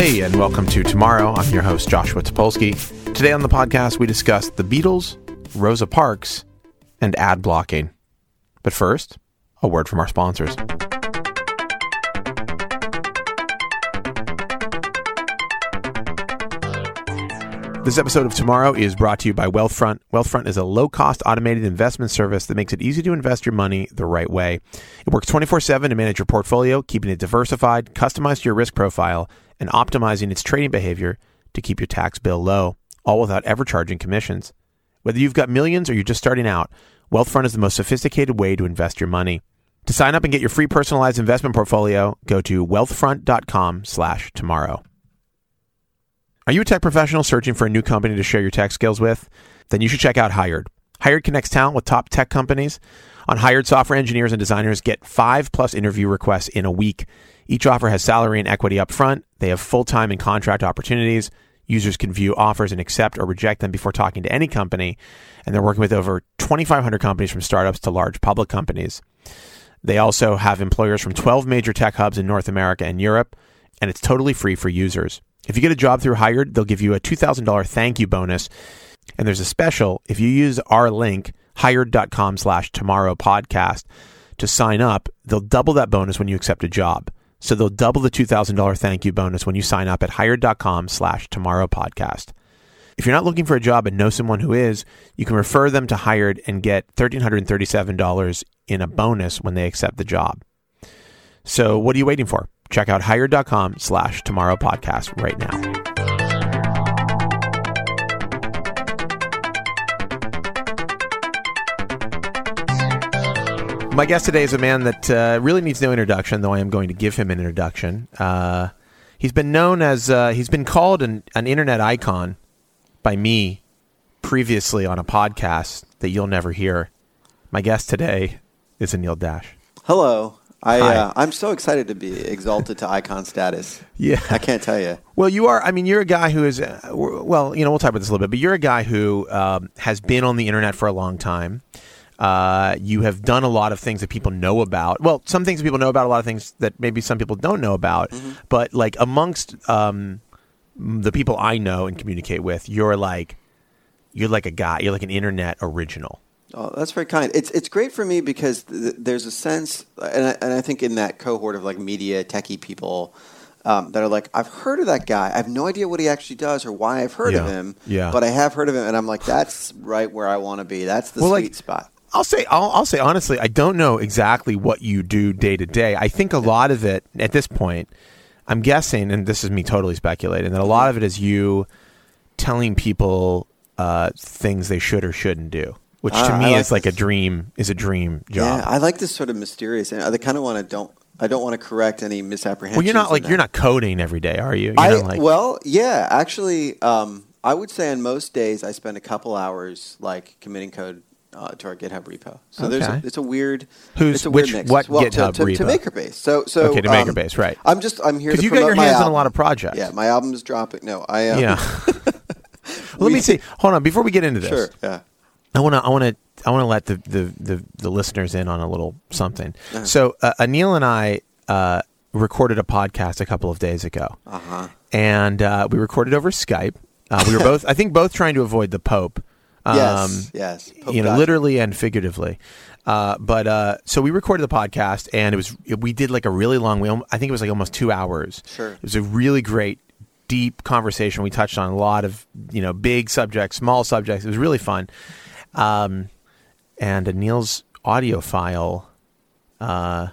Hey, and welcome to Tomorrow. I'm your host, Joshua Topolsky. Today on the podcast, we discuss the Beatles, Rosa Parks, and ad blocking. But first, a word from our sponsors. This episode of Tomorrow is brought to you by Wealthfront. Wealthfront is a low cost automated investment service that makes it easy to invest your money the right way. It works 24 7 to manage your portfolio, keeping it diversified, customized to your risk profile, and optimizing its trading behavior to keep your tax bill low, all without ever charging commissions. Whether you've got millions or you're just starting out, Wealthfront is the most sophisticated way to invest your money. To sign up and get your free personalized investment portfolio, go to wealthfront.com/tomorrow. Are you a tech professional searching for a new company to share your tech skills with? Then you should check out Hired. Hired connects talent with top tech companies. On Hired, software engineers and designers get five plus interview requests in a week. Each offer has salary and equity up front. They have full time and contract opportunities. Users can view offers and accept or reject them before talking to any company. And they're working with over 2,500 companies from startups to large public companies. They also have employers from 12 major tech hubs in North America and Europe, and it's totally free for users. If you get a job through Hired, they'll give you a $2,000 thank you bonus. And there's a special if you use our link, hired.com slash tomorrow podcast, to sign up, they'll double that bonus when you accept a job. So they'll double the $2,000 thank you bonus when you sign up at hired.com slash tomorrow podcast. If you're not looking for a job and know someone who is, you can refer them to Hired and get $1,337 in a bonus when they accept the job. So what are you waiting for? Check out hired.com slash tomorrow podcast right now. My guest today is a man that uh, really needs no introduction, though I am going to give him an introduction. Uh, he's been known as, uh, he's been called an, an internet icon by me previously on a podcast that you'll never hear. My guest today is Anil Dash. Hello. I, uh, I'm so excited to be exalted to icon status. Yeah. I can't tell you. Well, you are. I mean, you're a guy who is. Uh, well, you know, we'll talk about this a little bit, but you're a guy who um, has been on the internet for a long time. Uh, you have done a lot of things that people know about. Well, some things that people know about, a lot of things that maybe some people don't know about. But like amongst um, the people I know and communicate with, you're like, you're like a guy. You're like an internet original. Oh, that's very kind. It's it's great for me because th- there's a sense, and I, and I think in that cohort of like media techie people um, that are like, I've heard of that guy. I have no idea what he actually does or why I've heard of him. Yeah. But I have heard of him, and I'm like, that's right where I want to be. That's the Well, sweet like- spot. I'll say I'll, I'll say honestly, I don't know exactly what you do day to day. I think a lot of it at this point, I'm guessing, and this is me totally speculating, that a lot of it is you telling people uh, things they should or shouldn't do, which to Ah, me like is like a dream is a dream job. Yeah, I like this sort of mysterious, and I kind of want to don't. I don't want to correct any misapprehensions. well, you're not like you're not coding every day, are you? You're I like well, yeah, actually, um, I would say on most days I spend a couple hours like committing code uh, to our GitHub repo. So there's a, it's a weird, Who's- it's a weird which- mix. what well, GitHub to, to, to repo? MakerBase. So so Okay, to um, MakerBase, right. I'm just I'm here because you got your hands on a lot of projects. Yeah, my album is dropping. No, I um, yeah. Let me see. Hold on, before we get into this, Sure, yeah. I want to I want to I want to let the, the, the, the listeners in on a little something. Uh-huh. So uh, Anil and I uh, recorded a podcast a couple of days ago, Uh huh. and uh, we recorded over Skype. Uh, we were both I think both trying to avoid the Pope. Um, yes, yes. Pope you know, Gotcha. literally and figuratively. Uh, but uh, so we recorded the podcast, and it was we did like a really long. We I think it was like almost two hours. Sure. it was a really great, deep conversation. We touched on a lot of you know big subjects, small subjects. It was really fun. Um, and Neil's audio file, uh,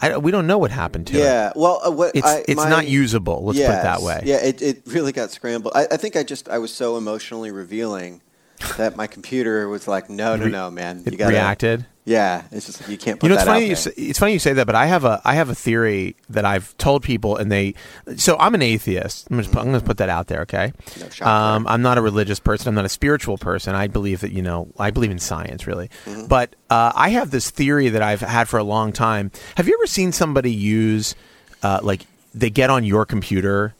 I, we don't know what happened to it. Yeah. Well, uh, what It's I, it's my- not usable. Let's put it that way. Yeah, it, it really got scrambled. I, I think I just I was so emotionally revealing that my computer was like, no, no, no, man, you got reacted. Yeah, it's just you can't put You know, that it's funny. out You say, it's funny you say that, but I have a I have a theory that I've told people, and they. So I'm an atheist. I'm, just, I'm going to put that out there. Okay. No um. I'm not a religious person. I'm not a spiritual person. I believe that you know. I believe in science, really. Mm-hmm. But uh, I have this theory that I've had for a long time. Have you ever seen somebody use, uh, like, they get on your computer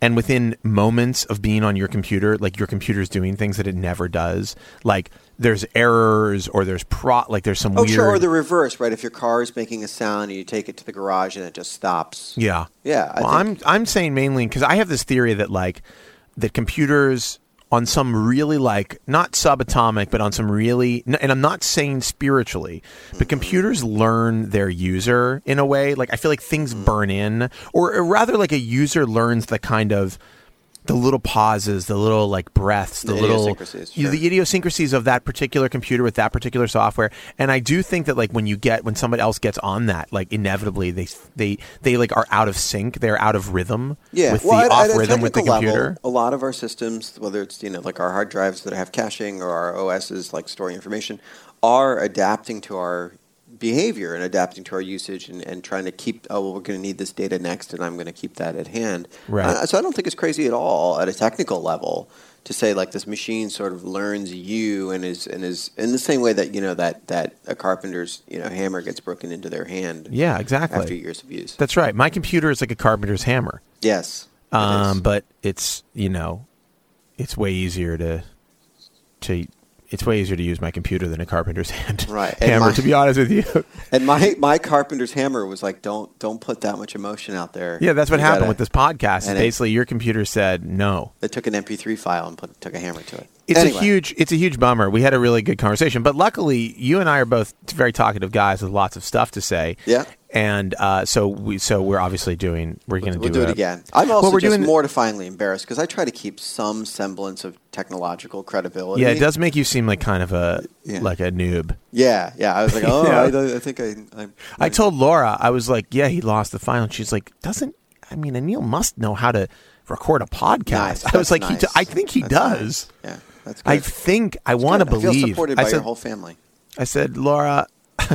and within moments of being on your computer, like your computer's doing things that it never does. Like there's errors or there's pro like there's some weird Oh, weird sure. Or the reverse, right? If your car is making a sound and you take it to the garage and it just stops. Yeah. Yeah, I Well, think- I'm I'm saying mainly because I have this theory that like that computers on some really like not subatomic, but on some really, and I'm not saying spiritually, but computers learn their user in a way. Like I feel like things burn in, or rather, like a user learns the kind of the little pauses, the little like breaths, the, The little idiosyncrasies, sure. the idiosyncrasies of that particular computer with that particular software. And I do think that like when you get when somebody else gets on that, like inevitably they they they like are out of sync. They're out of rhythm Yeah, with well, the at- off at rhythm with the computer. Level, a lot of our systems, whether it's you know like our hard drives that have caching or our OSs like storing information, are adapting to our behavior and adapting to our usage and, and trying to keep. Oh, well, we're going to need this data next, and I'm going to keep that at hand. Right. Uh, so I don't think it's crazy at all at a technical level to say like this machine sort of learns you and is and is in the same way that you know that that a carpenter's you know hammer gets broken into their hand Yeah, exactly. after years of use. That's right. My computer is like a carpenter's hammer. yes. Um, is. but it's you know, it's way easier to to it's way easier to use my computer than a carpenter's hand Right. Hammer. my- to be honest with you, And my my carpenter's hammer was like, don't don't put that much emotion out there. yeah, that's what You happened gotta- with this podcast. And it- basically, your computer said no. They took an MP3 file and put took a hammer to it. It's Anyway. a huge, it's a huge bummer. We had a really good conversation, but luckily, you and I are both very talkative guys with lots of stuff to say. Yeah. And uh, so we, so we're obviously doing. We're going to We'll do, do it a- again. I'm also Well, we're just doing- mortifyingly embarrassed because I try to keep some semblance of technological credibility. Yeah, it does make you seem like kind of a Yeah. like a noob. Yeah, yeah. I was like, oh, Yeah. I, I think I. I, I told Laura, I was like, "Yeah, he lost the file," and she's like, "Doesn't I mean, Anil must know how to record a podcast?" Nice. I was That's like, he nice. d- "I think he That's does." nice. Yeah, that's good. I think I want to Good. I feel believe. supported I by said, your whole family. I said, Laura,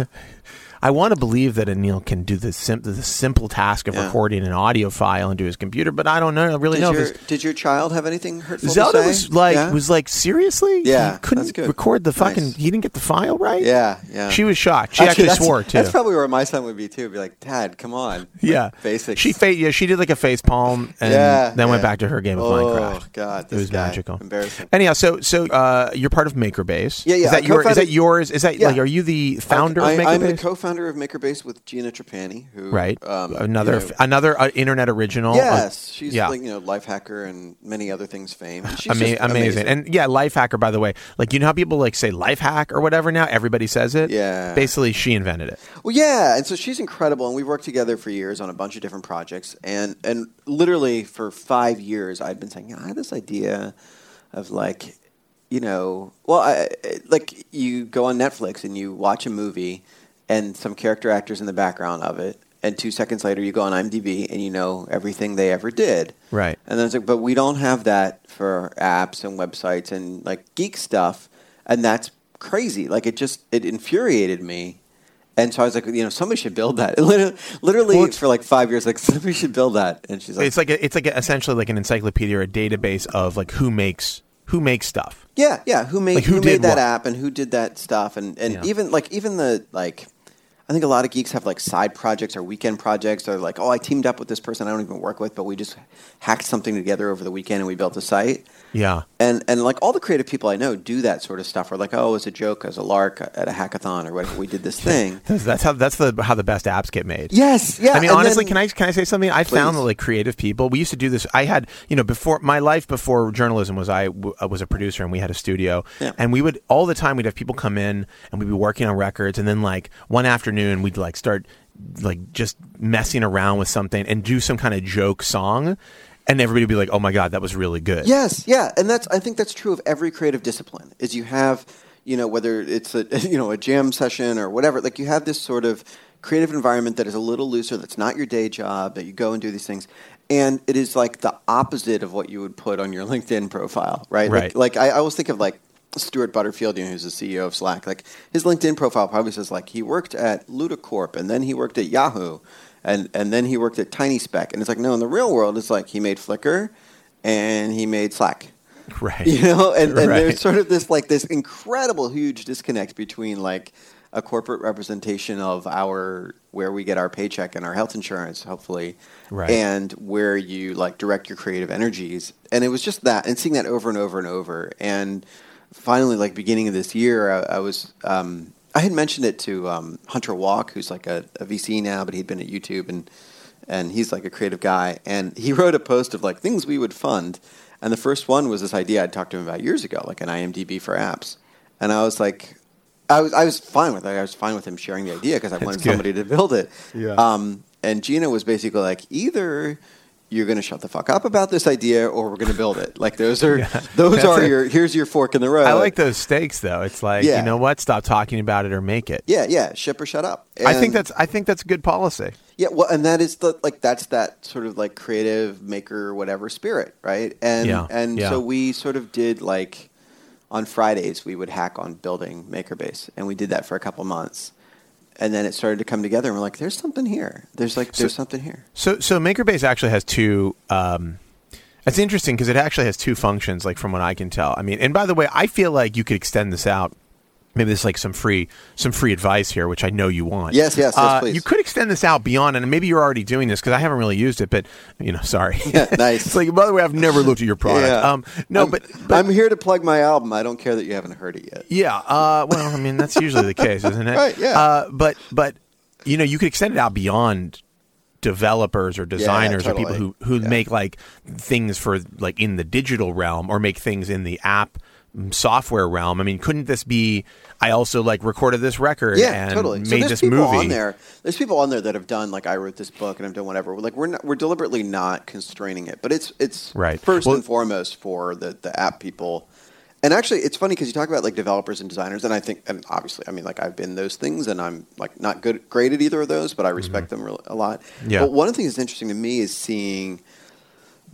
I want to believe that Anil can do the, sim- the simple task of Yeah. recording an audio file into his computer, but I don't know. I really Did know your, did your child have anything hurtful Zelda to say? was like Yeah? was like seriously. Yeah, he couldn't record the fucking. Nice. He didn't get the file right. Yeah, yeah. She was shocked. She actually, that's- swore too. That's probably where my son would be too. Be like, Dad, come on. Like, yeah, basics. She fa- yeah, she did like a face palm and Yeah, then went back to her game of Oh, Minecraft. Oh God, it was guy. magical. Embarrassing. Anyhow, so so uh, you're part of MakerBase. Yeah, yeah, Is that your? Is that yours? Is that like? Are you the founder I, of I'm the MakerBase? Co-founder of MakerBase with Gina Trapani, who right. um, another you know, another uh, internet original. yes, Uh, she's yeah. like you know Lifehacker and many other things fame. She's Ama- just amazing. and yeah, Lifehacker. By the way, like you know how people like say life hack or whatever now. Everybody says it. Yeah. Basically, she invented it. Well, yeah, and so she's incredible, and we've worked together for years on a bunch of different projects, and and literally for five years, I'd been saying, I had this idea of like, you know, well, I- like you go on Netflix and you watch a movie, and some character actors in the background of it, and two seconds later, you go on IMDb and you know everything they ever did. Right. And then it's like, but we don't have that for apps and websites and like geek stuff, and that's crazy. Like it just it infuriated me, and so I was like, you know, somebody should build that. literally, literally Well, for like five years, like somebody should build that. And she's like, It's like a, it's like a, essentially like an encyclopedia or a database of like who makes who makes stuff. yeah, yeah. Who made Like, who who, made that what? app and who did that stuff, and and Yeah. even like even the like. I think a lot of geeks have like side projects or weekend projects. Or like, oh, I teamed up with this person I don't even work with, but we just hacked something together over the weekend and we built a site. Yeah. And and like all the creative people I know do that sort of stuff. Or like, oh, as a joke, as a lark at a hackathon or whatever, we did this thing. That's, how that's the how the best apps get made. yes, yeah. I mean, and honestly, then- can I can I say something? I found that like creative people. We used to do this. I had you know before my life before journalism was I w- I was a producer and we had a studio Yeah. and we would all the time we'd have people come in and we'd be working on records and then like one afternoon we'd like start like just messing around with something and do some kind of joke song and everybody would be like, oh my god, that was really good. Yes, yeah, and that's I think that's true of every creative discipline. Is you have you know whether it's a you know a jam session or whatever, like you have this sort of creative environment that is a little looser. That's not your day job. That you go and do these things. And it is like the opposite of what you would put on your LinkedIn profile, right? Right. Like, like I, I always think of like Stewart Butterfield, you know, who's the CEO of Slack. Like his LinkedIn profile probably says like he worked at Ludicorp and then he worked at Yahoo, and and then he worked at Tiny TinySpec. And it's like no, in the real world, it's like he made Flickr, and he made Slack. Right. You know, and, and Right. there's sort of this like this incredible huge disconnect between like a corporate representation of our where we get our paycheck and our health insurance, hopefully, Right. and where you like direct your creative energies. And it was just that, and seeing that over and over and over. And finally, like beginning of this year, I, I was um, I had mentioned it to um, Hunter Walk, who's like a, a VC now, but he'd been at YouTube and and he's like a creative guy. And he wrote a post of like things we would fund. And the first one was this idea I'd talked to him about years ago, like an IMDb for apps. And I was like, I was I was fine with it. I was fine with him sharing the idea because I wanted good. somebody to build it. Yeah. Um, and Gina was basically like, either you're going to shut the fuck up about this idea, or we're going to build it. Like those are those are your here's your fork in the road. I like those stakes though. It's like Yeah. you know what? Stop talking about it or make it. Yeah, yeah. Ship or shut up. I think that's I think that's a good policy. Yeah, well, and that is the like that's that sort of like creative maker whatever spirit, right? And Yeah, and yeah. so we sort of did like on Fridays we would hack on building Makerbase, and we did that for a couple months, and then it started to come together, and we're like, there's something here. There's like there's something here. So so MakerBase actually has two. Um, it's interesting because it actually has two functions, like from what I can tell. I mean, and by the way, I feel like you could extend this out. Maybe there's like some free some free advice here, which I know you want. Yes, yes, yes, Uh, please. You could extend this out beyond, and maybe you're already doing this because I haven't really used it. But you know, sorry. Yeah, nice. it's like, by the way, I've never looked at your product. Yeah. Um, no, I'm, but, but I'm here to plug my album. I don't care that you haven't heard it yet. Yeah. Uh, well, I mean, that's usually the case, isn't it? Right, yeah. Uh, but but you know, you could extend it out beyond developers or designers or people who who Yeah. make like things for like in the digital realm or make things in the app mm, software realm. I mean, couldn't this be? I also like recorded this record Yeah, and totally. made so this people movie. on there. There's people on there that have done like I wrote this book and I've done whatever. Like we're not, we're deliberately not constraining it, but it's it's Right. first Well- and foremost for the the app people. And actually, it's funny because you talk about like developers and designers, and I think, and obviously, I mean, like I've been those things, and I'm like not good, great at either of those, but I respect them real, a lot. Mm-hmm. Yeah. But one of the things that's interesting to me is seeing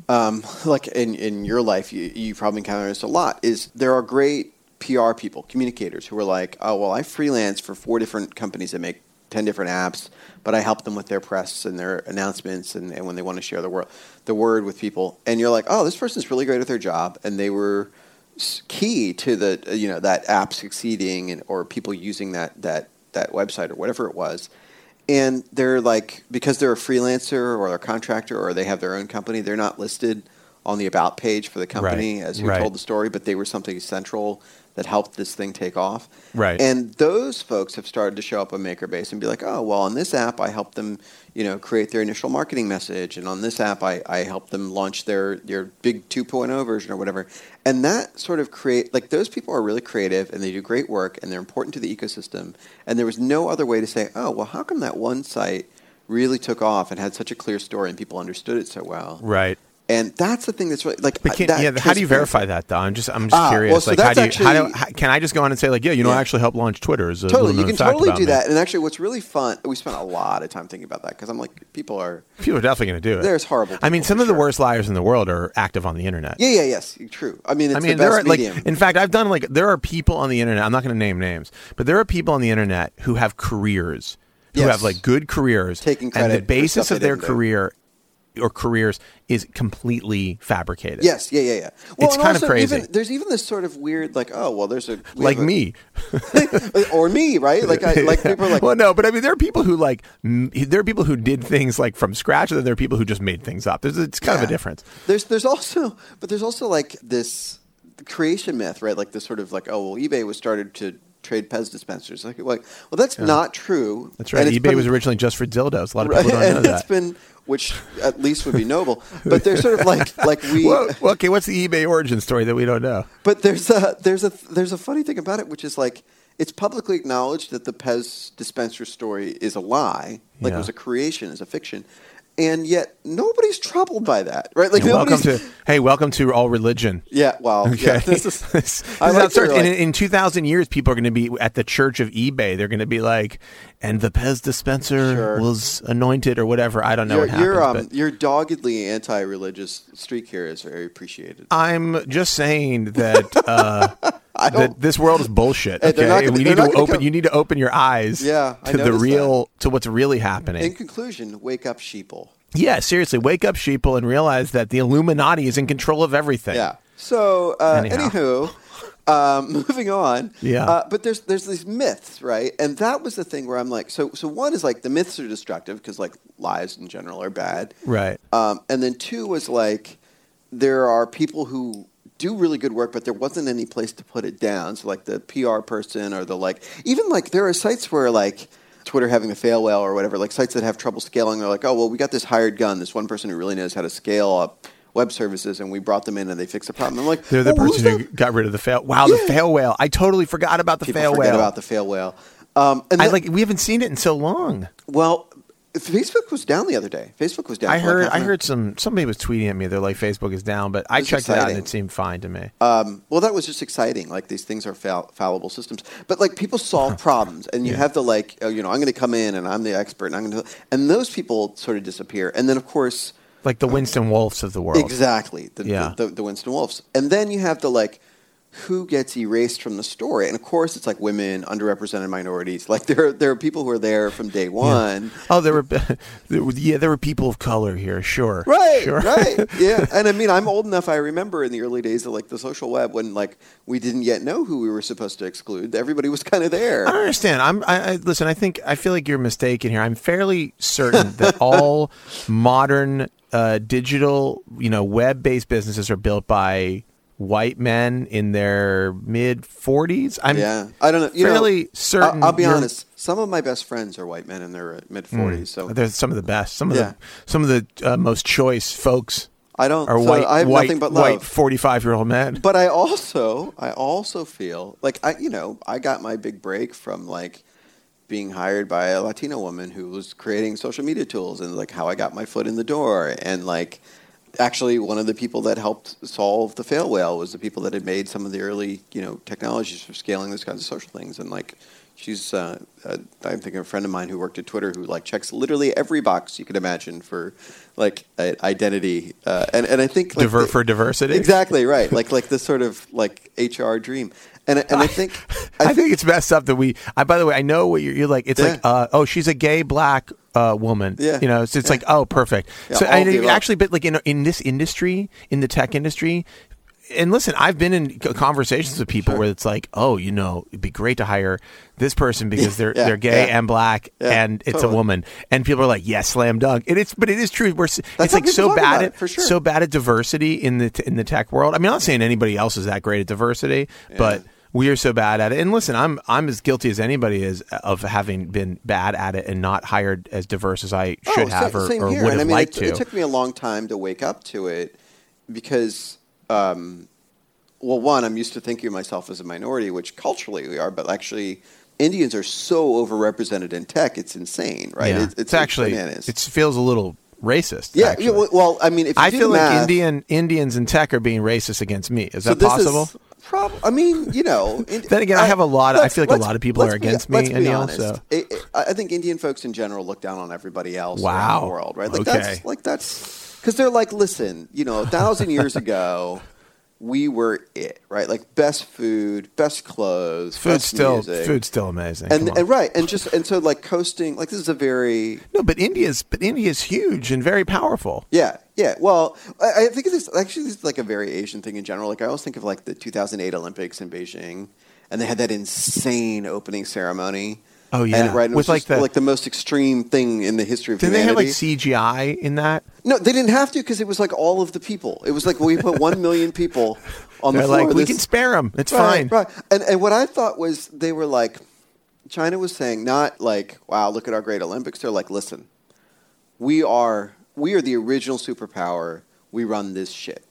um, like in, in your life, you, you probably encounter this a lot, is there are great PR people, communicators who are like, oh, well, I freelance for four different companies that make 10 different apps, but I help them with their press and their announcements and, and when they want to share the, wor- the word with people. And you're like, oh, this person's really great at their job, and they were key to the, you know, that app succeeding and, or people using that, that, that website or whatever it was and they're like because they're a freelancer or a contractor or they have their own company they're not listed on the about page for the company Right, as who right. told the story but they were something central that helped this thing take off. Right. and those folks have started to show up on makerbase and be like oh well on this app i helped them you know create their initial marketing message. And on this app i, I helped them launch their their big 2.0 version or whatever. And that sort of create like those people are really creative and they do great work and they're important to the ecosystem. And there was no other way to say oh well how come that one site really took off and had such a clear story and people understood it so well? Right. And that's the thing that's really like But can, that yeah, how do you verify that though? I'm just I'm just Ah, curious. well, so like, how do you how do how, can I just go on and say like, yeah, you know, I actually helped launch Twitter? Is a Totally, little you can totally do me. that. And actually, what's really fun, we spent a lot of time thinking about that because I'm like, people are, People are definitely going to do it. There's horrible I mean, some of the worst liars in the world are active on the internet. yeah, yeah, yes, true. I mean, it's I mean, the there are like, in fact, I've done like, there are people on the internet. I'm not going to name names, but there are people on the internet who have careers, who Yes. have like good careers, Taking and the basis of their career or careers is completely fabricated. yes, yeah, yeah, yeah. Well, It's kind of crazy. Even, there's even this sort of weird, like, oh, well, there's a we like a- me. or me, right? Like, I, like people are like, well, no, but I mean, there are people who like m- there are people who did things like from scratch, and then there are people who just made things up. There's it's kind of a difference. There's there's also but there's also like this creation myth, right? Like this sort of like oh well, eBay was started to trade Pez dispensers. Like like well, that's not true. That's right. And eBay been- was originally just for dildos. A lot of right, people don't know and that. it's been which at least would be noble. But they're sort of like like we. well, okay, what's the eBay origin story that we don't know? But there's a there's a there's a funny thing about it, which is like it's publicly acknowledged that the Pez dispenser story is a lie, like Yeah. it was a creation, is a fiction, and yet nobody's troubled by that, right? Like welcome to hey, welcome to all religion. yeah, well, Okay, yeah, this is. This- this like is how it your, starts. And like- in, in 2,000 years, people are going to be at the church of eBay. They're going to be like, and the Pez dispenser Sure. was anointed or whatever. I don't know Your, what happens. your, um, your doggedly anti-religious streak here is very appreciated. I'm just saying that uh, I don't. that this world is bullshit. Okay, gonna- we need to open. come- You need to open your eyes. Yeah, to the real, to what's really happening. In conclusion, wake up, sheeple. yeah, seriously, wake up, sheeple, and realize that the Illuminati is in control of everything. Yeah. So, uh, Anyhow. anywho, Um, moving on. Yeah. Uh, but there's there's these myths, right? And that was the thing where I'm like, so so one is like the myths are destructive because like lies in general are bad. Right. Um, and then two was like there are people who do really good work, but there wasn't any place to put it down. So like the PR person or the like, even like there are sites where like Twitter having the fail whale or whatever, like sites that have trouble scaling. They're like, oh well, we got this hired gun, this one person who really knows how to scale up web services, and we brought them in and they fixed the problem. I'm like, They're the person who that? got rid of the fail. Wow, the fail whale. I totally forgot about the People fail forget whale. about the fail whale. Um, and I like. We haven't seen it in so long. well, Facebook was down the other day. Facebook was down. I for like heard. I heard some. Somebody was tweeting at me. They're like, Facebook is down, but I checked it out and it seemed fine to me. Um, well, that was just exciting. Like these things are fall- fallible systems, but like people solve problems, and you Yeah. have to like, oh, you know, I'm going to come in and I'm the expert, and I'm going to, and those people sort of disappear, and then of course, like the Winston Wolfs of the world. exactly, the, Yeah. the, the, the Winston Wolves, and then you have the like, who gets erased from the story, and of course, it's like women, underrepresented minorities. Like there, there are people who are there from day one. Oh, there were, there were- yeah, there were people of color here. Sure, Right, sure. right, yeah, and I mean, I'm old enough. I remember in the early days of like the social web when like we didn't yet know who we were supposed to exclude. Everybody was kind of there. I don't understand. I'm. I, I listen. I think. I feel like you're mistaken here. I'm fairly certain that all modern uh, digital, you know, web-based businesses are built by white men in their mid 40s. I'm Yeah, I don't know. You fairly know, certain. I'll, I'll be honest. Some of my best friends are white men in their mid forties. So They're some of the best. Some of Yeah. the some of the uh, most choice folks I don't. are so white. I have white, nothing but love. white love. forty-five-year-old men. But I also, I also feel like I, you know, I got my big break from like being hired by a Latino woman who was creating social media tools and like how I got my foot in the door and like actually one of the people that helped solve the fail whale was the people that had made some of the early you know technologies for scaling those kinds of social things and like she's uh, uh, I'm thinking of a friend of mine who worked at Twitter who like checks literally every box you could imagine for like uh, identity uh, and and I think like Diver- the- for diversity. exactly right like like this sort of like HR dream and and I think I, think, it's messed up that we. I, by the way, I know what you're, you're like. It's Yeah. like, uh, oh, she's a gay black uh, woman. Yeah. you know, so it's Yeah. like, oh, perfect. Yeah, so I of the above. actually, but like in in this industry, in the tech industry. And listen, I've been in conversations with people Sure. where it's like, oh, you know, it'd be great to hire this person because they're Yeah, they're gay yeah. and black Yeah, and it's totally. a woman, and people are like, yes, slam dunk. And it's, but it is true. We're That's it's like so bad at sure. so bad at diversity in the t- in the tech world. I mean, I'm not saying anybody else is that great at diversity, but we are so bad at it. And listen, I'm I'm as guilty as anybody is uh, of having been bad at it and not hired as diverse as I oh, should Oh, have or, or would and have I mean, liked it, to. it took me a long time to wake up to it because, um, well, one, I'm used to thinking of myself as a minority, which culturally we are, but actually, Indians are so overrepresented in tech; it's insane, right? yeah. It- it's, actually bananas. it feels a little racist. yeah. yeah, well- I mean, if you I feel the like Indian Indians in tech are being racist against me. Is so that this possible? Is prob- I mean, you know. in- Then again, I have a lot of- I feel like a lot of people are be- against me, let's be honest. so- It- it- I think Indian folks in general look down on everybody else Wow. around the world, right? Like Okay. that's like that's because they're like, listen, you know, a thousand years ago, we were it, right? Like best food, best clothes, Food's best still music. food's still amazing. and and right, and just and so like coasting, like this is a very no, but India's but India's huge and very powerful. yeah, yeah. Well, I, I think this actually this is like a very Asian thing in general. Like I always think of like the 2008 Olympics in Beijing, and they had that insane opening ceremony. Oh, yeah. and, right, and it With, was like, just, the- like the most extreme thing in the history of Did they have like CGI in that? no, they didn't have to because it was like all of the people. It was like we put one million people on the They're floor. like, we This- can spare them. It's right, fine. right. And and what I thought was they were like, China was saying not like, wow, look at our great Olympics. They're like, listen, we are we are the original superpower. We run this shit.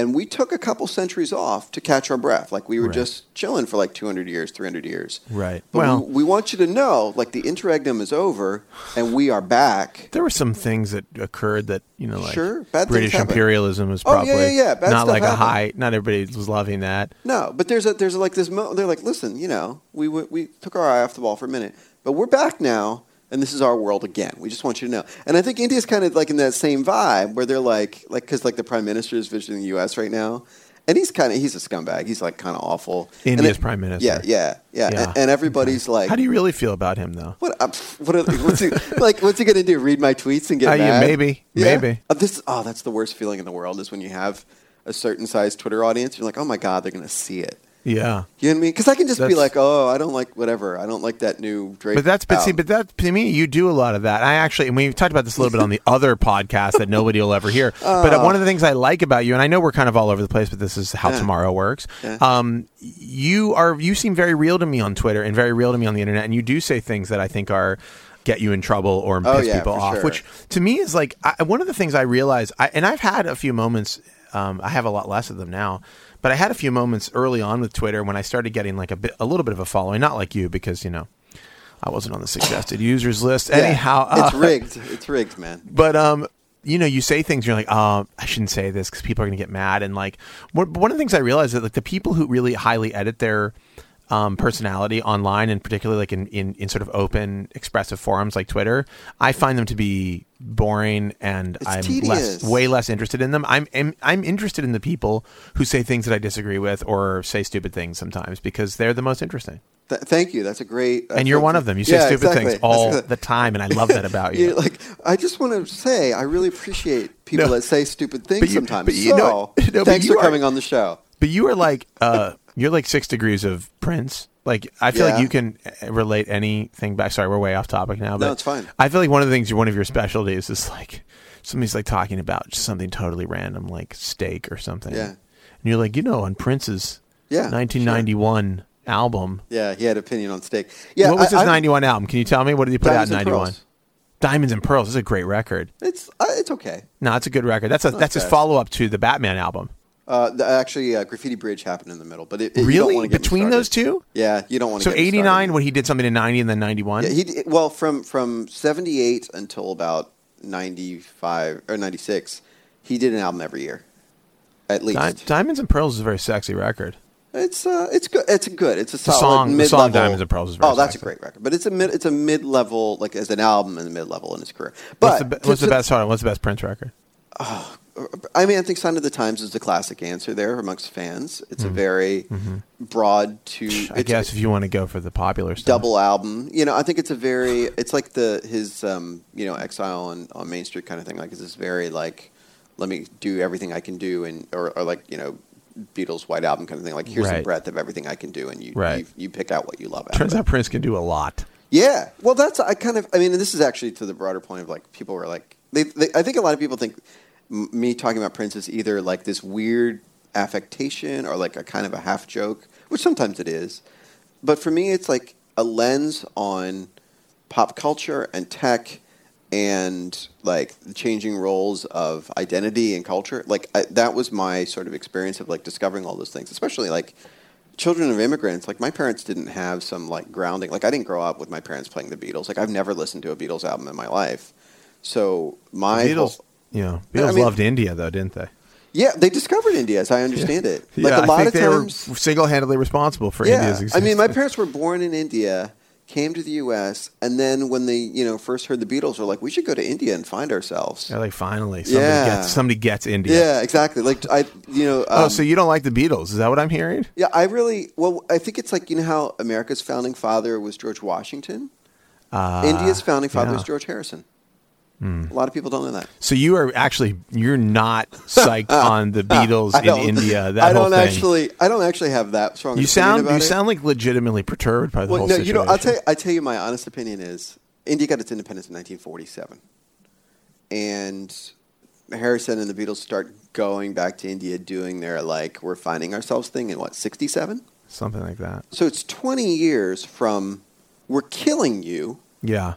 And we took a couple centuries off to catch our breath. Like we were Right. just chilling for like 200 years, 300 years. Right. But Well- we, we want you to know, like the interregnum is over and we are back. There were some things that occurred that you know, like Sure, bad British imperialism was Oh, yeah, probably yeah, yeah, bad not like a high. Not everybody was loving that. No, but there's a there's like this. Mo- they're like, listen, you know, we we we took our eye off the ball for a minute, but we're back now, and this is our world again. We just want you to know. And I think India's kind of like in that same vibe where they're like, like because like the prime minister is visiting the U.S. right now, and he's kind of he's a scumbag. He's like kind of awful. India's it- prime minister. Yeah, yeah, yeah. Yeah. And, and everybody's like, How do you really feel about him, though? what? Uh, what? Are, what's he like? What's he gonna do? Read my tweets and get Uh, yeah, mad? maybe, Yeah? maybe. Uh, this. Oh, that's the worst feeling in the world is when you have a certain size Twitter audience. You're like, oh my god, they're gonna see it. Yeah. You know what I mean? Because I can just be like, oh, I don't like whatever. I don't like that new Drake. But that's but see, but that to me, you do a lot of that. I actually, and we've talked about this a little bit on the other podcast that nobody will ever hear. but uh, one of the things I like about you, and I know we're kind of all over the place, but this is how Yeah. tomorrow works. Yeah. Um, you are you seem very real to me on Twitter and very real to me on the internet, and you do say things that I think are get you in trouble or Oh, piss yeah, people off, sure. which to me is like I, one of the things I realize. I, and I've had a few moments. Um, I have a lot less of them now. But I had a few moments early on with Twitter when I started getting like a bit, a little bit of a following. Not like you, because you know, I wasn't on the suggested users list. Yeah. Anyhow, it's uh, rigged. It's rigged, man. But um, you know, you say things, you're like, oh, I shouldn't say this because people are going to get mad. And like, one one of the things I realized is that like the people who really highly edit their um, personality online, and particularly like in, in in sort of open expressive forums like Twitter, I find them to be boring, and It's I'm tedious. less way less interested in them. I'm, I'm I'm interested in the people who say things that I disagree with or say stupid things sometimes because they're the most interesting. Th- thank you. That's a great. And you're one of them. You say Yeah, stupid exactly. things all the time, and I love that about you. Like, I just want to say, I really appreciate people No. that say stupid things But you- sometimes. but you so, know- no, thanks you for are- coming on the show. But you are like uh you're like six degrees of Prince. Like I feel Yeah. like you can uh, relate anything back. Sorry, we're way off topic now. But it's fine. I feel like one of the things, one of your specialties is like somebody's like talking about just something totally random, like steak or something. Yeah. And you're like, you know, on Prince's Yeah, 1991 album. Yeah, he had opinion on steak. Yeah, what was I- his I- 91 album? Can you tell me what did he put Diamonds out in and 91? Diamonds and Pearls. This is a great record. It's uh, it's okay. No, it's a good record. That's a that's his follow up to the Batman album. Uh, the, actually, uh, Graffiti Bridge happened in the middle, but it, it, you don't Really? wanna get me Between those two? Yeah, you don't want to. So me 89 when he did something in 90 and then 91. Yeah, he well from from seventy eight until about ninety five or ninety six, he did an album every year, at least. Di- Diamonds and Pearls is a very sexy record. It's uh, it's good. It's good. It's a solid song- the mid song. Diamonds and Pearls is very oh, that's sexy. a great record. But it's a mid. It's a mid level, like as an album in the mid level in his career. But What's the, be- what's the best? On, what's the best Prince record? I mean, I think "Sign of the Times" is the classic answer there amongst fans. It's a very broad to. Mm-hmm. I guess if you want to go for the popular stuff. double album. You know, I think it's a very. It's like the his um, you know Exile on, on Main Street kind of thing. Like it's this very like, let me do everything I can do, and or, or like you know. Beatles White Album kind of thing. Like here's the breadth of everything I can do, and you Right. you, you pick out what you love. Out Turns out Prince can do a lot. Yeah, well, that's I kind of I mean, and this is actually to the broader point of like people were like they, they I think a lot of people think m- me talking about Prince is either like this weird affectation or like a kind of a half joke, which sometimes it is, but for me, it's like a lens on pop culture and tech and like the changing roles of identity and culture. Like I, that was my sort of experience of like discovering all those things, especially like children of immigrants. Like my parents didn't have some like grounding. Like I didn't grow up with my parents playing the Beatles. Like I've never listened to a Beatles album in my life. So my Beatles, whole- you know, I Beatles mean- loved India though, didn't they? yeah, they discovered India, as I understand it. Like yeah, a lot I think of they times, were single-handedly responsible for yeah. India's I mean, my parents were born in India, came to the U.S., and then when they, you know, first heard the Beatles, were like, we should go to India and find ourselves. They're like, finally, somebody Yeah. gets somebody gets India. Yeah, exactly. Like I, you know. oh, um, so you don't like the Beatles? Is that what I'm hearing? Yeah, I really. Well, I think it's like you know how America's founding father was George Washington. Uh, India's founding father yeah. Was George Harrison. A lot of people don't know that. So you are actually you're not psyched on the Beatles in India. That I don't actually. I don't actually have that strong. You sound you it. sound like legitimately perturbed by the Well, whole no, situation. you know, I'll tell you, I tell you my honest opinion is India got its independence in 1947, and Harrison and the Beatles start going back to India doing their like we're finding ourselves thing in what 67. Something like that. So it's 20 years from we're killing you Yeah.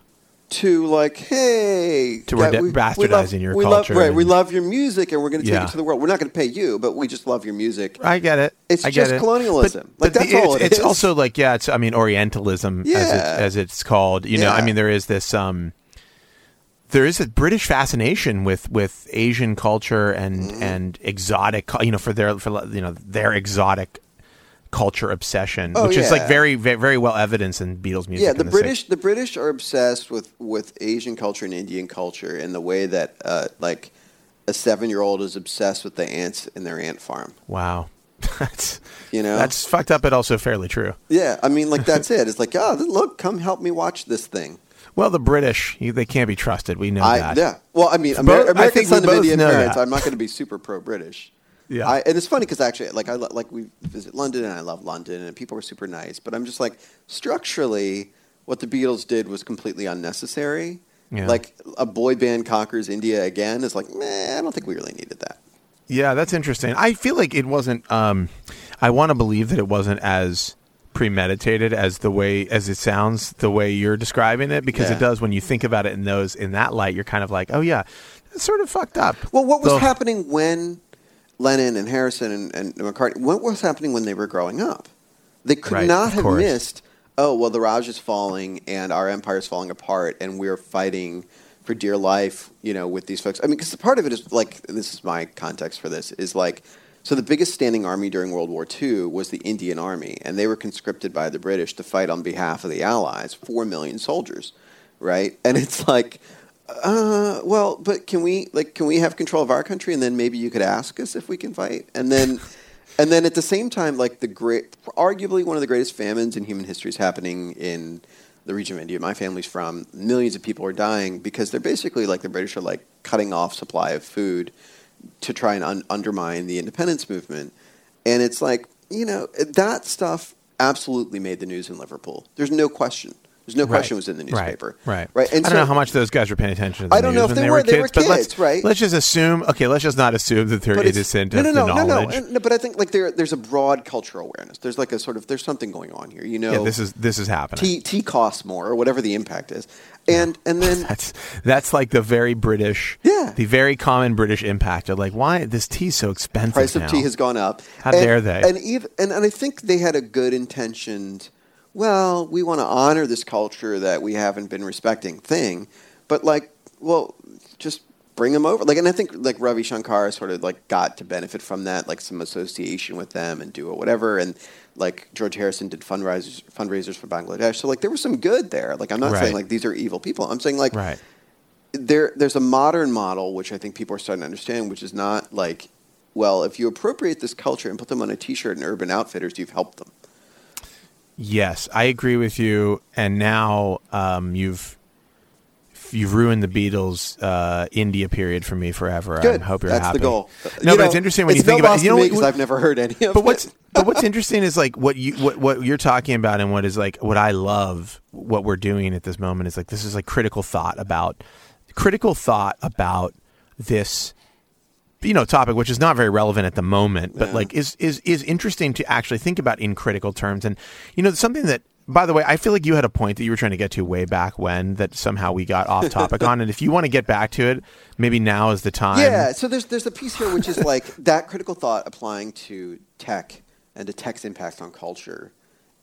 To like, hey, To yeah, de- bastardizing love, your we culture Love, right, we love your music, and we're going to take Yeah. it to the world. We're not going to pay you, but we just love your music. I get it. It's I get just it. colonialism. But, Like, but that's the- all it's, it it's also like yeah, it's I mean Orientalism as it, Yeah. as it's called. You know, I mean there is this um there is a British fascination with with Asian culture and Mm-hmm. and exotic you know for their for you know their exotic culture obsession Oh, which is like very very, very well evidenced in Beatles music. Yeah, the the British the British are obsessed with with Asian culture and Indian culture in the way that uh, like a seven year old is obsessed with the ants in their ant farm. Wow. That's You know? that's fucked up, but also fairly true. Yeah, I mean, like that's it. It's like, oh, look, come help me watch this thing. Well, the British, they can't be trusted. We know I that. yeah. Well, I mean, Amer- I American think we son of Indian parents. that. I'm not going to be super pro British. Yeah. I, and it's funny because actually, like I lo- like we visit London and I love London and people were super nice, but I'm just like structurally, what the Beatles did was completely unnecessary. Yeah. Like a boy band conquers India again is like, meh, I don't think we really needed that. Yeah, that's interesting. I feel like it wasn't. Um, I want to believe that it wasn't as premeditated as the way as it sounds the way you're describing it because Yeah. it does when you think about it in those in that light you're kind of like oh yeah it's sort of fucked up Well, what was Though- happening when Lennon and Harrison and, and McCartney? What was happening when they were growing up? They could Right, not have course. missed. Oh well, the Raj is falling and our empire is falling apart, and we're fighting for dear life. You know, with these folks. I mean, because part of it is like this is my context for this is like. So the biggest standing army during World War II was the Indian Army, and they were conscripted by the British to fight on behalf of the Allies, four million soldiers, right? And it's like, uh, well, but can we like can we have control of our country, and then maybe you could ask us if we can fight, and then, and then at the same time, like the great, arguably one of the greatest famines in human history is happening in the region of India my family's from. Millions of people are dying because they're basically like the British are like cutting off supply of food to try and un- undermine the independence movement, and it's like you know that stuff absolutely made the news in Liverpool. There's no question. There's no question it was in the Right, newspaper. right Right. I don't know how much those guys were paying attention to the I don't know if they they were. were They were kids, let's, right? let's just assume okay let's just not assume that they're innocent no, of no, no, no, no, and- no. But I think like there, there's a broad cultural awareness. There's like a sort of there's something going on here. You know, yeah this is this is happening tea tea costs more or whatever the impact is, and and then That's that's like the very British, Yeah. the very common British impact of like, why this tea's so expensive? price of tea has gone up. How and, dare they? And even and, and I think they had a good intentioned. Well, we want to honor this culture that we haven't been respecting thing, but like, well, just bring them over. Like, and I think like Ravi Shankar sort of like got to benefit from that, like some association with them and do whatever. And like George Harrison did fundraisers fundraisers for Bangladesh. So like there was some good there. Like I'm not Right. saying like these are evil people. I'm saying like right. there there's a modern model which I think people are starting to understand, which is not like, well, if you appropriate this culture and put them on a T-shirt and Urban Outfitters, you've helped them. Yes, I agree with you. And now um, you've you've ruined the Beatles uh, India period for me forever. Good. I hope you're That's happy. the goal. No, You but know, it's interesting when it's you think no about loss you know because I've never heard any of but what's but what's interesting is like what you what what you're talking about and what is like what I love what we're doing at this moment is like this is like critical thought about critical thought about this you know topic which is not very relevant at the moment but Yeah. like is is is interesting to actually think about in critical terms and you know something that by the way I feel like you had a point that you were trying to get to way back when that somehow we got off topic on and if you want to get back to it maybe now is the time Yeah, so there's there's a piece here which is like that critical thought applying to tech and to tech's impact on culture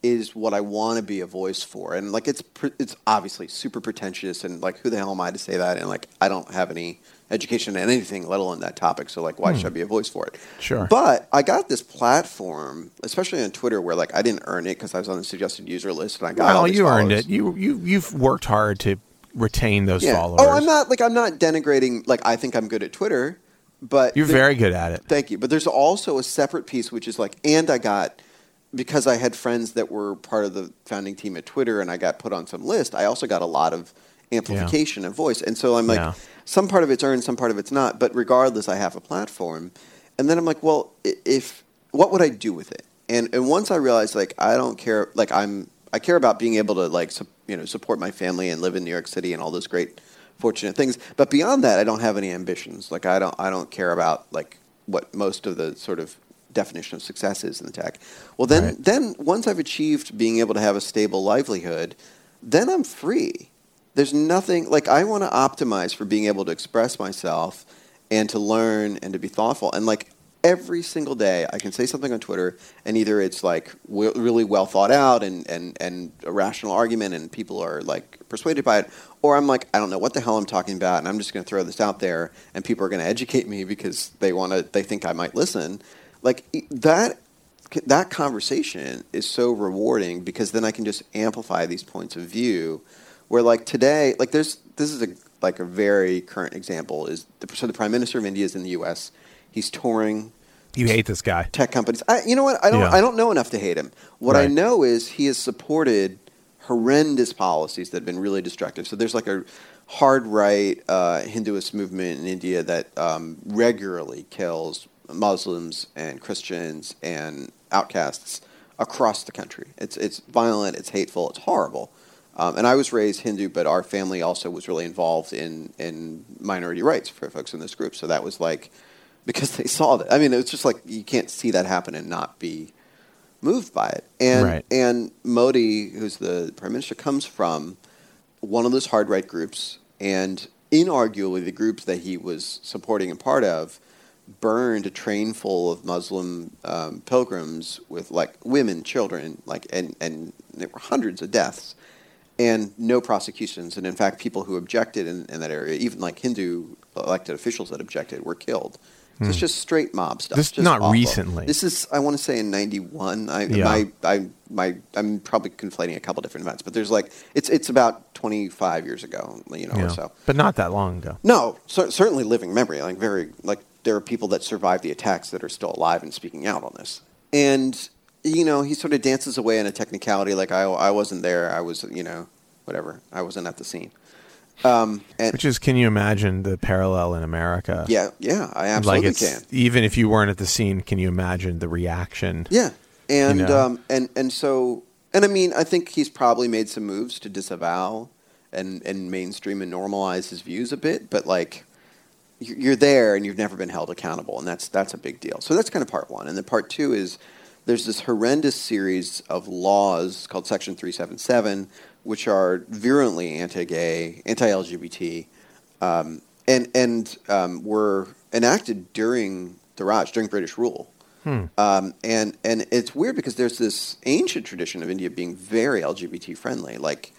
is what I want to be a voice for, and like it's it's obviously super pretentious, and like who the hell am I to say that? And like I don't have any education and anything, let alone that topic. So like, why hmm. should I be a voice for it? Sure. But I got this platform, especially on Twitter, where like I didn't earn it because I was on the suggested user list, and I got all well these you earned it you you you've worked hard to retain those Yeah. followers Oh, I'm not like I'm not denigrating. Like I think I'm good at Twitter, but You're the- very good at it. Thank you. But there's also a separate piece which is like, and I got because I had friends that were part of the founding team at Twitter, and I got put on some list. I also got a lot of amplification of voice, and so I'm like, Yeah. Some part of it's earned, some part of it's not. But regardless, I have a platform, and then I'm like, well, if what would I do with it? And and once I realized like I don't care, like I'm I care about being able to like su- you know support my family and live in New York City and all those great fortunate things. But beyond that, I don't have any ambitions. Like I don't I don't care about like what most of the sort of definition of success is in the tech. Well, then Right. then once I've achieved being able to have a stable livelihood, then I'm free. There's nothing like I want to optimize for being able to express myself and to learn and to be thoughtful. And like every single day, I can say something on Twitter, and either it's like w- really well thought out and, and, and a rational argument, and people are like persuaded by it, or I'm like, I don't know what the hell I'm talking about, and I'm just going to throw this out there, and people are going to educate me because they want to, they think I might listen. Like that that conversation is so rewarding because then I can just amplify these points of view. Where like today, like there's this is a like a very current example is the, so the prime minister of India is in the U.S. He's touring You hate this guy. tech companies. I, you know what? I don't. Yeah. I don't know enough to hate him. What I know is he has supported horrendous policies that have been really destructive. So there's like a hard right uh, Hinduist movement in India that um, regularly kills Muslims and Christians and outcasts across the country. It's it's violent, it's hateful, it's horrible. Um, and I was raised Hindu, but our family also was really involved in in minority rights for folks in this group. So that was like because they saw that. I mean, it was just like you can't see that happen and not be moved by it. And Right. and Modi, who's the prime minister, comes from one of those hard right groups, and inarguably the groups that he was supporting and part of burned a train full of Muslim um, pilgrims with like women, children, like and and there were hundreds of deaths and no prosecutions. And in fact, people who objected in, in that area, even like Hindu elected officials that objected, were killed. So it's just straight mob stuff. Hmm. This- just not awful. recently. This is, I want to say, in '91. I, Yeah. my, I, my, I'm probably conflating a couple different events, but there's like it's it's about 25 years ago, you know, Yeah. or so. But not that long ago. No, cer- certainly living memory. Like very, like there are people that survived the attacks that are still alive and speaking out on this. And you know, he sort of dances away in a technicality, like I, I wasn't there. I was, you know, whatever. I wasn't at the scene. Um, and Which is, can you imagine the parallel in America? yeah, yeah, I like absolutely it's can. even if you weren't at the scene, can you imagine the reaction? Yeah, and You know? um, and and so and I mean, I think he's probably made some moves to disavow and and mainstream and normalize his views a bit, but like you- you're there and you've never been held accountable, and that's that's a big deal. So that's kind of part one, and then part two is there's this horrendous series of laws called Section three seven seven, which are virulently anti-gay, anti-LGBT, um, and and um, were enacted during the Raj, during British rule. Um, and and it's weird because there's this ancient tradition of India being very LGBT friendly, like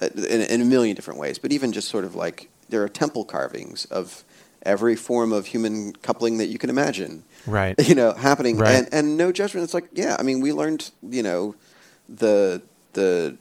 uh, in, in a million different ways. But even just sort of like there are temple carvings of every form of human coupling that you can imagine, Right. You know, happening, Right. and and no judgment. It's like, yeah, I mean, we learned, you know, the the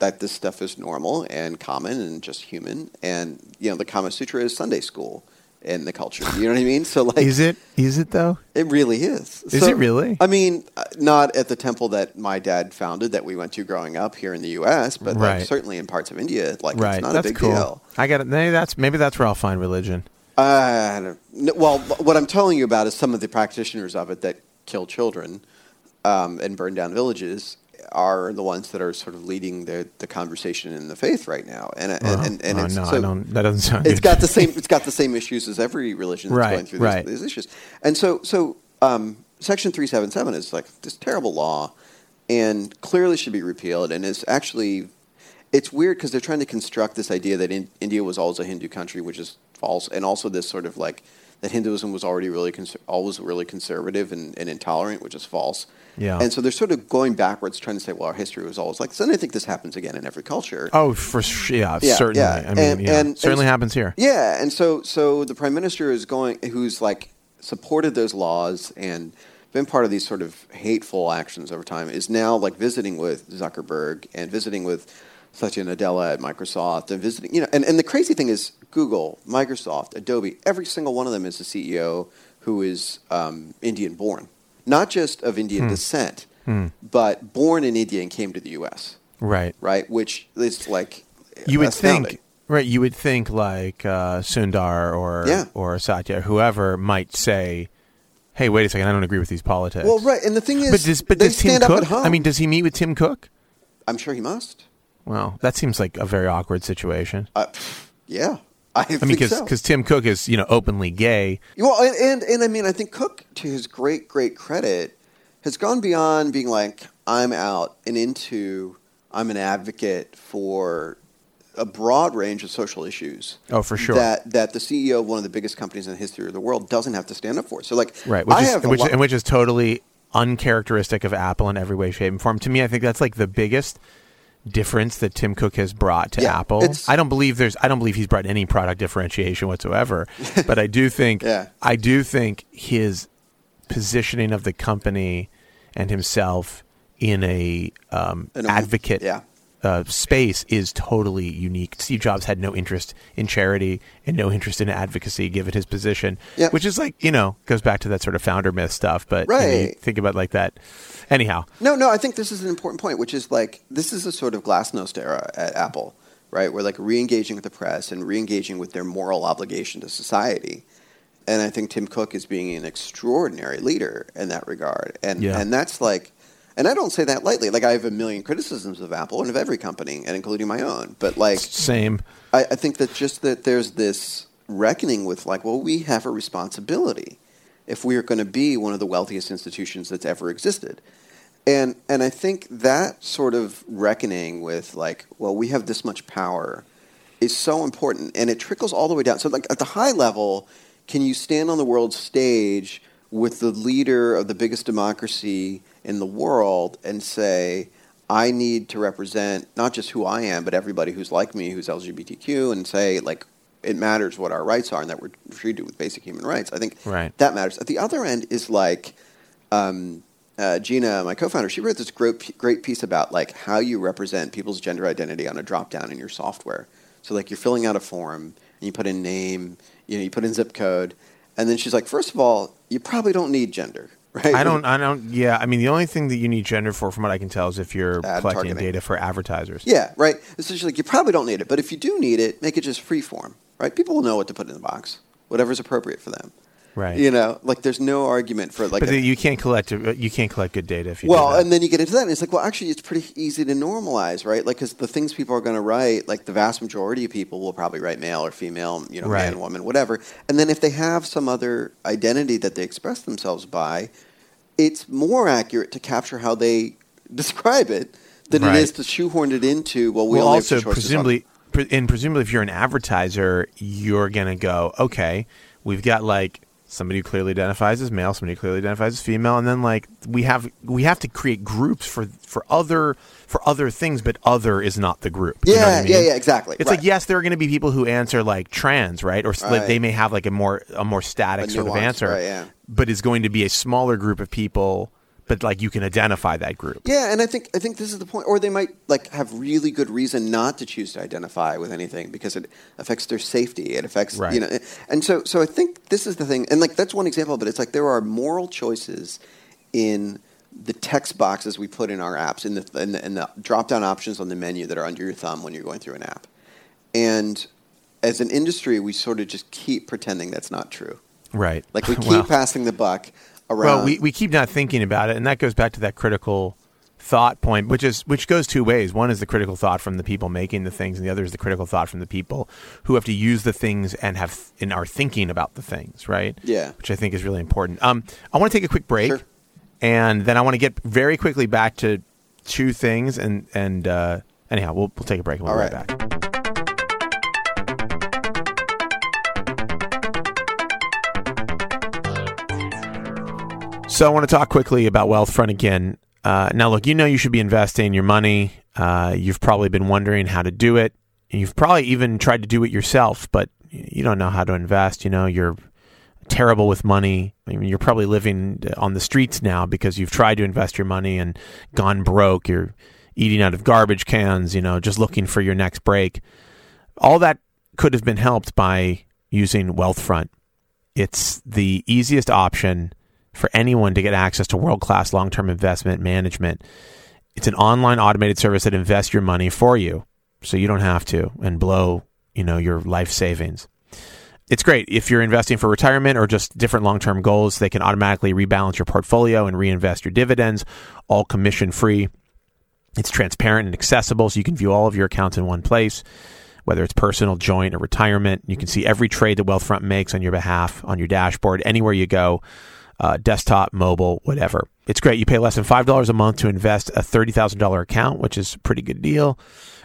that this stuff is normal and common and just human, and you know, the Kama Sutra is Sunday school in the culture. You know what I mean? So like, Is it? Is it though? it really is. Is it really? I mean, not at the temple that my dad founded that we went to growing up here in the U.S., but Right. like certainly in parts of India, like right. it's not that's a big cool. deal. I got it. Maybe that's maybe that's where I'll find religion. Uh, I don't- no, well, what I'm telling you about is some of the practitioners of it that kill children um, and burn down villages are the ones that are sort of leading the, the conversation in the faith right now, and and, Uh, and, and oh, it's, no, so I don't. That doesn't sound. it's good. got the same it's got the same issues as every religion that's Right, going through these, right. these issues. And so so um, section 377 is like this terrible law and clearly should be repealed and it's actually it's weird because they're trying to construct this idea that in, India was always a Hindu country which is false and also this sort of like that Hinduism was already really always really conservative and, and intolerant which is false. Yeah. And so they're sort of going backwards trying to say well our history was always like this and I think this happens again in every culture. Oh, for sure. Yeah, Yeah, certainly. yeah. I mean, And- yeah, and- certainly happens here. Yeah, and so so the prime minister is going, who's like supported those laws and been part of these sort of hateful actions over time, is now like visiting with Zuckerberg and visiting with Satya Nadella at Microsoft and visiting, you know, and, and the crazy thing is Google, Microsoft, Adobe, every single one of them is a CEO who is um, Indian born, not just of Indian descent, but born in India and came to the U.S. Right. Right, which is like You would think. Right. You would think like uh, Sundar or Yeah. or Satya, whoever might say, "Hey, wait a second. I don't agree with these politics." Well, right, and the thing is, But does but does Tim up Cook? I mean, does he meet with Tim Cook? I'm sure he must. Well, that seems like a very awkward situation. Uh, yeah, I, I mean, think because so. Tim Cook is you know openly gay. well, and, and and I mean, I think Cook, to his great great credit, has gone beyond being like I'm out and into I'm an advocate for a broad range of social issues. Oh, for sure. That that the CEO of one of the biggest companies in the history of the world doesn't have to stand up for. So, like, Right, which I is which, and which is totally uncharacteristic of Apple in every way, shape, and form. To me, I think that's like the biggest difference that Tim Cook has brought to Yeah, Apple. I don't believe there's I don't believe he's brought any product differentiation whatsoever. but I do think Yeah. I do think his positioning of the company and himself in a um, In a- advocate yeah. Uh, space is totally unique. Steve Jobs had no interest in charity and no interest in advocacy, given his position, Yep. which is like you know goes back to that sort of founder myth stuff. But you know, you Right. think about it like that. Anyhow, No, no, I think this is an important point, which is like this is a sort of glasnost era at Apple, right? We're like re-engaging with the press and re-engaging with their moral obligation to society. and I think Tim Cook is being an extraordinary leader in that regard. And Yeah. and that's like, and I don't say that lightly. Like I have a million criticisms of Apple and of every company, and including my own. But like, Same. I, I think that just that there's this reckoning with like, well, we have a responsibility if we are going to be one of the wealthiest institutions that's ever existed. And and I think that sort of reckoning with like, well, we have this much power is so important and it trickles all the way down. So like at the high level, can you stand on the world stage with the leader of the biggest democracy in the world and say, I need to represent not just who I am, but everybody who's like me, who's LGBTQ, and say like it matters what our rights are and that we're treated with basic human rights. I think Right. that matters. At the other end is like um, uh, Gina, my co-founder, she wrote this great great piece about like how you represent people's gender identity on a drop down in your software. So like you're filling out a form and you put in name, you know, you put in zip code, and then she's like, first of all, you probably don't need gender, right? I don't. I don't. Yeah. I mean, the only thing that you need gender for, from what I can tell, is if you're Ad collecting targeting. data for advertisers. Yeah, right. She's like, you probably don't need it, but if you do need it, make it just free form, right? People will know what to put in the box, whatever's appropriate for them. Right. You know, like there's no argument for like. but a- you can't collect. Uh, you can't collect good data if you. Well, and then you get into that, and it's like, well, actually, it's pretty easy to normalize, right? Like, because the things people are going to write, like the vast majority of people will probably write male or female, you know, Right. man, woman, whatever. And then if they have some other identity that they express themselves by, it's more accurate to capture how they describe it than Right. it is to shoehorn it into. Well, we well, also have two choices on- presumably, pre- and presumably, if you're an advertiser, you're gonna go, okay, we've got like somebody who clearly identifies as male, somebody who clearly identifies as female, and then like we have we have to create groups for for other for other things, but other is not the group. You know Yeah, I mean? yeah, yeah, exactly. It's Right. like yes, there are going to be people who answer like trans, right? Or s- like they may have like a more a more static A sort of answer, right, yeah. but is going to be a smaller group of people. But like you can identify that group. Yeah, and I think I think this is the point. Or they might like have really good reason not to choose to identify with anything because it affects their safety. It affects Right. you know, and so so I think this is the thing. And like that's one example, but it's like there are moral choices in the text boxes we put in our apps, in the in the, in the drop down options on the menu that are under your thumb when you're going through an app. And as an industry, we sort of just keep pretending that's not true. Right. Like we keep passing the buck around. Well, we, we keep not thinking about it, and that goes back to that critical thought point, which is which goes two ways. One is the critical thought from the people making the things, and the other is the critical thought from the people who have to use the things and have and are thinking about the things, right? Yeah. which I think is really important. Um, I want to take a quick break, Sure. and then I want to get very quickly back to two things, and and uh, anyhow, we'll we'll take a break and we'll All be right right. back. So I want to talk quickly about Wealthfront again. Uh, now, look, you know you should be investing your money. Uh, you've probably been wondering how to do it. You've probably even tried to do it yourself, but you don't know how to invest. You know you're terrible with money. I mean, you're probably living on the streets now because you've tried to invest your money and gone broke. You're eating out of garbage cans. You know, just looking for your next break. All that could have been helped by using Wealthfront. It's the easiest option for anyone to get access to world class long term investment management. It's an online automated service that invests your money for you so you don't have to and blow, you know, your life savings. It's great if you're investing for retirement or just different long term goals. They can automatically rebalance your portfolio and reinvest your dividends, all commission free. It's transparent and accessible, so you can view all of your accounts in one place, whether it's personal, joint, or retirement. You can see every trade that Wealthfront makes on your behalf on your dashboard anywhere you go, uh, desktop, mobile, whatever. It's great. You pay less than $5 a month to invest a $30,000 account, which is a pretty good deal.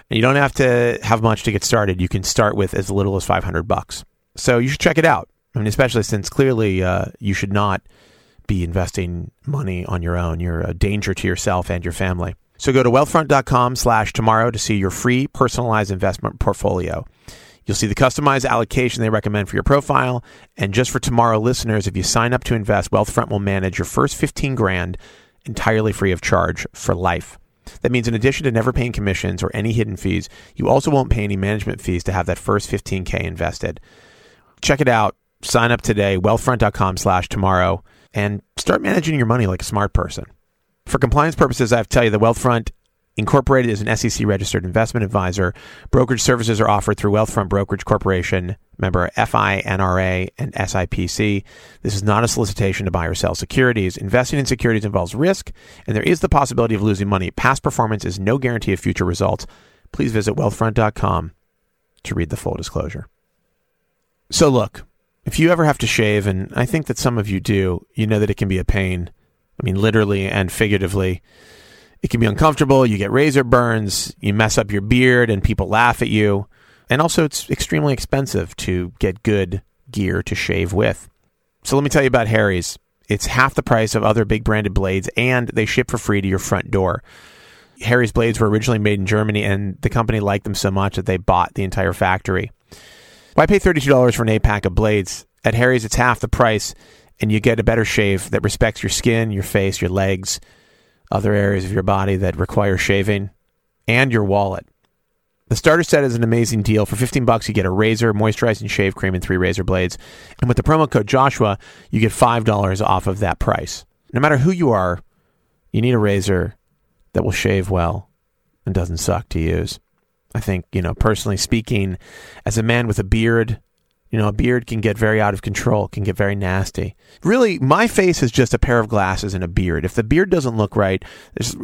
And you don't have to have much to get started. You can start with as little as 500 bucks. So you should check it out. I mean, especially since clearly uh, you should not be investing money on your own. You're a danger to yourself and your family. So go to wealthfront.com slash tomorrow to see your free personalized investment portfolio. You'll see the customized allocation they recommend for your profile. And just for tomorrow listeners, if you sign up to invest, Wealthfront will manage your first 15 grand entirely free of charge for life. That means in addition to never paying commissions or any hidden fees, you also won't pay any management fees to have that first 15K invested. Check it out. Sign up today, wealthfront.com slash tomorrow, and start managing your money like a smart person. For compliance purposes, I have to tell you that Wealthfront Incorporated is an SEC registered investment advisor. Brokerage services are offered through Wealthfront Brokerage Corporation, member FINRA and SIPC. This is not a solicitation to buy or sell securities. Investing in securities involves risk, and there is the possibility of losing money. Past performance is no guarantee of future results. Please visit wealthfront.com to read the full disclosure. So, look, if you ever have to shave, and I think that some of you do, you know that it can be a pain. I mean, literally and figuratively. It can be uncomfortable. You get razor burns. You mess up your beard, and people laugh at you. And also, it's extremely expensive to get good gear to shave with. So, let me tell you about Harry's. It's half the price of other big branded blades, and they ship for free to your front door. Harry's blades were originally made in Germany, and the company liked them so much that they bought the entire factory. Why pay $32 for an eight pack of blades? At Harry's, it's half the price, and you get a better shave that respects your skin, your face, your legs, other areas of your body that require shaving, and your wallet. The starter set is an amazing deal. For 15 bucks, you get a razor, moisturizing shave cream, and three razor blades. And with the promo code Joshua, you get $5 off of that price. No matter who you are, you need a razor that will shave well and doesn't suck to use. I think, you know, personally speaking, as a man with a beard, you know, a beard can get very out of control, can get very nasty. Really, my face is just a pair of glasses and a beard. If the beard doesn't look right,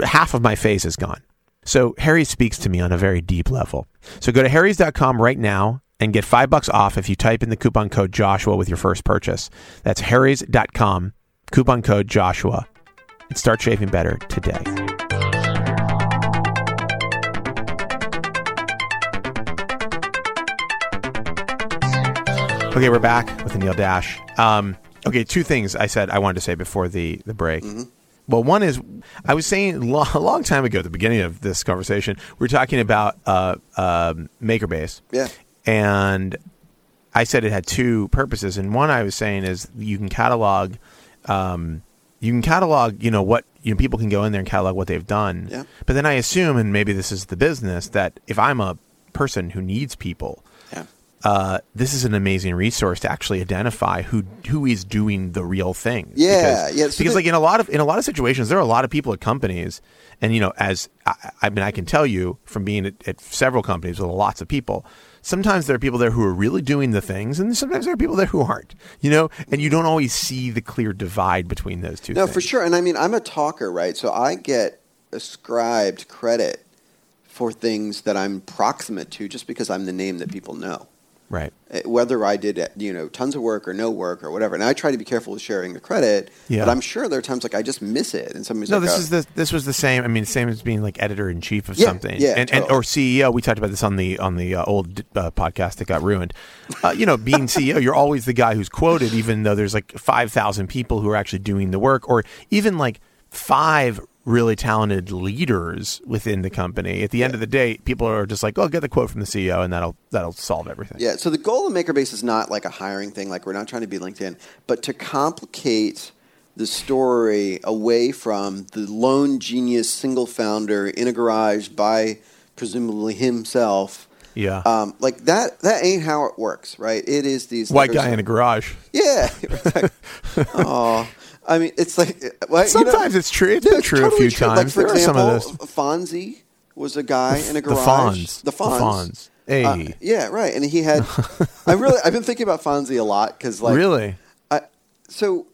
half of my face is gone. So Harry speaks to me on a very deep level. So go to harrys.com right now and get 5 bucks off if you type in the coupon code Joshua with your first purchase. That's harrys.com coupon code Joshua. And start shaving better today. Okay, we're back with Anil Dash. Um, okay, two things I said I wanted to say before the the break. Well, one is I was saying lo- a long time ago at the beginning of this conversation, we were talking about uh, um MakerBase. Yeah. And I said it had two purposes, and one I was saying is you can catalog, um, you can catalog, you know what you know people can go in there and catalog what they've done. Yeah. But then I assume, and maybe this is the business, that if I'm a person who needs people. Uh, this is an amazing resource to actually identify who who is doing the real thing. Yeah, because, yeah, so because like in a lot of in a lot of situations, there are a lot of people at companies, and you know, as I, I mean, I can tell you from being at, at several companies with lots of people. Sometimes there are people there who are really doing the things, and sometimes there are people there who aren't. You know, and you don't always see the clear divide between those two. No, things. for sure. And I mean, I'm a talker, right? So I get ascribed credit for things that I'm proximate to just because I'm the name that people know. Right. Uh, Whether I did, uh, you know, tons of work or no work or whatever. And I try to be careful with sharing the credit. Yeah. But I'm sure there are times like I just miss it, and somebody's No, like, this oh, is the this was the same. I mean, same as being like editor in chief of Yeah, something, yeah, and, and or CEO. We talked about this on the on the uh, old uh, podcast that got ruined. Uh, you know, being CEO, you're always the guy who's quoted, even though there's like five thousand people who are actually doing the work, or even like five really talented leaders within the company. At the end of the day, people are just like, "Oh, get the quote from the CEO," and that'll that'll solve everything. Yeah. So the goal of MakerBase is not like a hiring thing. Like we're not trying to be LinkedIn, but to complicate the story away from the lone genius, single founder in a garage by presumably himself. Yeah. Um, like that. That ain't how it works, right? It is these White guy in a garage. Yeah. Oh, I mean, it's like well, you know- Sometimes it's true. It's been true a few true. times. Like for there example, are some of those. Fonzie was a guy in a garage. The. Fonz. The The Fonz. Fonz. Hey. Uh, yeah, right. And he had. I really, I've been thinking about Fonzie a lot because, like, really? I, so,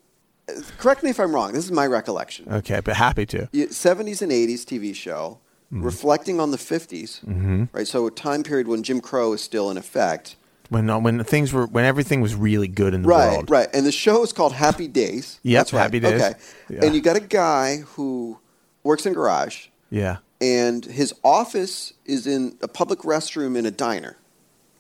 uh, correct me if I'm wrong. This is my recollection. Okay, but happy to. Yeah, 70s and 80s TV show, Mm-hmm. reflecting on the 50s, right? So, a time period when Jim Crow is still in effect. When uh, when things were when everything was really good in the Right, world. right. right. And the show is called Happy Days. Yep, That's right. Happy Days. Okay. Yeah. And you got a guy who works in a garage, Yeah. and his office is in a public restroom in a diner.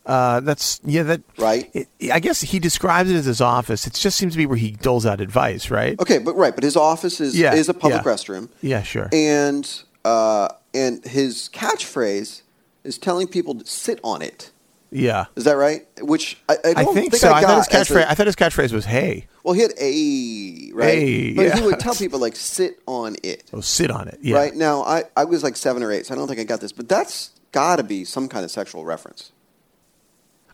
Uh, that's yeah. That Right. It, I guess he describes it as his office. It just seems to be where he doles out advice, right? Okay, but right, but his office is Yeah, is a public yeah. restroom. Yeah, sure. And uh, and his catchphrase is telling people to sit on it. Yeah. Is that right? Which I, I I don't think, so. I, thought got his as catchphrase. a- I thought his catchphrase was "Hey, well, he had a right, Hey, but he would tell people like sit on it. oh, sit on it." Yeah. Right now, I, I was like seven or eight, so I don't think I got this, but that's got to be some kind of sexual reference.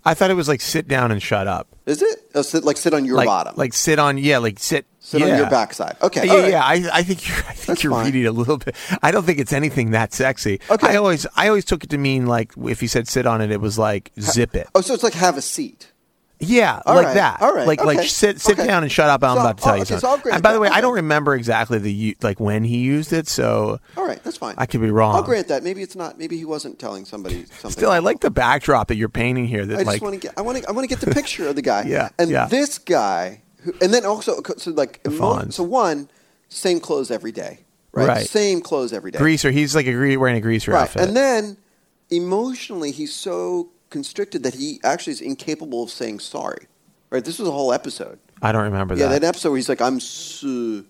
I thought it was like sit down and shut up. Is it? Oh, sit, like sit on your like, bottom. Like sit on. Yeah. Like sit. Sit on your backside. Okay, Yeah, right. yeah. I, I think you're. I think That's you're fine. reading a little bit. I don't think it's anything that sexy. Okay. I always, I always took it to mean like if he said sit on it, it was like zip it. Oh, so it's like have a seat. Yeah, All like right, that. all right, Like like sit sit okay. down and shut up. I'm So- about to tell oh, you okay, so something. Grant and by the way, I don't remember exactly the like when he used it. So All right, that's fine. I could be wrong. I'll grant that. Maybe it's not. Maybe he wasn't telling somebody something. Still, I like the backdrop that you're painting here. That I just like want to get. I want to. I want to get the picture of the guy. Yeah, And yeah. this guy, who, and then also, so like, The mo- Fonz. so one, same clothes every day, right? Right. Same clothes every day. greaser. He's like a wearing a greaser right. outfit. And then emotionally, he's so constricted that he actually is incapable of saying sorry. Right. This was a whole episode. I don't remember Yeah, that. Yeah, that episode where he's like, "I'm." So,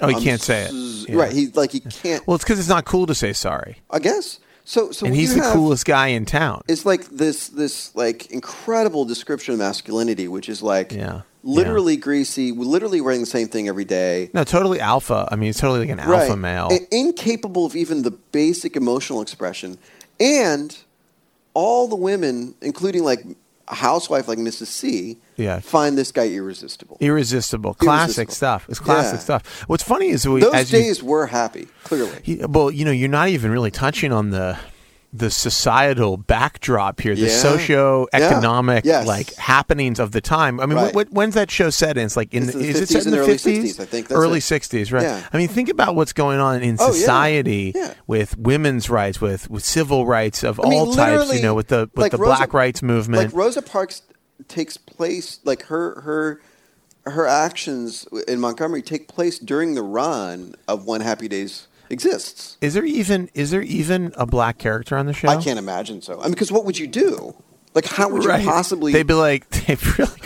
Oh, he I'm can't say it. Yeah. Right. He like he can't. well, it's because it's not cool to say sorry, I guess. So so and he's the have- coolest guy in town. it's like this this like incredible description of masculinity, which is like Yeah. literally greasy, literally wearing the same thing every day. No, totally alpha. I mean, it's totally like an alpha male. I- incapable of even the basic emotional expression, and all the women, including like a housewife like Mrs. C, Yeah. find this guy irresistible. Irresistible, classic Irresistible. stuff. It's classic Yeah. stuff. What's funny is we, Those as you- days were happy, clearly. He, well, you know, you're not even really touching on the the societal backdrop here, the Yeah. socio-economic Yeah. Yes. like happenings of the time. I mean, Right. what, when's that show set in? It's like in It's the, the is it set in the early 50s? 60s, I think. That's early it. 60s, right? Yeah. I mean, think about what's going on in Oh, society with women's rights, with with civil rights of I mean, all types. You know, with the with like the Rosa- black rights movement. Like Rosa Parks takes place, like her her her actions in Montgomery take place during the run of One Happy Days exists. is there even is there even a black character on the show? I can't imagine so. I mean, because what would you do? Like, how would Right. you possibly? They'd be like, they really.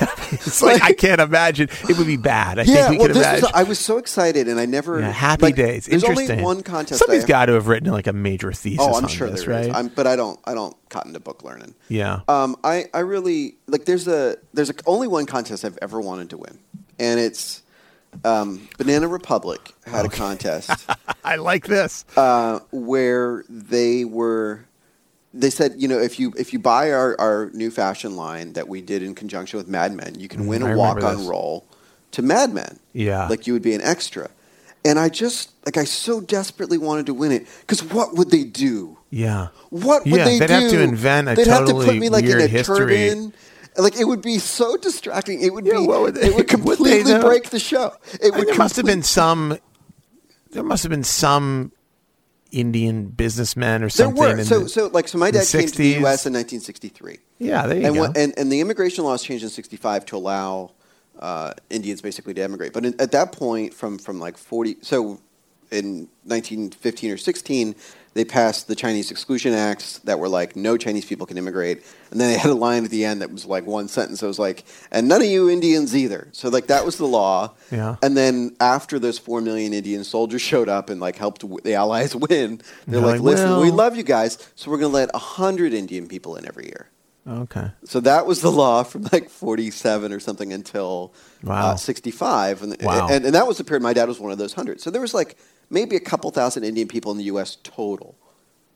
Yeah, it's like, Like- I can't imagine. It would be bad. I yeah, think we well, imagine. was, I was so excited, and I never. yeah, happy like, days. There's Interesting. only one contest. Somebody's I- got to have written like a major thesis. Oh, I'm on sure this, there is. right? I'm, but I don't. I don't cotton to book learning. yeah. Um, I, I really like. There's a there's a, only one contest I've ever wanted to win, and it's um, Banana Republic had a contest I like this. uh, where they were. They said, you know, if you if you buy our, our new fashion line that we did in conjunction with Mad Men, you can win Mm, I a walk on role to Mad Men. Yeah. like you would be an extra. And I just like I so desperately wanted to win it because what would they do? yeah. What would Yeah, they they'd do? have to invent a They'd have to put me like in a history. turban. Like it would be so distracting. It would Yeah, be. would they- it would would completely though? break the show. It would. there must have been some. There must have been some Indian businessmen or something. There were in so the- so like so. My dad came to the U.S. in 1963. yeah, there you and, go. when- and and the immigration laws changed in '65 to allow uh, Indians basically to emigrate. But in, at that point, from from like 40, so in 1915 or 16, they passed the Chinese Exclusion Acts that were like no Chinese people can immigrate, and then they had a line at the end that was like one sentence. It was like, and none of you Indians either. So like that was the law. Yeah. And then after those four million Indian soldiers showed up and like helped w- the Allies win, they're like, like, listen, well- we love you guys, so we're going to let hundred Indian people in every year. okay. So that was the law from like 47 or something until Wow. uh, 65. And, Wow. and, and that was the period my dad was one of those hundred. So there was like maybe a couple thousand Indian people in the U.S. total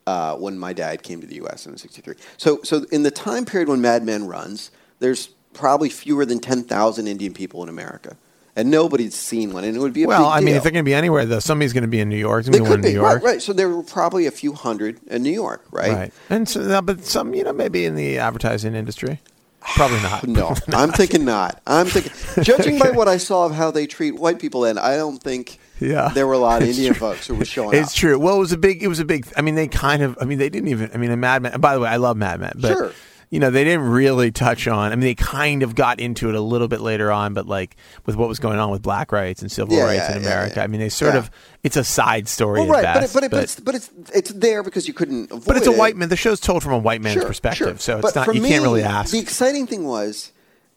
uh, when my dad came to the U.S. in 63. So, so in the time period when Mad Men runs, there's probably fewer than 10,000 Indian people in America. And nobody's seen one. And it would be a Well, I mean, if they're going to be anywhere, though, somebody's going to be in New York. they could be. New York. Right, right. So there were probably a few hundred in New York, right? Right. And so, but some, you know, maybe in the advertising industry. Probably not. No, I'm thinking not. I'm thinking, judging by what I saw of how they treat white people, then I don't think Yeah. there were a lot of It's Indian true. folks who were showing It's up. true. Well, it was a big. It was a big. I mean, they kind of. I mean, they didn't even. I mean, a Mad Men. By the way, I love Mad Men, but Sure. you know, they didn't really touch on. I mean, they kind of got into it a little bit later on, but like with what was going on with black rights and civil Yeah, rights yeah, in America. yeah. I mean, they sort of. It's a side story Well, at right, but, it, best. but, it, but, it's, but it's it's there because you couldn't avoid but it's a it. white man. The show's told from a white man's Sure, perspective, sure. so it's But not. You me, can't really ask. The exciting thing was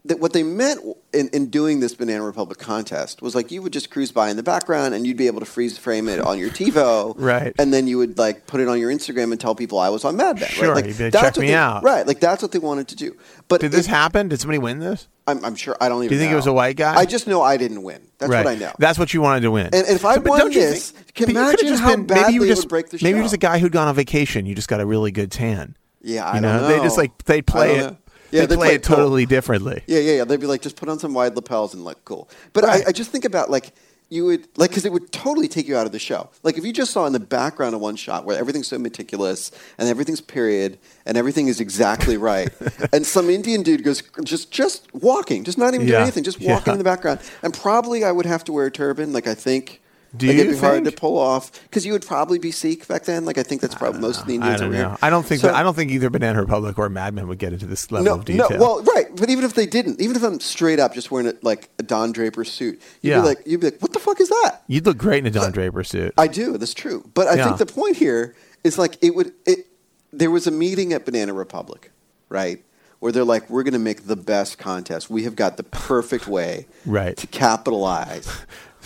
that what they meant in, in doing this Banana Republic contest was like you would just cruise by in the background and you'd be able to freeze frame it on your TiVo, Right. And then you would like put it on your Instagram and tell people I was on Mad Men, Sure, right? Like, like, "Check me they- out." right? Like that's what they wanted to do. But Did this it- happen? Did somebody win this? I'm, I'm sure I don't even. Do you think it was a white guy? I just know I didn't win. That's right. what I know. That's what you wanted to win. And- and if I but won this, think- can you imagine just how been, maybe badly you just, would break the Maybe you're just a guy who'd gone on vacation. You just got a really good tan. yeah, I you know, know. they just like they play it. know. Yeah, they, play, it it cool. totally differently. Yeah, yeah, yeah. They'd be like, just put on some wide lapels and look cool. But Right. I, I just think about like you would like because it would totally take you out of the show. Like if you just saw in the background of one shot where everything's so meticulous and everything's period and everything is exactly right, and some Indian dude goes just just walking, just not even doing anything, just walking Yeah. in the background, and probably I would have to wear a turban. Like I think. Do like, you it'd be hard to pull off because you would probably be Sikh back then. Like I think that's probably most of the I don't know. here. I don't think So- that, I don't think either Banana Republic or Mad Men would get into this level no, of detail. no, well, right. But even if they didn't, even if I'm straight up just wearing a, like a Don Draper suit, you'd Yeah. be like, you'd be like, what the fuck is that? You'd look great in a Don Draper suit. I do. That's true. But I Yeah. think the point here is like it would. It there was a meeting at Banana Republic, right, where they're like, we're going to make the best contest. We have got the perfect way, Right. to capitalize.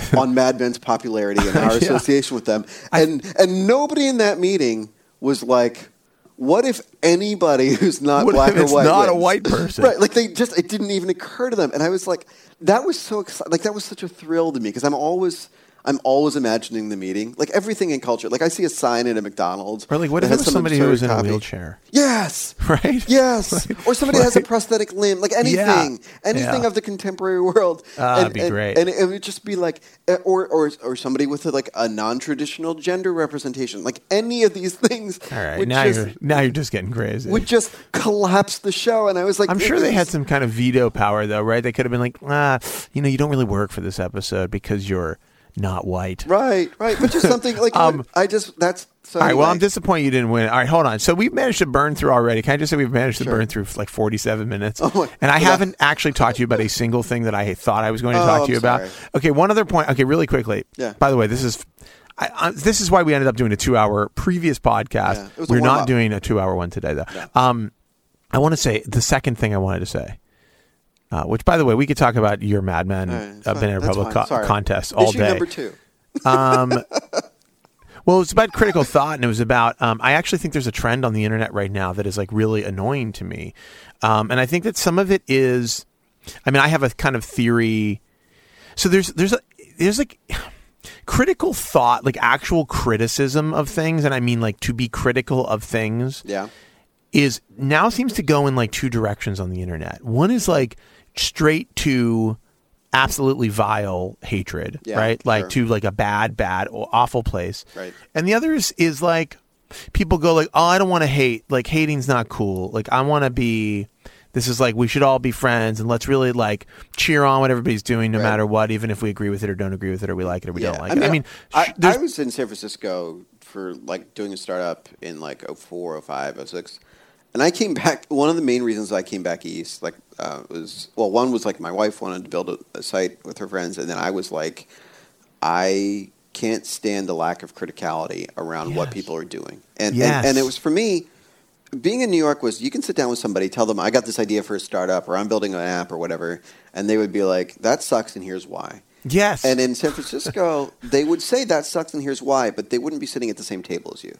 on Mad Men's popularity and our Yeah. association with them, and and nobody in that meeting was like, "What if anybody who's not What black or it's white not a white person? right? Like they just it didn't even occur to them, and I was like, that was so exciting. Like that was such a thrill to me because I'm always. I'm always imagining the meeting, like everything in culture. Like I see a sign at a McDonald's, Or like, what if it was somebody who was in a wheelchair? Yes, Right? Yes, Like- or somebody has a prosthetic limb, like anything, Yeah. anything Yeah. of the contemporary world. Ah, and, that'd be and- great. And it would just be like, uh, or or or somebody with a, like a non-traditional gender representation, like any of these things. All right, now just, you're now you're just getting crazy. would just collapse the show. And I was like, I'm sure they had some kind of veto power, though, right? They could have been like, ah, you know, you don't really work for this episode because you're not white. Right, right, but just something like Um, I just that's so. All right. Well, I'm disappointed you didn't win. All right, hold on. So we've managed to burn through already. Can I just say we've managed to Sure. burn through like 47 minutes? Oh my- and I well, haven't actually talked to you about a single thing that I thought I was going to Oh, talk I'm to you about. sorry. Okay, one other point. Okay, really quickly. Yeah. By the way, this is. I, I, this is why we ended up doing a two-hour previous podcast. Yeah, it was a We're not warm-up. doing a two-hour one today, though. Yeah. Um, I want to say the second thing I wanted to say, uh, which, by the way, we could talk about your Mad Men right, uh. Banana Republic co- contest all Issue day. number two. Um, well, it's about critical thought, and it was about. Um, I actually think there's a trend on the internet right now that is like really annoying to me, um, and I think that some of it is. I mean, I have a kind of theory. So there's there's a there's like critical thought, like actual criticism of things, and I mean like to be critical of things Yeah, is now seems to go in like two directions on the internet. One is like straight to absolutely vile hatred, Yeah, right? Like sure. to like a bad, bad, or awful place. Right. And the other is is like people go like, "Oh, I don't want to hate. Like hating's not cool. Like I want to be this is like we should all be friends and let's really like cheer on what everybody's doing no Right. matter what, even if we agree with it or don't agree with it or we like it or we don't like I it. I mean, I, I was in San Francisco for like doing a startup in like 04, 05, 06. And I came back. One of the main reasons I came back east, like, uh, was well, one was like my wife wanted to build a, a site with her friends, and then I was like, I can't stand the lack of criticality around what people are doing, and, Yes. and and it was for me. Being in New York was you can sit down with somebody, tell them I got this idea for a startup, or I'm building an app, or whatever, and they would be like, "That sucks," and here's why. yes. And in San Francisco, they would say that sucks, and here's why, but they wouldn't be sitting at the same table as you.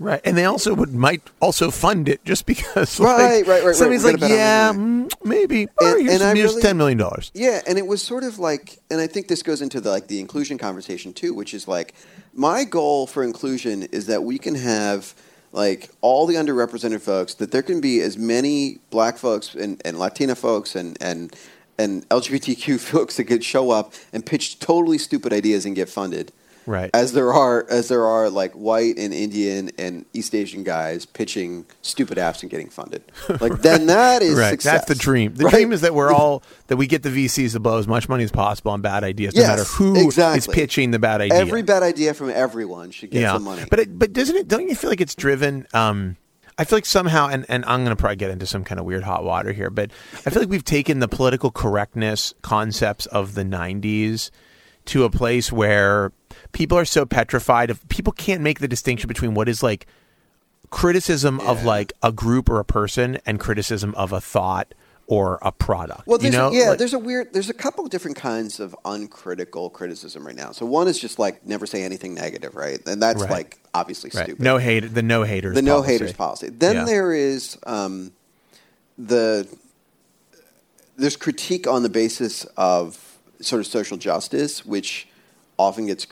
Right, and they also would might also fund it just because. Right, like, right, right, Somebody's right. Like, yeah, mm, maybe. Right, And- here's, and here's really- ten million dollars. Yeah, and it was sort of like, and I think this goes into the like the inclusion conversation too, which is like, my goal for inclusion is that we can have like all the underrepresented folks, that there can be as many Black folks and, and Latina folks and and and LGBTQ folks that could show up and pitch totally stupid ideas and get funded. Right. As there are as there are like white and Indian and East Asian guys pitching stupid apps and getting funded. Like then that is right, success. that's the dream. The Right? dream is that we're all that we get the VCs to blow as much money as possible on bad ideas, no matter who is exactly. pitching the bad idea. Every bad idea from everyone should get some money. But it, but doesn't it? Don't you feel like it's driven? Um, I feel like somehow, and, and I'm going to probably get into some kind of weird hot water here, but I feel like we've taken the political correctness concepts of the '90s to a place where people are so petrified of people can't make the distinction between what is like criticism of like a group or a person and criticism of a thought or a product. Well, you know, yeah, Like- there's a weird, there's a couple of different kinds of uncritical criticism right now. So one is just like never say anything negative, right? And that's Right. like obviously right. stupid. no hate, the no haters, the no haters policy. Then Yeah. there is um, the there's critique on the basis of sort of social justice, which often g's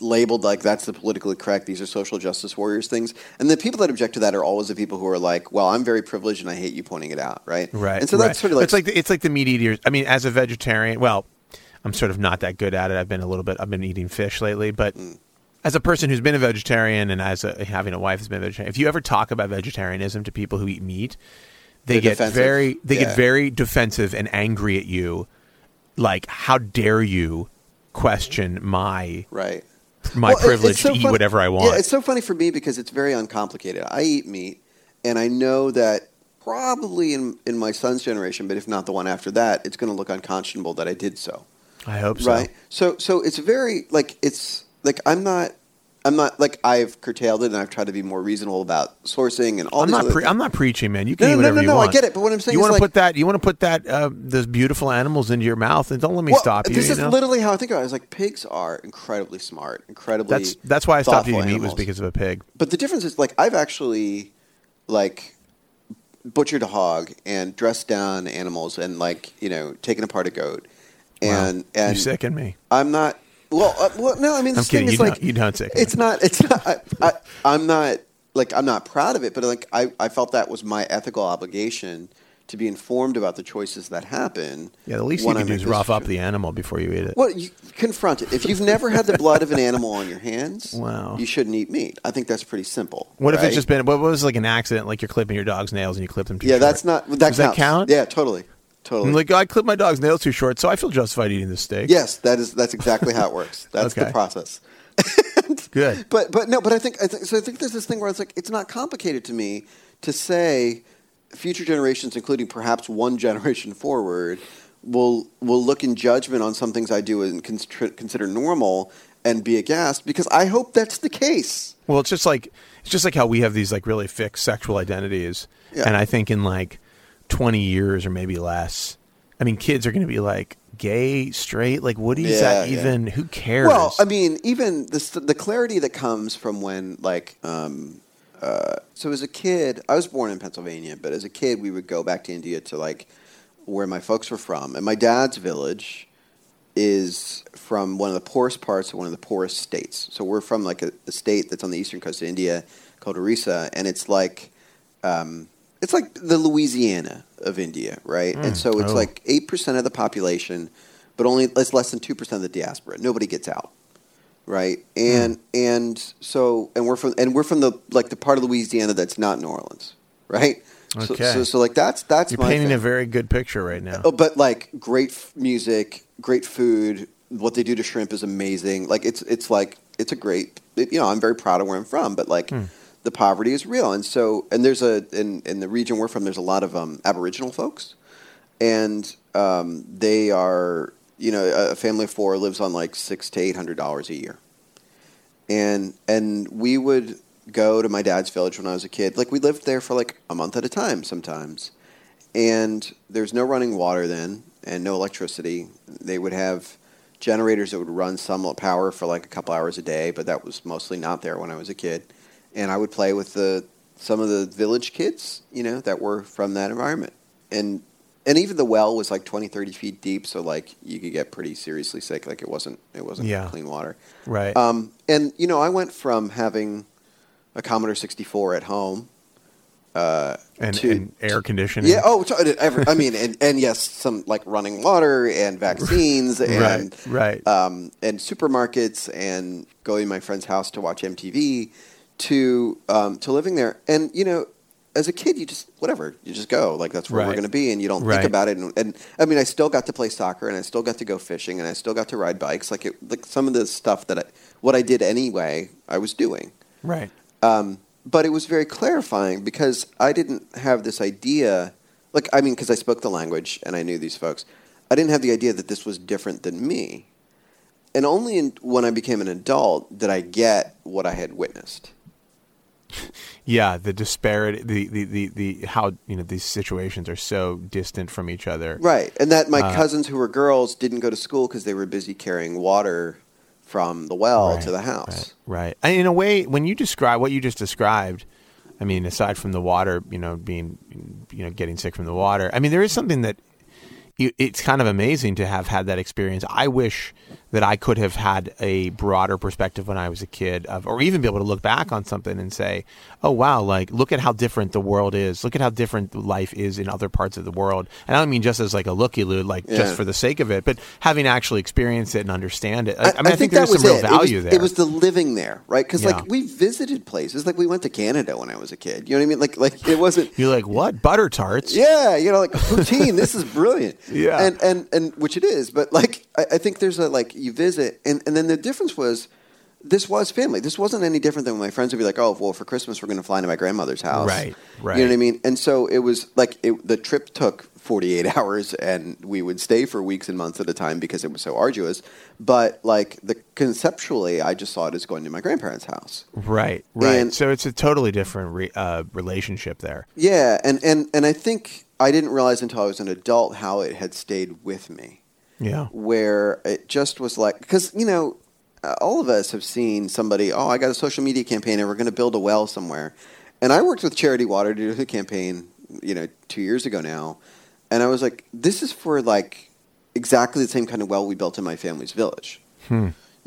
labeled like that's the politically correct. These are social justice warriors things, and the people that object to that are always the people who are like, "Well, I'm very privileged and I hate you pointing it out." Right. Right. And so right. that's sort of like it's like the, it's like the meat eaters. I mean, as a vegetarian, well, I'm sort of not that good at it. I've been a little bit. I've been eating fish lately, but Mm. as a person who's been a vegetarian and as a, having a wife who's been a vegetarian, if you ever talk about vegetarianism to people who eat meat, they They're get defensive. very they Yeah. get very defensive and angry at you. Like, how dare you question my right. My Well, privilege so to eat whatever I want? Yeah, it's so funny for me because it's very uncomplicated. I eat meat, and I know that probably in in my son's generation, but if not the one after that, it's going to look unconscionable that I did so. I hope so. Right. So so it's very like it's like I'm not I'm not like I've curtailed it and I've tried to be more reasonable about sourcing and all I'm not. Pre- I'm not preaching, man. You can No, eat no, no, no, no I get it, but what I'm saying you is, want to like- put that. You want to put that uh, those beautiful animals into your mouth, and don't let me Well, stop you. This you is know? literally how I think about it. It's like pigs are incredibly smart, incredibly. That's that's why I stopped eating meat was because of a pig. But the difference is like I've actually like butchered a hog and dressed down animals and like you know taken apart a goat and Wow. and you sicken me. I'm not. Well, uh, well, no. I mean, I'm this thing kidding. is You like don't- you don't me. It's not. It's not. I, I, I'm not like I'm not proud of it, but like I, I felt that was my ethical obligation to be informed about the choices that happen. Yeah, the least you when can I do make is this rough up the animal before you eat it. Well, you confront it. If you've never had the blood of an animal on your hands, Wow. you shouldn't eat meat. I think that's pretty simple. What if right? it's just been? What was like an accident? Like you're clipping your dog's nails and you clip them too Yeah, short? that's not. That Does that counts. count? Yeah, totally, totally. Like, I clipped my dog's nails too short, so I feel justified eating this steak. yes, that is. That's exactly how it works. That's the process. Good. But but no, but I think I think so. I think there's this thing where it's like it's not complicated to me to say future generations, including perhaps one generation forward, will will look in judgment on some things I do and cons- consider normal and be aghast because I hope that's the case. Well, it's just like it's just like how we have these like really fixed sexual identities, Yeah. and I think in like twenty years or maybe less, I mean, kids are going to be like gay, straight. Like, what is that Yeah, yeah. even? Who cares? Well, I mean, even the the clarity that comes from when like. Um, uh, so as a kid, I was born in Pennsylvania, but as a kid, we would go back to India to like where my folks were from, and my dad's village is from one of the poorest parts of one of the poorest states. So we're from like a, a state that's on the eastern coast of India called Orissa, and it's like um, it's like the Louisiana of India, right? and mm, so it's oh. like eight percent of the population, but only it's less than two percent of the diaspora. Nobody gets out, right? And mm. and so and we're from and we're from the like the part of Louisiana that's not New Orleans, right? So, Okay. so, so like that's that's you're my painting thing. a very good picture right now. Oh, but like great f- music, great food. What they do to shrimp is amazing. Like it's it's like it's a great. It, you know, I'm very proud of where I'm from, but like hmm. The poverty is real, and so and there's a in in the region we're from. There's a lot of um, Aboriginal folks, and um, they are you know a family of four lives on like six to eight hundred dollars a year, and and we would go to my dad's village when I was a kid. Like we lived there for like a month at a time sometimes. And there's no running water then and no electricity. They would have generators that would run some power for like a couple hours a day but that was mostly not there when i was a kid and i would play with the some of the village kids you know that were from that environment and and even the well was like 20 30 feet deep so like you could get pretty seriously sick like it wasn't it wasn't Yeah. clean water right. um, and you know i went from having a commodore 64 at home uh, and, to, and air conditioning. yeah. Oh, to, every, I mean, and, and yes, some like running water and vaccines and right. um, and supermarkets and going to my friend's house to watch MTV to um, to living there. And you know, as a kid, you just whatever you just go like that's where we're going to be, and you don't Right. think about it. And, and I mean, I still got to play soccer, and I still got to go fishing, and I still got to ride bikes. Like it, like some of the stuff that I, what I did anyway, I was doing. right. Um, but it was very clarifying because I didn't have this idea. Like, I mean, because I spoke the language and I knew these folks. I didn't have the idea that this was different than me. And only in, when I became an adult did I get what I had witnessed. Yeah, the disparity, the, the, the, the how you know these situations are so distant from each other. Right. And that my Uh, cousins who were girls didn't go to school because they were busy carrying water from the well Right, to the house. Right. right. And in a way, when you describe what you just described, I mean, aside from the water, you know, being, you know, getting sick from the water, I mean, there is something that it's kind of amazing to have had that experience. I wish that I could have had a broader perspective when I was a kid of, or even be able to look back on something and say, oh, wow, like, look at how different the world is. Look at how different life is in other parts of the world. And I don't mean just as like a looky loo, like Yeah. just for the sake of it, but having actually experienced it and understand it. I, I, mean, I, think, that there's was some real it. value it was, there. It was the living there, right? Because Yeah. like we visited places, like we went to Canada when I was a kid. You know what I mean? Like like it wasn't. You're like, what? Butter tarts? Yeah, you know, like poutine. this is brilliant. Yeah. and and and which it is, but like I, I think there's a like you visit, and and then the difference was. This was family. This wasn't any different than when my friends would be like, "Oh, well, for Christmas we're going to fly to my grandmother's house." Right, right. You know what I mean? And so it was like it, the trip took 48 hours, and we would stay for weeks and months at a time because it was so arduous. But like the conceptually, I just saw it as going to my grandparents' house. Right, right. And- so it's a totally different re- uh, relationship there. Yeah, and, and, and I think I didn't realize until I was an adult how it had stayed with me. Yeah. Where it just was like, because, you know, uh, all of us have seen somebody, oh, I got a social media campaign and we're going to build a well somewhere. And I worked with Charity Water to do the campaign, you know, two years ago now. And I was like, this is for like exactly the same kind of well we built in my family's village. You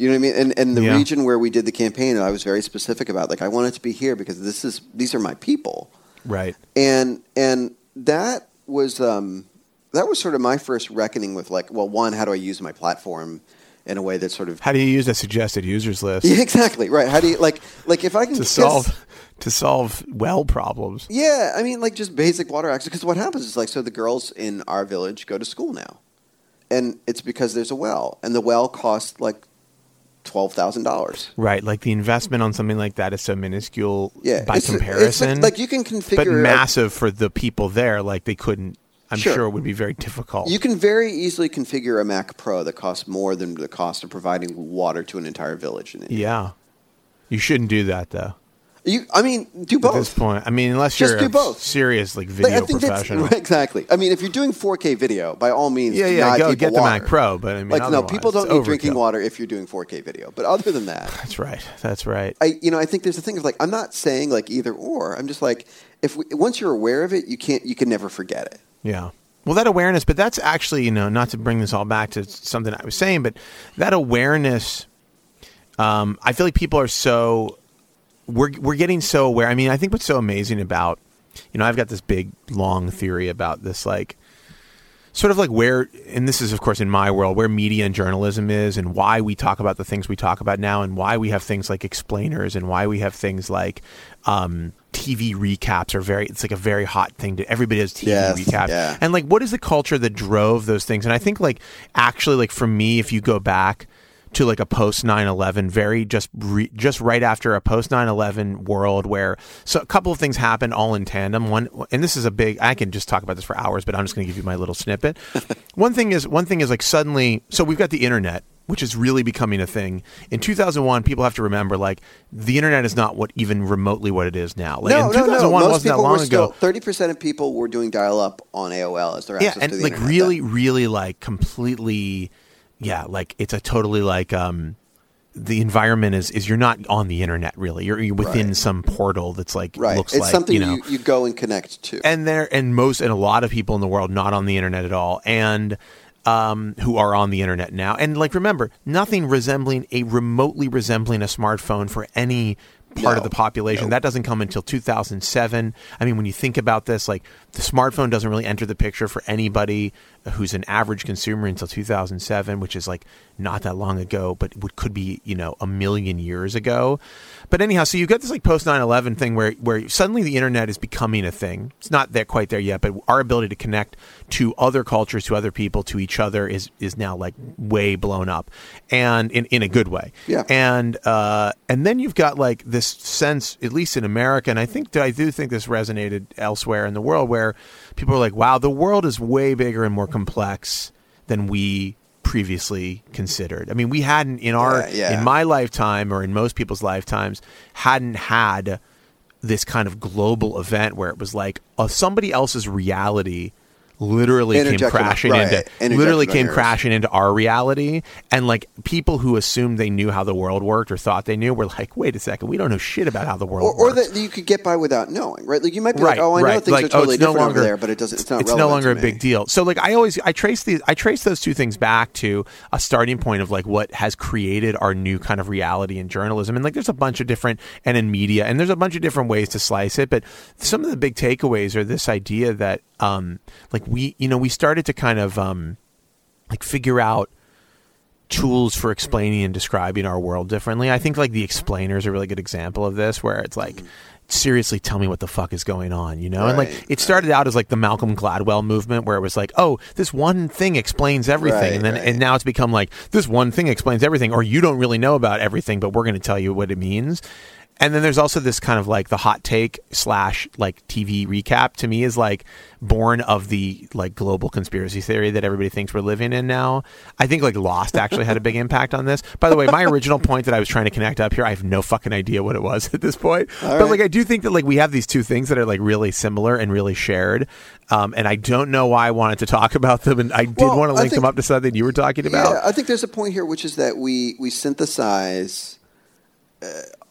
know what I mean? And and the Hmm. Yeah. region where we did the campaign, I was very specific about. Like, I want it to be here because this is these are my people Right. and and that was um, that was sort of my first reckoning with like, well, one, how do I use my platform in a way that sort of How do you use a suggested users list yeah, exactly right? How do you like like if I can to solve to solve well problems? Yeah, I mean, like just basic water access. Because what happens is like, so the girls in our village go to school now, and it's because there's a well, and the well costs like twelve thousand dollars. Right, like the investment on something like that is so minuscule Yeah, by it's- it's comparison. like you can configure but massive for the people there. Like they couldn't. I'm Sure. sure, it would be very difficult. You can very easily configure a Mac Pro that costs more than the cost of providing water to an entire village in India. yeah, you shouldn't do that though. You, I mean, do both. At this point, I mean, unless Just you're do a both. serious like Like, video I think that's- professional. exactly. I mean, if you're doing 4K video, by all means, Yeah, yeah, go get the water. Mac Pro. But I mean, like, no, people don't need drinking water if you're doing 4K video. But other than that, That's right. That's right. I, you know, I think there's a thing of like, I'm not saying like either or. I'm just like, if we, once you're aware of it, you can't, you can never forget it. Yeah. Well, that awareness, but that's actually, you know, not to bring this all back to something I was saying, but that awareness, um, I feel like people are so, we're, we're getting so aware. I mean, I think what's so amazing about, you know, I've got this big, long theory about this, like, sort of like where, and this is, of course, in my world, where media and journalism is and why we talk about the things we talk about now and why we have things like explainers and why we have things like, um, TV recaps are very, it's like a very hot thing to, everybody has TV Yes, recaps. yeah. And like, what is the culture that drove those things? And I think, like, actually, like for me, if you go back to like a post 9-11, very just re- just right after a post 9-11 world where so a couple of things happened all in tandem. One, and this is a big. I can just talk about this for hours, but I'm just going to give you my little snippet. one thing is one thing is like suddenly, so we've got the internet. Which is really becoming a thing. In 2001, people have to remember, like, the internet is not what even remotely what it is now. Like, no, in no, no. 2001 Most wasn't that long still, ago. 30% of people were doing dial up on AOL as their yeah access and to the like internet. really really like completely yeah like it's a totally like um the environment is is you're not on the internet really you're, you're within Right. some portal that's like right. looks it's like something you know you, you go and connect to. and there and most and a lot of people in the world not on the internet at all and um, who are on the internet now. And like remember nothing resembling a remotely resembling a smartphone for any part of the population. No. that doesn't come until 2007 i mean when you think about this like the smartphone doesn't really enter the picture for anybody who's an average consumer until 2007 which is like not that long ago but would could be you know a million years ago. But anyhow so you get this like post 9-11 thing where where suddenly the internet is becoming a thing. It's not there quite there yet but our ability to connect to other cultures to other people to each other is is now like way blown up and in, in a good way. Yeah. and uh and then you've got like this sense at least in america and i think i do think this resonated elsewhere in the world where people are like wow the world is way bigger and more complex than we previously considered i mean we hadn't in our Yeah, yeah. in my lifetime or in most people's lifetimes hadn't had this kind of global event where it was like uh, somebody else's reality literally came crashing right, into literally came crashing into our reality. And like people who assumed they knew how the world worked or thought they knew were like wait a second we don't know shit about how the world or, or works. that you could get by without knowing, right? Like you might be right like, oh, I know things like are totally oh, it's no different longer over there, but it doesn't. It's not. it's no longer a big deal. So like i always i trace these i trace those two things back to a starting point of like what has created our new kind of reality in journalism. And like there's a bunch of different and in media and there's a bunch of different ways to slice it. But some of the big takeaways are this idea that um like we you know we started to kind of um like figure out tools for explaining and describing our world differently. I think like the explainer is a really good example of this where it's like seriously tell me what the fuck is going on, you know? and like it started out as like the Malcolm Gladwell movement where it was like, "Oh, this one thing explains everything." Right, and then right. and now it's become like this one thing explains everything or you don't really know about everything, but we're going to tell you what it means. And then there's also this kind of like the hot take slash like TV recap to me is like born of the like global conspiracy theory that everybody thinks we're living in now. I think like Lost actually had a big impact on this. By the way, my original point that I was trying to connect up here, I have no fucking idea what it was at this point. but right. like I do think that like we have these two things that are like really similar and really shared. Um, and I don't know why I wanted to talk about them, and I did Well, want to link them up to something you were talking about. Yeah, I think there's a point here, which is that we we synthesize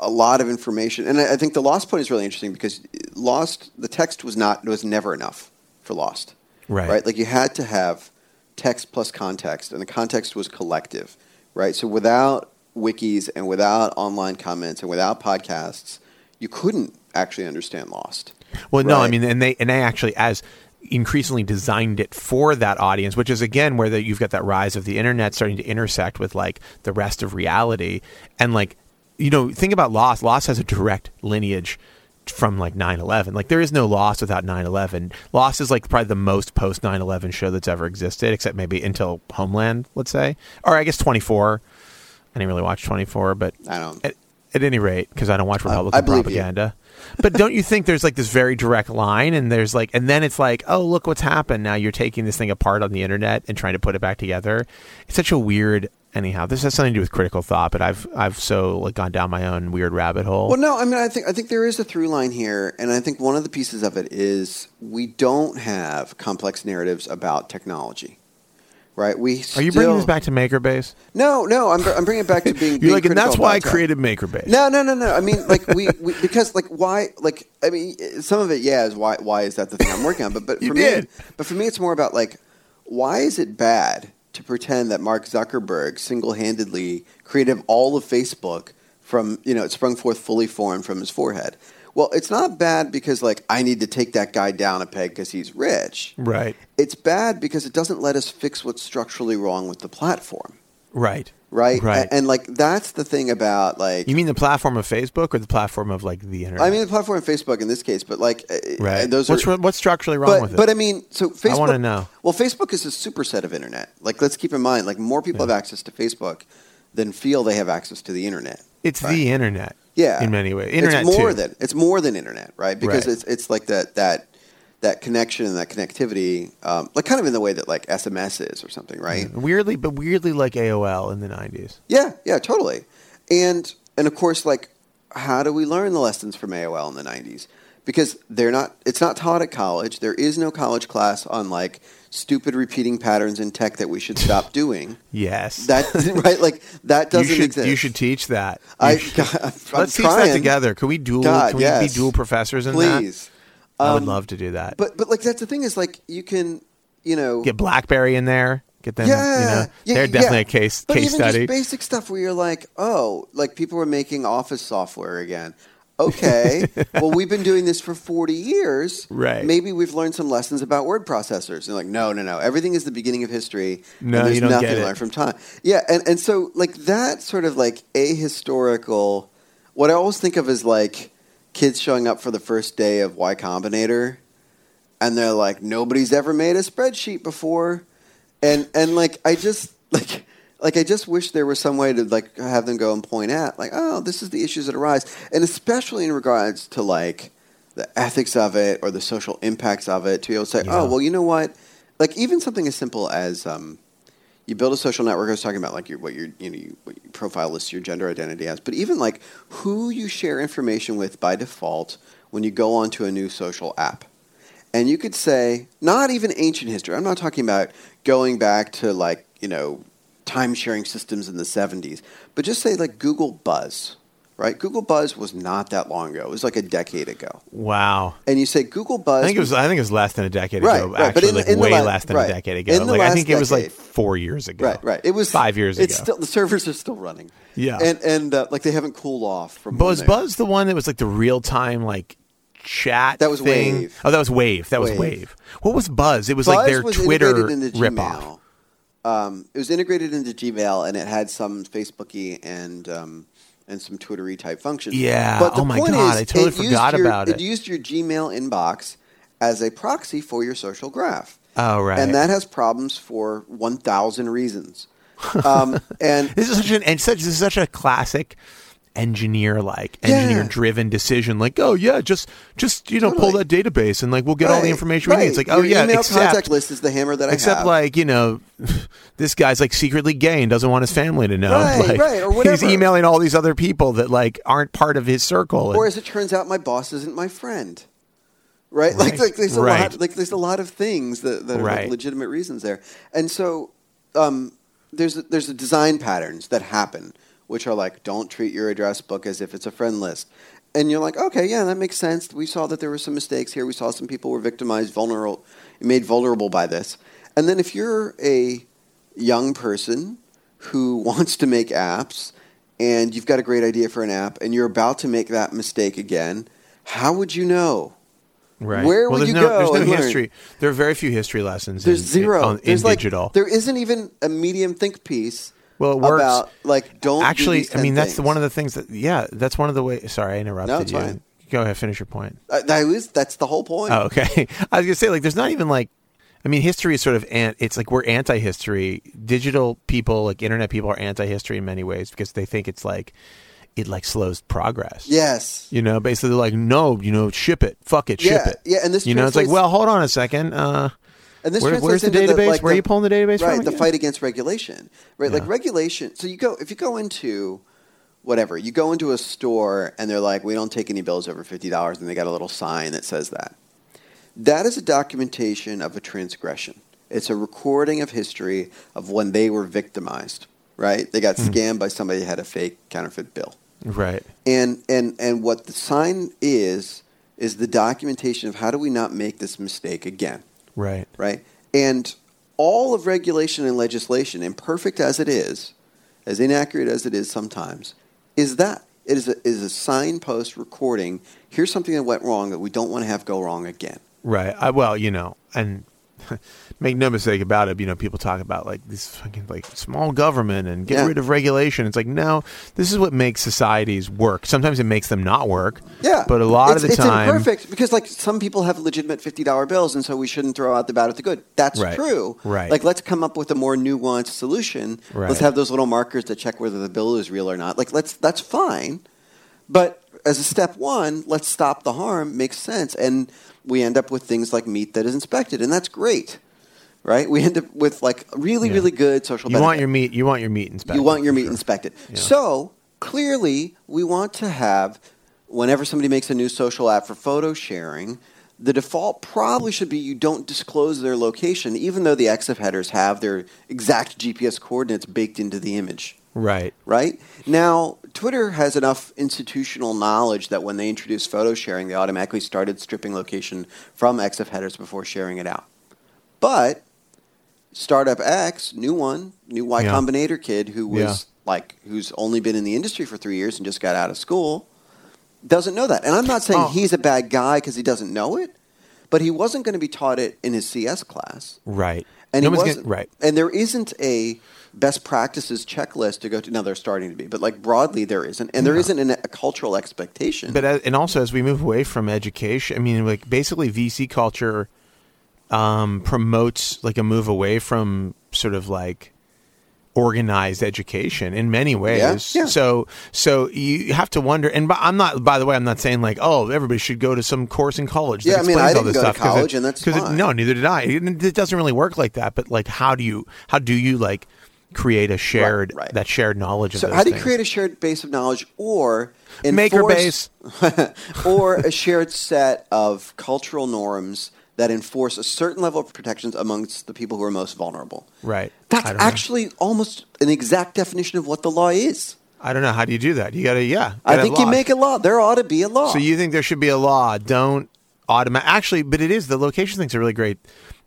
a lot of information, and I, I think the Lost point is really interesting because Lost the text was not was never enough for Lost, Right. Right, like you had to have text plus context, and the context was collective, right? So without wikis and without online comments and without podcasts, you couldn't actually understand Lost. Well, no, I mean, and they and they actually as increasingly designed it for that audience, which is again where the, you've got that rise of the internet starting to intersect with like the rest of reality, and like you know, think about Lost. Lost has a direct lineage from like 9-11 like there is no Lost without 9-11 lost is like probably the most post 9-11 show that's ever existed except maybe until homeland let's say or i guess 24 i didn't really watch 24 but I don't. at, at any rate, because I don't watch Republican I believe you. propaganda. but don't you think there's like this very direct line, and there's like, and then it's like, oh, look what's happened. Now you're taking this thing apart on the internet and trying to put it back together. It's such a weird. Anyhow, this has something to do with critical thought, but I've I've so like gone down my own weird rabbit hole. Well, no, I mean, I think I think there is a through line here, and I think one of the pieces of it is we don't have complex narratives about technology, right? We Are you bringing this back to Makerbase? No, no, I'm, I'm bringing it back to being. You're being like, and that's why I created Makerbase. No, no, no, no. I mean, like we, we because like why like I mean some of it yeah is why why is that the thing I'm working on but but for did. me but for me it's more about like why is it bad to pretend that Mark Zuckerberg single-handedly created all of Facebook from you know it sprung forth fully formed from his forehead. Well, it's not bad because like I need to take that guy down a peg because he's rich. Right, It's bad because it doesn't let us fix what's structurally wrong with the platform, right, right? Right. A- And, like that's the thing about like You mean the platform of Facebook or the platform of like the internet? I mean, the platform of Facebook in this case, but like, uh, right. uh, those what's are. what's structurally wrong but, with it? but I mean, so Facebook. I wanna know. Well, Facebook is a superset of internet. Like, let's keep in mind, like, more people have access to Facebook than feel they have access to the internet. it's right. the internet. Yeah, in many ways, internet It's more too. than it's more than internet, right? Because Right. it's it's like that that that connection and that connectivity, um, like kind of in the way that like SMS is or something, right? Weirdly, but weirdly like AOL in the '90s. Yeah, yeah, totally. And and of course, like, how do we learn the lessons from AOL in the '90s? Because they're not. It's not taught at college. There is no college class on like stupid repeating patterns in tech that we should stop doing. Yes, That right, like that doesn't should exist. you should teach that. You I, God, I'm let's teach trying. that together. Can we dual? God, can we yes. be dual professors in Please. that? I would Um, love to do that. But but like that's the thing is like you can you know get BlackBerry in there. Get them. yeah, you know, yeah, they're yeah. definitely a case but case even study. Just basic stuff where you're like, oh, like people are making Office software again. Okay, well we've been doing this for 40 years. Right. Maybe we've learned some lessons about word processors. And like, no, no, no. Everything is the beginning of history. No, and there's you don't nothing get to it. learn from time. Yeah, and and so like that sort of like ahistorical. What I always think of is like kids showing up for the first day of Y Combinator, and they're like, nobody's ever made a spreadsheet before, and and like I just like like I just wish there was some way to like have them go and point at like, oh, this is the issues that arise, and especially in regards to like the ethics of it or the social impacts of it, to be able to say, Yeah. oh, well, you know what, like even something as simple as um, you build a social network. I was talking about like your, what your you know you, what your profile lists your gender identity as, but even like who you share information with by default when you go onto a new social app, and you could say not even ancient history. I'm not talking about going back to like you know time sharing systems in the 70s, but just say like Google Buzz, right? Google Buzz was not that long ago. It was like a decade ago. Wow. And you say Google Buzz. I think it was. I think it was less than a decade Right, ago. right, but Actually, in like in the way la- less than right. a decade ago. In Like I last think it was like four years ago. Right, right. It was five years It's ago. still the servers are still running. Yeah. and and uh, like they haven't cooled off from. But was when they- Buzz the one that was like the real time like chat? That was thing? Wave. Oh, that was Wave. That was Wave. Wave. What was Buzz? It was Buzz like their was Twitter into ripoff. Um, it was integrated into Gmail, and it had some Facebooky and um, and some Twittery type functions. Yeah. But the Oh my point God, is, I totally it used forgot your- about it. It used your Gmail inbox as a proxy for your social graph. Oh right. And that has problems for one thousand reasons. Um, and this is such an and such this is such a classic engineer like engineer driven decision like oh yeah just just you know pull that database and like we'll get all the Right, information we need it's like oh Your yeah email except contact list is the hammer that I except have. like you know this guy's like secretly gay and doesn't want his family to know Right, like, right, or he's whatever. emailing all these other people that like aren't part of his circle and- or as it turns out, my boss isn't my friend. Right? Like, Right. like there's a Right. lot like there's a lot of things that, that are like Right. legitimate reasons there. And so um, there's a, there's a design patterns that happen which are like don't treat your address book as if it's a friend list. And you're like, okay, yeah, that makes sense. We saw that there were some mistakes here. We saw some people were victimized, vulnerable, made vulnerable by this. And then if you're a young person who wants to make apps and you've got a great idea for an app and you're about to make that mistake again, how would you know? right where well, would there's you no, go there's no and learn? history there are very few history lessons There's in, zero. in, on- in There's like, digital There isn't even a medium think piece Well, it works. about like don't do actually these i mean 10 that's things. one of the things that yeah that's one of the ways sorry i interrupted No, it's you fine. go ahead finish your point Uh, that is that's the whole point. Oh, okay. I was gonna say like there's not even like I mean history is sort of an, it's like we're anti-history. Digital people like internet people are anti-history in many ways because they think it's like it like slows progress. Yes. You know, basically they're like no, you know, ship it, fuck it, ship Yeah, it. yeah, and this you know, it's like well, hold on a second. Uh, And this Where- translates where's the database? like, Where are you pulling the database right, from the fight against regulation. Right, like regulation. So you go if you go into whatever you go into a store and they're like, we don't take any bills over fifty dollars, and they got a little sign that says that. That is a documentation of a transgression. It's a recording of history of when they were victimized. Right, they got hmm. scammed by somebody who had a fake counterfeit bill. right. And and and what the sign is is the documentation of how do we not make this mistake again Right. right? And all of regulation and legislation, imperfect as it is, as inaccurate as it is sometimes, is that it is a, is a signpost recording. Here's something that went wrong that we don't want to have go wrong again. Right. I, well, you know, and make no mistake about it. You know, people talk about like this fucking like small government and get Yeah. rid of regulation. It's like no, this is what makes societies work. Sometimes it makes them not work. Yeah, But a lot it's, of the it's time, imperfect because like some people have legitimate fifty dollar bills, and so we shouldn't throw out the bad with the good. That's Right. true. Right. Like let's come up with a more nuanced solution. Right. Let's have those little markers that check whether the bill is real or not. Like let's that's fine, but as a step one, let's stop the harm. Makes sense, and we end up with things like meat that is inspected, and that's great. Right? We end up with like really, Yeah. really good social. you want your meat. You want your meat inspected. You want your meat sure. inspected. Yeah. So clearly, we want to have, whenever somebody makes a new social app for photo sharing, the default probably should be you don't disclose their location, even though the EXIF headers have their exact GPS coordinates baked into the image. Right. Right? Now, Twitter has enough institutional knowledge that when they introduced photo sharing, they automatically started stripping location from EXIF headers before sharing it out. But Startup X, new one, new Y Yeah. Combinator kid who was Yeah. like who's only been in the industry for three years and just got out of school, doesn't know that. And I'm not saying Oh. he's a bad guy because he doesn't know it, but he wasn't going to be taught it in his CS class. Right. And No he wasn't, gonna- right. And there isn't a best practices checklist to go to. Now they're starting to be, but like broadly there isn't, and there not an, a cultural expectation. But as, and also as we move away from education, I mean, like basically VC culture um, promotes like a move away from sort of like organized education in many ways. yeah. So so you have to wonder. And by, I'm not. By the way, I'm not saying like oh everybody should go to some course in college. that Yeah, I mean, I all didn't this go to stuff 'cause it- college, and that's 'cause it- no, neither did I. It, it doesn't really work like that. But like, how do you how do you like create a shared right. that shared knowledge of so how do you things? create a shared base of knowledge or Maker base. or a shared set of cultural norms that enforce a certain level of protections amongst the people who are most vulnerable. Right. That's I don't know. actually almost an exact definition of what the law is. I don't know. How do you do that? You got to, yeah. I gotta think you make a law. There ought to be a law. So you think there should be a law? Don't automatic. Actually, but it is the location things are really great.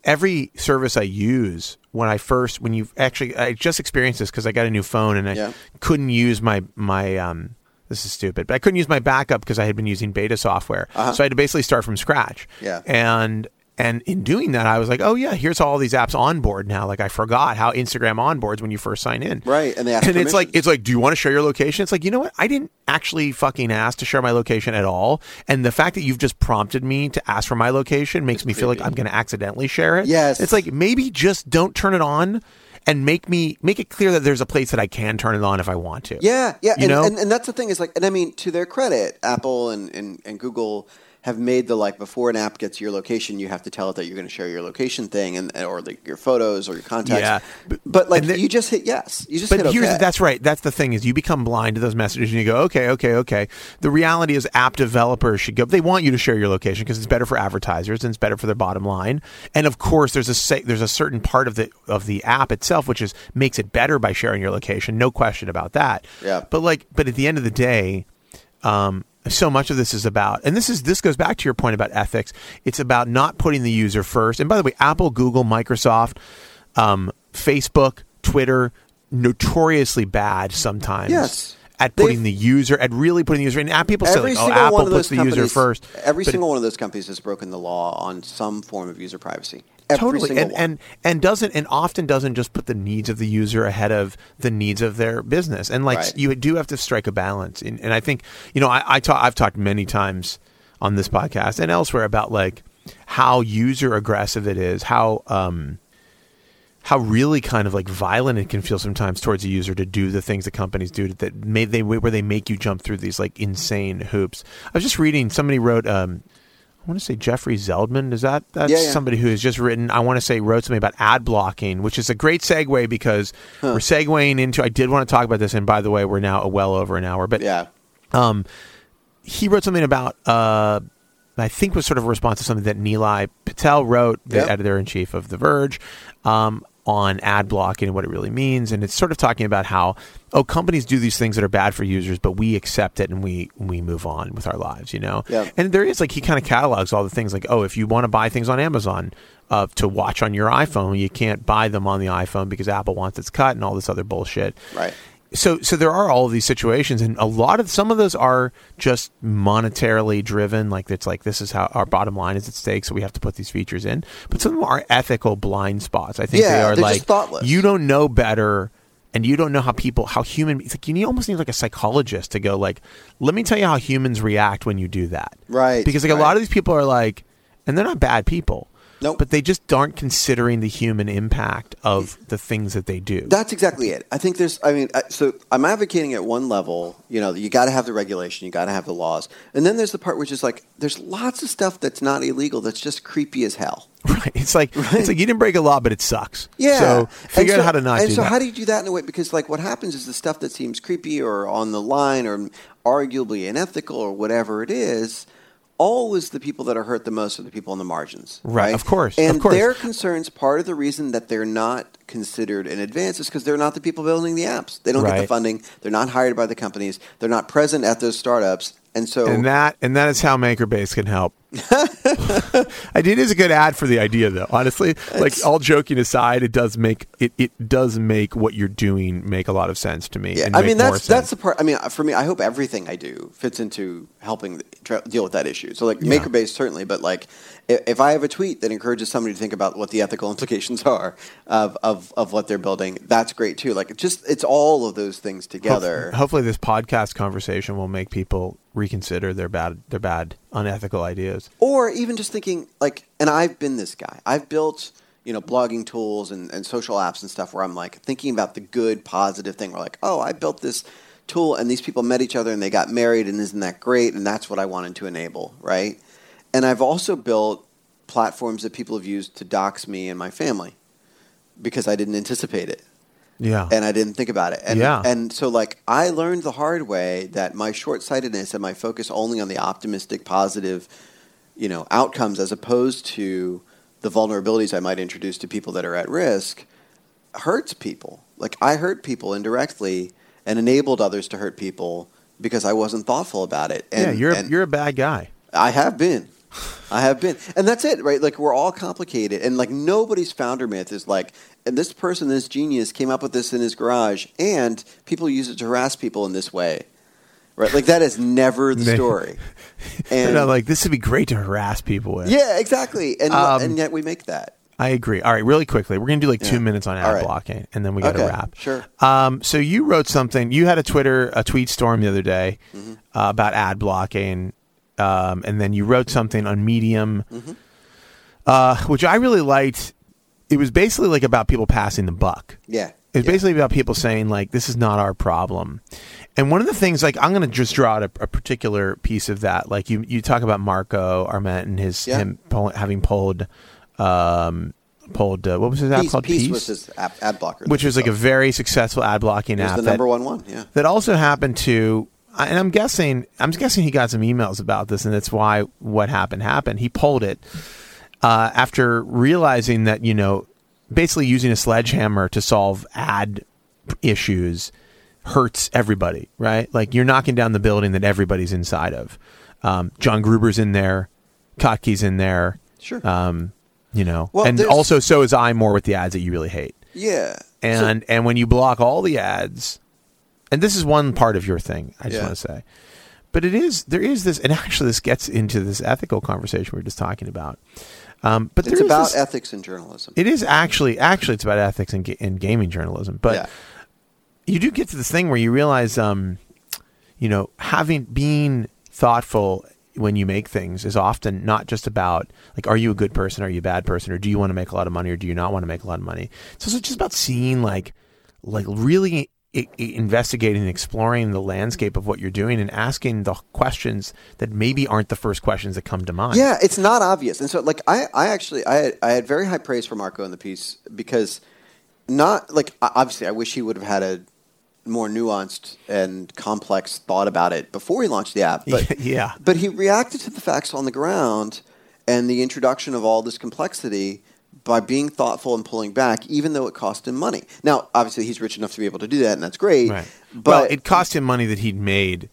Every service I use when I first when you actually I just experienced this because I got a new phone and I Yeah. couldn't use my my um. This is stupid, but I couldn't use my backup because I had been using beta software. So I had to basically start from scratch. Uh-huh. Yeah. And and in doing that, I was like, oh yeah, here's all these apps on board now. Like I forgot how Instagram onboards when you first sign in. Right, and they ask and it's like it's like, do you want to share your location? It's like, you know what? I didn't actually fucking ask to share my location at all. And the fact that you've just prompted me to ask for my location makes me feel like I'm going to accidentally share it. Yes. It's like maybe just don't turn it on and make me make it clear that there's a place that I can turn it on if I want to. Yeah, yeah, You and, know? and, and that's the thing is like, and I mean, to their credit, Apple and, and, and Google have made the like before an app gets your location, you have to tell it that you're going to share your location thing and or like your photos or your contacts. Yeah. but, but like the- you just hit yes, you just But hit here's okay. that's right. That's the thing is you become blind to those messages and you go, okay, okay, okay. The reality is app developers should go. They want you to share your location because it's better for advertisers and it's better for their bottom line. And of course, there's a there's a certain part of the of the app itself which is makes it better by sharing your location. No question about that. Yeah. But like, but at the end of the day, um, so much of this is about, and this is this goes back to your point about ethics. It's about not putting the user first. And by the way, Apple, Google, Microsoft, um, Facebook, Twitter, notoriously bad sometimes. Yes. At They've- putting the user, at really putting the user, and app people say like, oh, Apple puts the user first. Every But- single one of those companies has broken the law on some form of user privacy. Every totally and, one. and and doesn't and often doesn't just put the needs of the user ahead of the needs of their business and like Right. you do have to strike a balance and, and i think you know i, I talk, i've talked many times on this podcast and elsewhere about like how user aggressive it is how um how really kind of like violent it can feel sometimes towards a user to do the things that companies do that may they where they make you jump through these like insane hoops. I was just reading somebody wrote um want to say Jeffrey Zeldman. Is that that's Yeah, yeah. somebody who has just written? I want to say wrote something about ad blocking, which is a great segue because we're segueing into. I did want to talk about this, and by the way, we're now well over an hour. But yeah, um, he wrote something about uh, I think was sort of a response to something that Nilay Patel wrote, the Yep. editor in chief of The Verge, um, on ad blocking and what it really means, and it's sort of talking about how oh companies do these things that are bad for users, but we accept it and we we move on with our lives, you know. Yep. And there is like he kind of catalogs all the things like oh if you want to buy things on Amazon. Uh, to watch on your iPhone, you can't buy them on the iPhone because Apple wants its cut and all this other bullshit right. So so there are all of these situations and a lot of some of those are just monetarily driven like it's like this is how our bottom line is at stake so we have to put these features in. But some of them are ethical blind spots. I think they Yeah, are they're like thoughtless. you don't know better and you don't know how people how human it's like you need, almost need like a psychologist to go like let me tell you how humans react when you do that. Right, because like a lot of these people are like and they're not bad people Nope. but they just aren't considering the human impact of the things that they do That's exactly it. I think there's, I mean, so I'm advocating at one level, you know, you got to have the regulation, you got to have the laws. And then there's the part which is like, there's lots of stuff that's not illegal that's just creepy as hell. Right. It's like it's like you didn't break a law, but it sucks. Yeah. So figure so- out how to not And do so, that. how do you do that in a way? Because, like, what happens is the stuff that seems creepy or on the line or arguably unethical or whatever it is, always the people that are hurt the most are the people on the margins. Right, Right. of course, And of course. their concerns, part of the reason that they're not considered in advance is because they're not the people building the apps. They don't get the funding. They're not hired by the companies. They're not present at those startups. And so, and that and that is how MakerBase can help. I did is a good ad for the idea though. Honestly, like all joking aside, it does make it, it does make what you're doing make a lot of sense to me. Yeah, and I mean that's that's the part. I mean, uh, for me, I hope everything I do fits into helping try, deal with that issue. So, like Yeah. MakerBase certainly, but like if, if I have a tweet that encourages somebody to think about what the ethical implications are of, of of what they're building, that's great too. Like it just it's all of those things together. Hopefully, this podcast conversation will make people reconsider their bad their bad unethical ideas. or even just thinking like and i've been this guy. I've built you know blogging tools and, and social apps and stuff where i'm like thinking about the good positive thing. Where like oh i built this tool and these people met each other and they got married and isn't that great? And that's what i wanted to enable right? And i've also built platforms that people have used to dox me and my family because i didn't anticipate it Yeah. and I didn't think about it. And, Yeah. and so, like, I learned the hard way that my short sightedness and my focus only on the optimistic, positive, you know, outcomes as opposed to the vulnerabilities I might introduce to people that are at risk hurts people. Like I hurt people indirectly and enabled others to hurt people because I wasn't thoughtful about it. And, yeah, you're and you're a bad guy. I have been. I have been. And that's it, right? Like we're all complicated and like nobody's founder myth is like and this person, this genius came up with this in his garage and people use it to harass people in this way. Right? Like that is never the story. And like, this would be great to harass people with. yeah, exactly. And Um, and yet we make that. I agree. All right, really quickly, we're gonna do like two Yeah. minutes on ad right. blocking, and then we got to Okay, wrap. sure. Um, so you wrote something. You had a Twitter, a tweet storm the other day Mm-hmm. uh, about ad blocking, um, and then you wrote something on Medium, Mm-hmm. uh, which I really liked. It was basically like about people passing the buck. Yeah. It's yeah. basically about people saying like this is not our problem. And one of the things like I'm going to just draw out a, a particular piece of that. Like you you talk about Marco Arment and his Yeah. him pull, having pulled um pulled uh, what was his app Peace, called Peace was his app, ad blocker. which was like a very successful ad blocking app the that, number one one. Yeah. that also happened to and I'm guessing I'm guessing he got some emails about this and that's why what happened happened. He pulled it uh, after realizing that you know basically using a sledgehammer to solve ad issues hurts everybody, right? Like you're knocking down the building that everybody's inside of. Um, John Gruber's in there, Kottke's in there, Sure. um, you know, Well, and also so is iMore with the ads that you really hate. yeah. So- And and when you block all the ads, and this is one part of your thing, I just Yeah. want to say, but it is there is this, and actually this gets into this ethical conversation we are just talking about. Um, but it's about this- ethics in journalism. it is actually actually it's about ethics in, in gaming journalism, but yeah. you do get to this thing where you realize, um, you know, having being thoughtful when you make things is often not just about like, are you a good person, are you a bad person, or do you want to make a lot of money, or do you not want to make a lot of money? So it's also just about seeing like, like really investigating and exploring the landscape of what you're doing and asking the questions that maybe aren't the first questions that come to mind. Yeah, it's not obvious, and so like I, I actually I had, I had very high praise for Marco in the piece because not like obviously I wish he would have had a more nuanced and complex thought about it before he launched the app, but Yeah. but he reacted to the facts on the ground and the introduction of all this complexity by being thoughtful and pulling back, even though it cost him money. Now, obviously, he's rich enough to be able to do that, and that's great. Right. But well, it cost him money that he'd made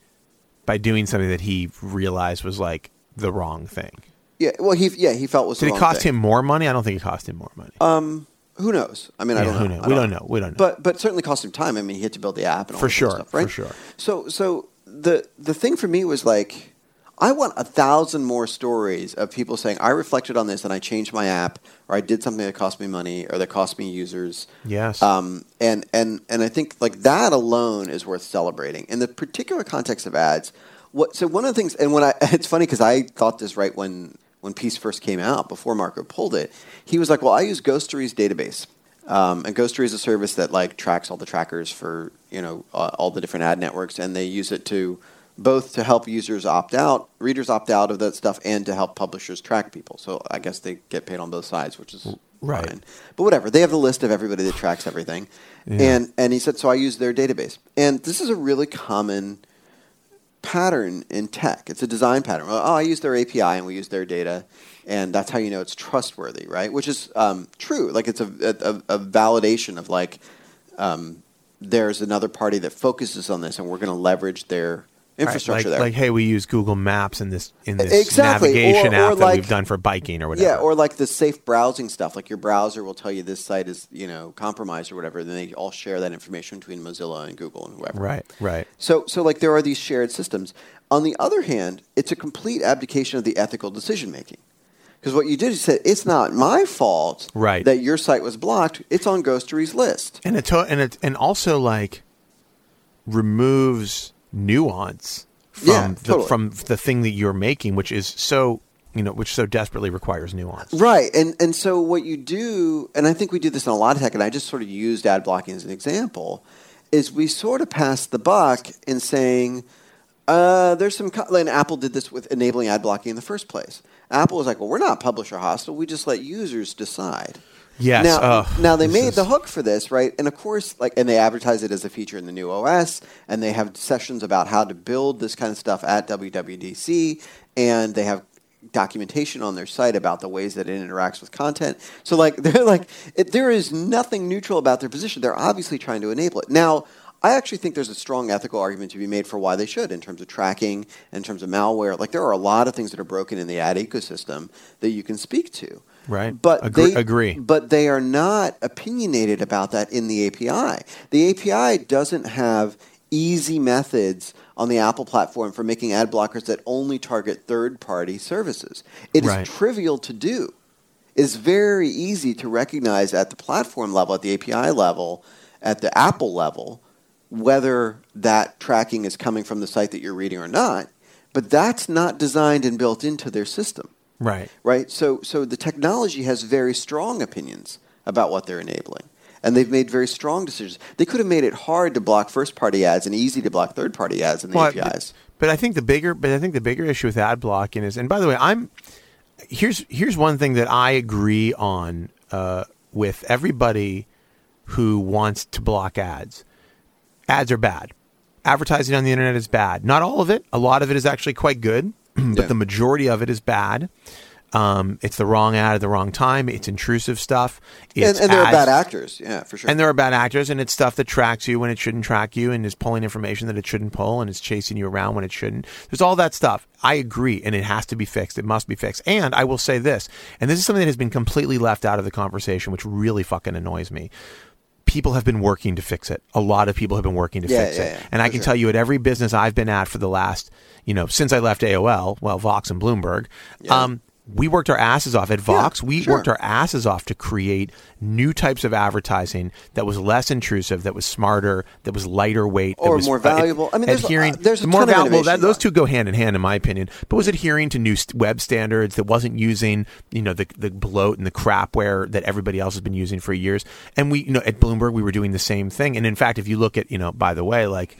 by doing something that he realized was like the wrong thing. yeah, well, he yeah he felt was the Did it cost thing. him more money? I don't think it cost him more money. Um, who knows? I mean, I don't know. knows? We don't know. We don't know. But but certainly cost him time. I mean, he had to build the app and all For that sure, stuff, right? for sure. So so the the thing for me was like, I want a thousand more stories of people saying I reflected on this and I changed my app, or I did something that cost me money, or that cost me users. Yes. Um, and and and I think like that alone is worth celebrating in the particular context of ads. What so one of the things, and when I it's funny because I thought this right when when Peace first came out before Marco pulled it, he was like, "Well, I use Ghostery's database." Um, and Ghostery is a service that like tracks all the trackers for you know uh, all the different ad networks, and they use it to both to help users opt out, readers opt out of that stuff, and to help publishers track people. So I guess they get paid on both sides, which is Right. fine. But whatever, they have the list of everybody that tracks everything, and and he said, so I use their database, and this is a really common pattern in tech. It's a design pattern. Well, Oh, I use their API and we use their data, and that's how you know it's trustworthy, right? Which is um, true. Like it's a, a, a validation of like um, there's another party that focuses on this, and we're going to leverage their Right, infrastructure like, there. like, hey, we use Google Maps in this in this Exactly. navigation Or- or app that like- we've done for biking or whatever. Yeah, or like the safe browsing stuff. Like your browser will tell you this site is you know compromised or whatever. Then they all share that information between Mozilla and Google and whoever. right, right. So, so like there are these shared systems. On the other hand, it's a complete abdication of the ethical decision making. Because what you did is said it's not my fault Right. that your site was blocked. It's on Ghostery's list. And it to- and it and also like removes nuance from Yeah, the totally. from the thing that you're making, which is so you know, which so desperately requires nuance. Right. And and so what you do, and I think we do this in a lot of tech, and I just sort of used ad blocking as an example, is we sort of pass the buck in saying, uh, there's some, and Apple did this with enabling ad blocking in the first place. Apple was like, well, we're not publisher hostile. We just let users decide. Yes. Now, oh, now they made is- the hook for this, right? And of course, like, and they advertise it as a feature in the new OS, and they have sessions about how to build this kind of stuff at WWDC, and they have documentation on their site about the ways that it interacts with content. So like they're like it, there is nothing neutral about their position. They're obviously trying to enable it. Now, I actually think there's a strong ethical argument to be made for why they should in terms of tracking, in terms of malware. Like there are a lot of things that are broken in the ad ecosystem that you can speak to. Right. But Agree- they agree. But they are not opinionated about that in the API. The API doesn't have easy methods on the Apple platform for making ad blockers that only target third-party services. It is Right. trivial to do. It's very easy to recognize at the platform level, at the API level, at the Apple level, whether that tracking is coming from the site that you're reading or not. But that's not designed and built into their system Right. right? So, so the technology has very strong opinions about what they're enabling, and they've made very strong decisions. They could have made it hard to block first-party ads and easy to block third-party ads in the Well, APIs. But I think the bigger, but I think the bigger issue with ad blocking is, and by the way, I'm here's here's one thing that I agree on uh, with everybody who wants to block ads. Ads are bad. Advertising on the internet is bad. Not all of it. A lot of it is actually quite good, but Yeah. the majority of it is bad. Um, it's the wrong ad at the wrong time. It's intrusive stuff. And, It's and there are bad actors, yeah, for sure. and there are bad actors, and it's stuff that tracks you when it shouldn't track you, and is pulling information that it shouldn't pull, and is chasing you around when it shouldn't. There's all that stuff. I agree, and it has to be fixed. It must be fixed. And I will say this, and this is something that has been completely left out of the conversation, which really fucking annoys me. People have been working to fix it. A lot of people have been working to Yeah, fix yeah, it. yeah, and I can sure. tell you at every business I've been at for the last, you know, since I left AOL, well, Vox and Bloomberg, Yeah. um, we worked our asses off at Vox. we sure. worked our asses off to create new types of advertising that was less intrusive, that was smarter, that was lighter weight, that Or was more uh, valuable. I mean, there's a- adhering, uh, there's more ton of valuable. That, those two go hand in hand, in my opinion. But was adhering to new st- web standards that wasn't using, you know, the the bloat and the crapware that everybody else has been using for years. And we, you know, at Bloomberg, we were doing the same thing. And in fact, if you look at, you know, by the way, like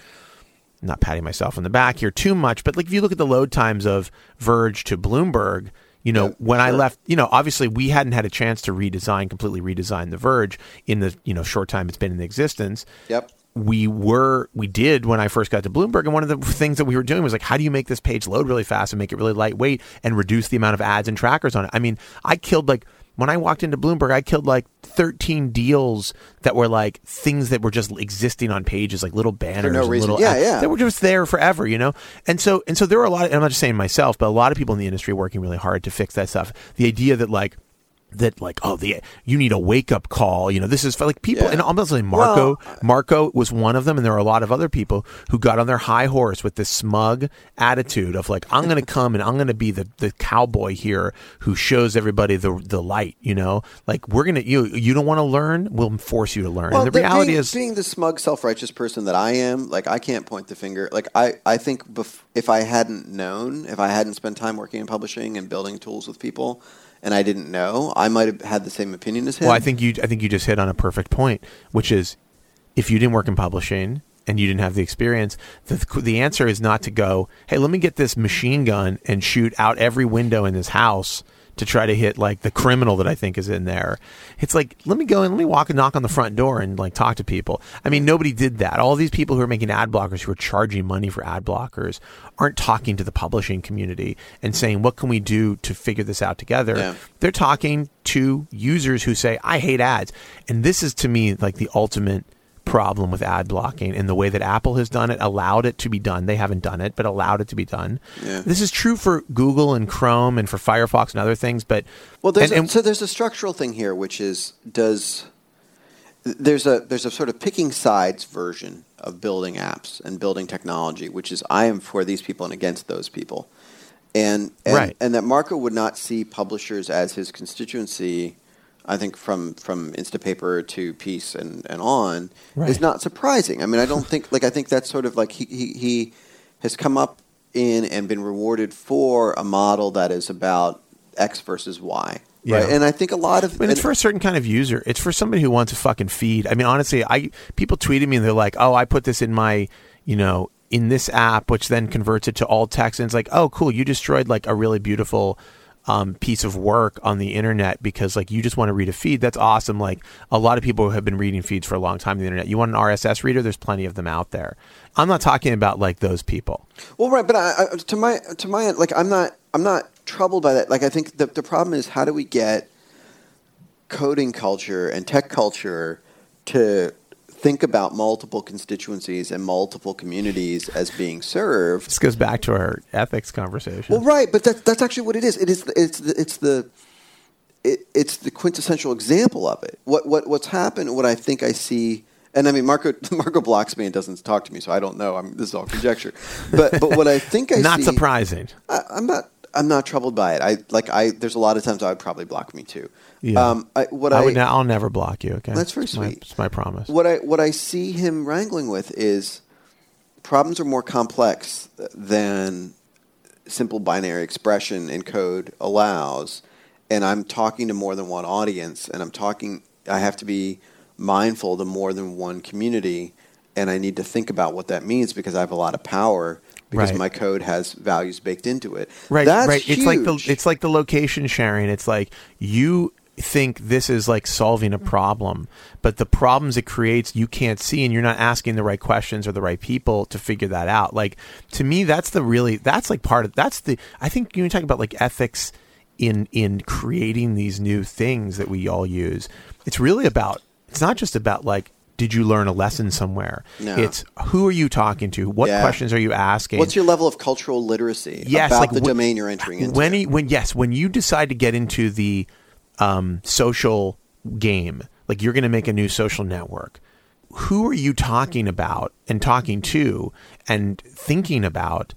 not patting myself on the back here too much, but like if you look at the load times of Verge to Bloomberg, you know, Yeah, when I left, you know, obviously we hadn't had a chance to redesign, completely redesign the Verge in the, you know, short time it's been in existence. Yep. We were, we did when I first got to Bloomberg. And one of the things that we were doing was like, how do you make this page load really fast and make it really lightweight and reduce the amount of ads and trackers on it? I mean, I killed like, when I walked into Bloomberg, I killed like 13 deals that were like things that were just existing on pages, like little banners, no little Yeah, yeah. That were just there forever, you know. And so, and so there were a lot. Of, and I'm not just saying myself, but a lot of people in the industry working really hard to fix that stuff. The idea that like that like oh the you need a wake up call you know this is for like people Yeah. and almost like Marco Well, Marco was one of them and there are a lot of other people who got on their high horse with this smug attitude of like I'm going to come and I'm going to be the the cowboy here who shows everybody the the light you know like we're going to you you don't want to learn we'll force you to learn and the th- reality being, is being the smug, self-righteous person that I am, like I can't point the finger. Like I, I think bef- if I hadn't known, if I hadn't spent time working in publishing and building tools with people, and I didn't know, I might have had the same opinion as him. Well, I think you I think you just hit on a perfect point, which is if you didn't work in publishing and you didn't have the experience, the the answer is not to go, "Hey, let me get this machine gun and shoot out every window in this house." To try to hit like the criminal that I think is in there, it's like let me go and let me walk and knock on the front door and like talk to people. I mean, nobody did that. All these people who are making ad blockers, who are charging money for ad blockers, aren't talking to the publishing community and saying, "What can we do to figure this out together?" Yeah. they're talking to users who say i hate ads and this is to me like the ultimate problem with ad blocking and the way that apple has done it allowed it to be done they haven't done it but allowed it to be done Yeah. this is true for google and chrome and for firefox and other things but Well, there's and- a, and- so there's a structural thing here, which is does there's a there's a sort of picking sides version of building apps and building technology, which is I am for these people and against those people, and and, Right. and that Marco would not see publishers as his constituency. I think from from Instapaper to Peace and, and on Right. is not surprising. I mean, I don't think like I think that's sort of like he, he he has come up in and been rewarded for a model that is about X versus Y. Yeah. Right? And I think a lot of I mean, it's for a certain kind of user. It's for somebody who wants a fucking feed. I mean, honestly, I people tweeted me and they're like, "Oh, I put this in my, you know, in this app, which then converts it to alt text." And it's like, "Oh, cool! You destroyed like a really beautiful um, piece of work on the internet because like you just want to read a feed. That's awesome. Like a lot of people have been reading feeds for a long time on the internet. You want an RSS reader? There's plenty of them out there. I'm not talking about like those people. Well, right, but I, I, to my to my like I'm not I'm not troubled by that. Like I think the the problem is how do we get coding culture and tech culture to think about multiple constituencies and multiple communities as being served. This goes back to our ethics conversation. Well, right, but that's that's actually what it is. It is it's the, it's the it, it's the quintessential example of it. What what what's happened? What I think I see. And I mean, Marco Marco blocks me and doesn't talk to me, so I don't know. I'm, this is all conjecture. But but what I think I see not see, surprising. I, I'm not I'm not troubled by it. I like I. There's a lot of times I would probably block me too. Yeah. Um, I, what I I, would. I'll never block you. Okay. That's very It's my- sweet. It's my promise. what I what I see him wrangling with is problems are more complex than simple binary expression in code allows, and I'm talking to more than one audience, and I'm talking. I have to be mindful to more than one community, and I need to think about what that means because I have a lot of power because Right. my code has values baked into it. Right, That's right. It's like the it's like the location sharing. It's like you think this is like solving a mm. problem, but the problems it creates you can't see, and you're not asking the right questions or the right people to figure that out. Like to me, that's the really that's like part of that's the I think you talk about like ethics in in creating these new things that we all use. It's really about it's not just about like did you learn a lesson somewhere? No. It's who are you talking to? What Yeah. questions are you asking? What's your level of cultural literacy yes, about like the wh- domain you're entering into? When he, when yes, when you decide to get into the um, social game, like you're going to make a new social network, who are you talking about and talking to and thinking about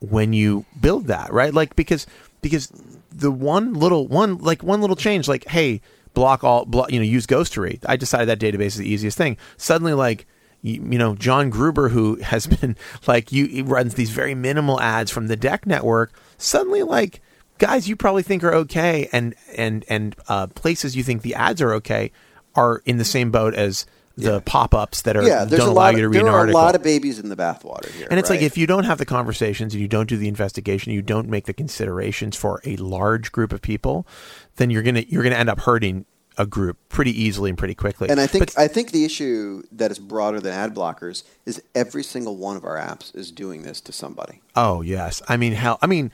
when you build that, right? Like because because the one little one like one little change, like hey, block all, block, you know, use Ghostery. I decided that database is the easiest thing. Suddenly, like you, you know, John Gruber, who has been like you runs these very minimal ads from the Deck network. Suddenly, like guys you probably think are okay, and and and uh, places you think the ads are okay, are in the same boat as the pop-ups that are yeah, there's don't a allow lot. you to Of, read there an are a lot of babies in the bathwater here, And it's like if you don't have the conversations and you don't do the investigation, you don't make the considerations for a large group of people, then you're gonna you're gonna end up hurting a group pretty easily and pretty quickly. And I think But- I think the issue that is broader than ad blockers is every single one of our apps is doing this to somebody. oh yes, I mean hell, I mean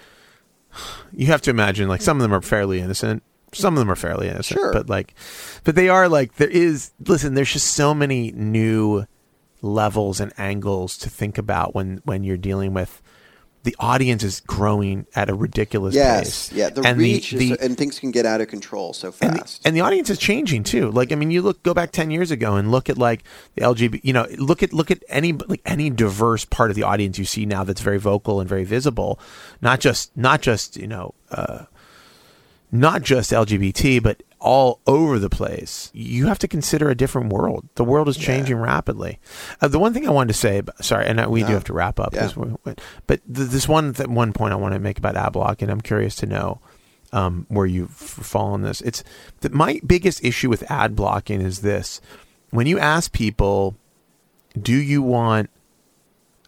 you have to imagine like some of them are fairly innocent. Some of them are fairly innocent, Sure. but like, but they are like there is. Listen, there's just so many new levels and angles to think about when when you're dealing with the audience is growing at a ridiculous Yes, pace. yeah, the And reach is, the- and things can get out of control so and the, fast. and the audience is changing too. Like I mean, you look go back ten years ago and look at like the LGBT. You know, look at look at any like any diverse part of the audience you see now that's very vocal and very visible. Not just not just you know, uh, not just LGBT, but all over the place. You have to consider a different world. The world is changing rapidly. Uh, the one thing I wanted to say, sorry, and we do have to wrap up, Yeah. we- but th- this one th- one point I want to make about Adblock, and I'm curious to know um, where you fall on this. It's that my biggest issue with ad blocking is this: when you ask people, "Do you want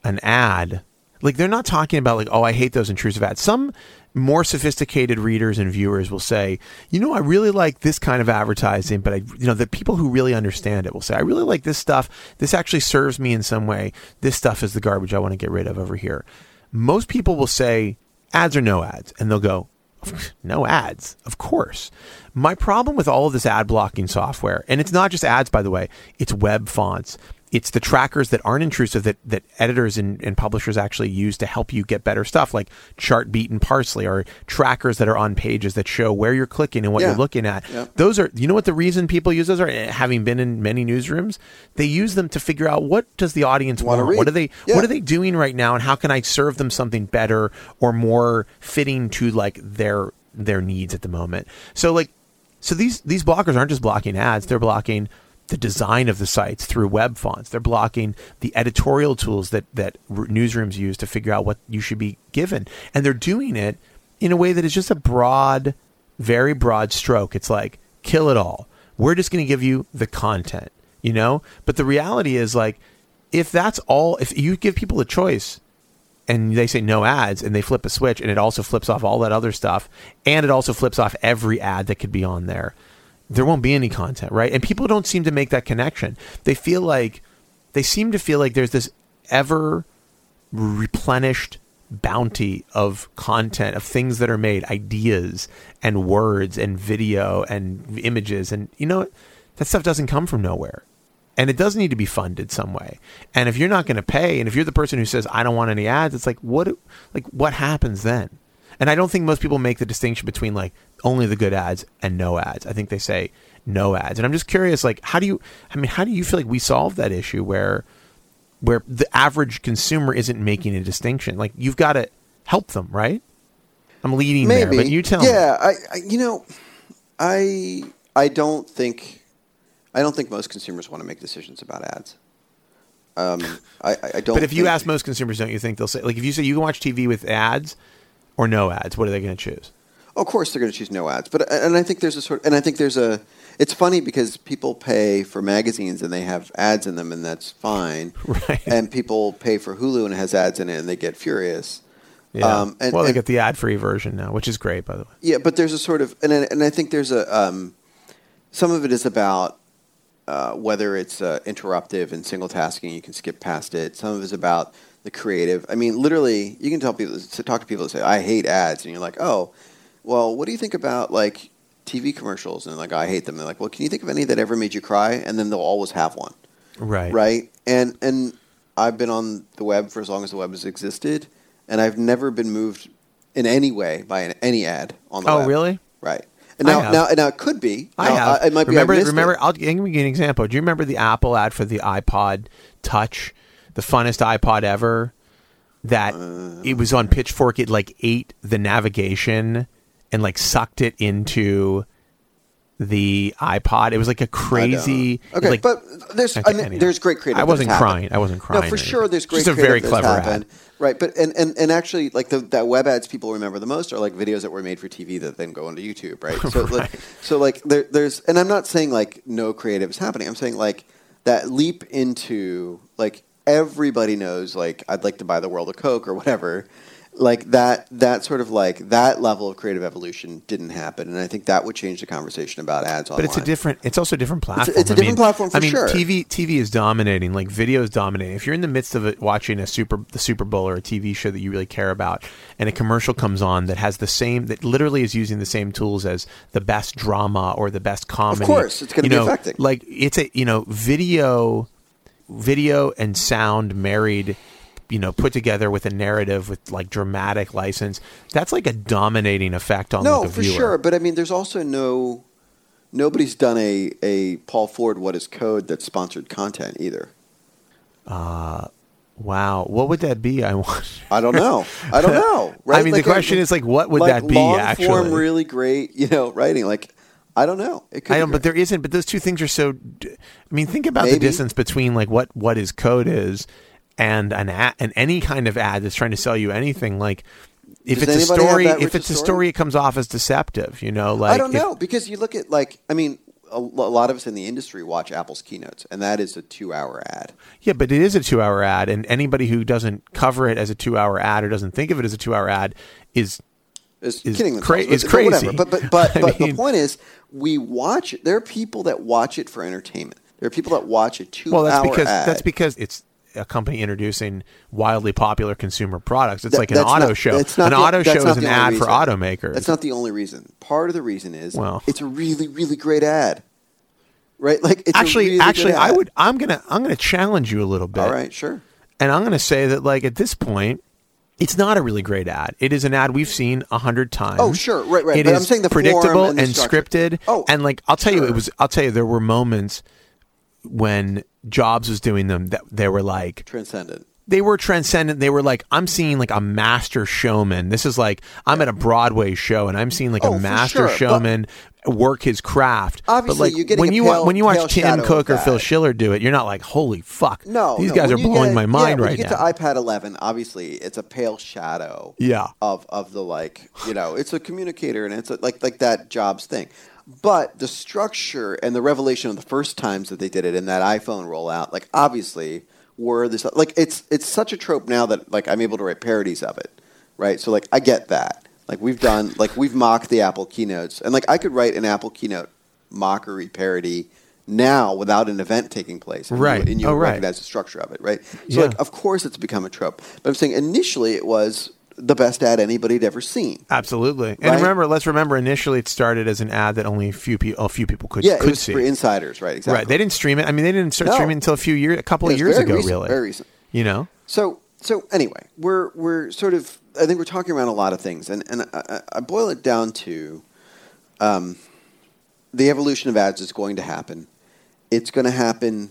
an ad?" Like they're not talking about like, "Oh, I hate those intrusive ads." Some more sophisticated readers and viewers will say, "You know, I really like this kind of advertising, but I, you know, the people who really understand it will say, I really like this stuff. This actually serves me in some way. This stuff is the garbage I want to get rid of over here." Most people will say, "Ads or no ads," and they'll go, no ads, of course. My problem with all of this ad blocking software, and it's not just ads, by the way, it's web fonts. It's the trackers that aren't intrusive that, that editors and, and publishers actually use to help you get better stuff, like Chartbeat and Parse.ly, or trackers that are on pages that show where you're clicking and what Yeah. you're looking at. Yep. Those are, you know what the reason people use those are? Eh, Having been in many newsrooms, they use them to figure out what does the audience Wanna want? read. What are they, Yeah. what are they doing right now and how can I serve them something better or more fitting to like their their needs at the moment. So like so these these blockers aren't just blocking ads, they're blocking the design of the sites through web fonts. They're blocking the editorial tools that that newsrooms use to figure out what you should be given. And they're doing it in a way that is just a broad very broad stroke. It's like kill it all. We're just going to give you the content, you know? But the reality is like if that's all if you give people a choice and they say no ads and they flip a switch and it also flips off all that other stuff and it also flips off every ad that could be on there there won't be any content right and people don't seem to make that connection they feel like they seem to feel like there's this ever replenished bounty of content of things that are made, ideas and words and video and images, and you know that stuff doesn't come from nowhere. And it does need to be funded some way. And if you're not going to pay, and if you're the person who says I don't want any ads, it's like what like what happens then? And I don't think most people make the distinction between like only the good ads and no ads. I think they say no ads. And I'm just curious, like, how do you? I mean, how do you feel like we solve that issue where where the average consumer isn't making a distinction? Like, you've got to help them, right? I'm leading Maybe. there, but you tell yeah, me. I, I, you know, I, I don't think, I don't think most consumers want to make decisions about ads. Um, I, I I don't. But if you ask most consumers, don't you think they'll say like if you say you can watch TV with ads or no ads, what are they going to choose? Of course, they're going to choose no ads. But and I think there's a sort, and I think there's a. It's funny because people pay for magazines and they have ads in them, and that's fine. Right. And people pay for Hulu and it has ads in it, and they get furious. Yeah. Um, and- well, they and- get the ad-free version now, which is great, by the way. Yeah, but there's a sort of, and I, and I think there's a. Um, some of it is about uh, whether it's uh, interruptive and single tasking, you can skip past it. Some of it is about the creative. I mean, literally, you can tell people, to talk to people that say, "I hate ads," and you're like, "Oh, well, what do you think about like TV commercials?" And like, "I hate them." They're like, "Well, can you think of any that ever made you cry?" And then they'll always have one, Right. right? And and I've been on the web for as long as the web has existed, and I've never been moved in any way by an, any ad on the Oh, web. Oh, really? Right. And I now, now, now it could be. I Now, have. it might remember, be. I remember. It. I'll give you an example. Do you remember the Apple ad for the iPod Touch, the funnest iPod ever? That it was on Pitchfork. It like ate the navigation and like sucked it into the iPod. It was like a crazy. Okay, like, but there's Okay, I mean, anyhow. there's great creative. I wasn't crying. happened. I wasn't crying No, for sure. There's great. Just a very clever ad. Right, but and, and, and actually, like the that web ads people remember the most are like videos that were made for TV that then go onto YouTube, right? So like, so like there, there's, and I'm not saying like no creative is happening. I'm saying like that leap into like everybody knows like I'd like to buy the world of Coke or whatever. Like that, that sort of like that level of creative evolution didn't happen, and I think that would change the conversation about ads online. But it's a different. It's also a different platform. it's a different mean- platform for I mean, sure. TV TV is dominating. Like video is dominating. If you're in the midst of it, watching a super the Super Bowl or a TV show that you really care about, and a commercial comes on that has the same that literally is using the same tools as the best drama or the best comedy. Of course, it's gonna you be know, affecting. Like it's a you know video, video and sound married. You know, put together with a narrative with like dramatic license. That's like a dominating effect on no, like for viewer. sure. But I mean, there's also no nobody's done a a Paul Ford What Is Code that's sponsored content either. Uh, wow, what would that be? I want. I don't know. I don't know. Right? I mean, the question is, like, what would like that be, long actually? Form, really great, you know, writing. Like, I don't know. It could I don't, but there isn't. But those two things are so. I mean, think about the distance between like what what is code is and an ad, and any kind of ad that's trying to sell you anything. Like, if Does it's a story, if it's a story? story, it comes off as deceptive. You know, like I don't if- know because you look at like I mean, a, a lot of us in the industry watch Apple's keynotes, and that is a two-hour ad. Yeah, but it is a two-hour ad, and anybody who doesn't cover it as a two-hour ad or doesn't think of it as a two-hour ad is is, is kidding cra- themselves. is but, but whatever. crazy. But but but, but mean- the point is, we watch. it. There are people that watch it for entertainment. There are people that watch a two-hour well. That's because ad. that's because it's a company introducing wildly popular consumer products. It's That- like an auto not- show. An the- auto show is an ad for reason. automakers. That's not the only reason. Part of the reason is Well- it's a really, really great ad, right? Like it's a actually, really actually, I would. I'm gonna. I'm gonna challenge you a little bit. All right, sure. And I'm gonna say that, like at this point, it's not a really great ad. It is an ad we've seen a hundred times. Oh, sure. Right, right. It But is I'm saying the predictable and the and scripted. Oh, and like I'll tell you, it was. I'll tell you, there were moments when Jobs was doing them that they were like Transcendent. They were transcendent. They were like, I'm seeing like a master showman. This is like I'm at a Broadway show and I'm seeing like Oh, a master sure, but- showman work his craft. Obviously, but like when a you pale- when you watch Tim Cook or Phil. Schiller do it, you're not like, holy fuck. No, these no, guys are when you blowing get- my mind yeah, right when you get now. to iPad 11, obviously it's a pale shadow. Yeah. Of of the like, you know, it's a communicator and it's a, like like that Jobs thing. But the structure and the revelation of the first times that they did it in that iPhone rollout, like obviously were this like it's it's such a trope now that like I'm able to write parodies of it, right? So like I get that. Like we've done like we've mocked the Apple keynotes and like I could write an Apple keynote mockery parody now without an event taking place. And Right. You, and you Oh, right. recognize the structure of it, right? So, Yeah. like, of course, it's become a trope. But I'm saying initially it was the best ad anybody had ever seen. Absolutely. And Right? remember, let's remember initially it started as an ad that only a few people a few people could Yeah, it was see. for insiders, right? Exactly. Right. They didn't stream it. I mean, they didn't start No. streaming until a few years a couple of years ago recent, really. very recent. You know? So so anyway, we're we're sort of I think we're talking around a lot of things, and and I, I- I boil it down to, um, the evolution of ads is going to happen. It's going to happen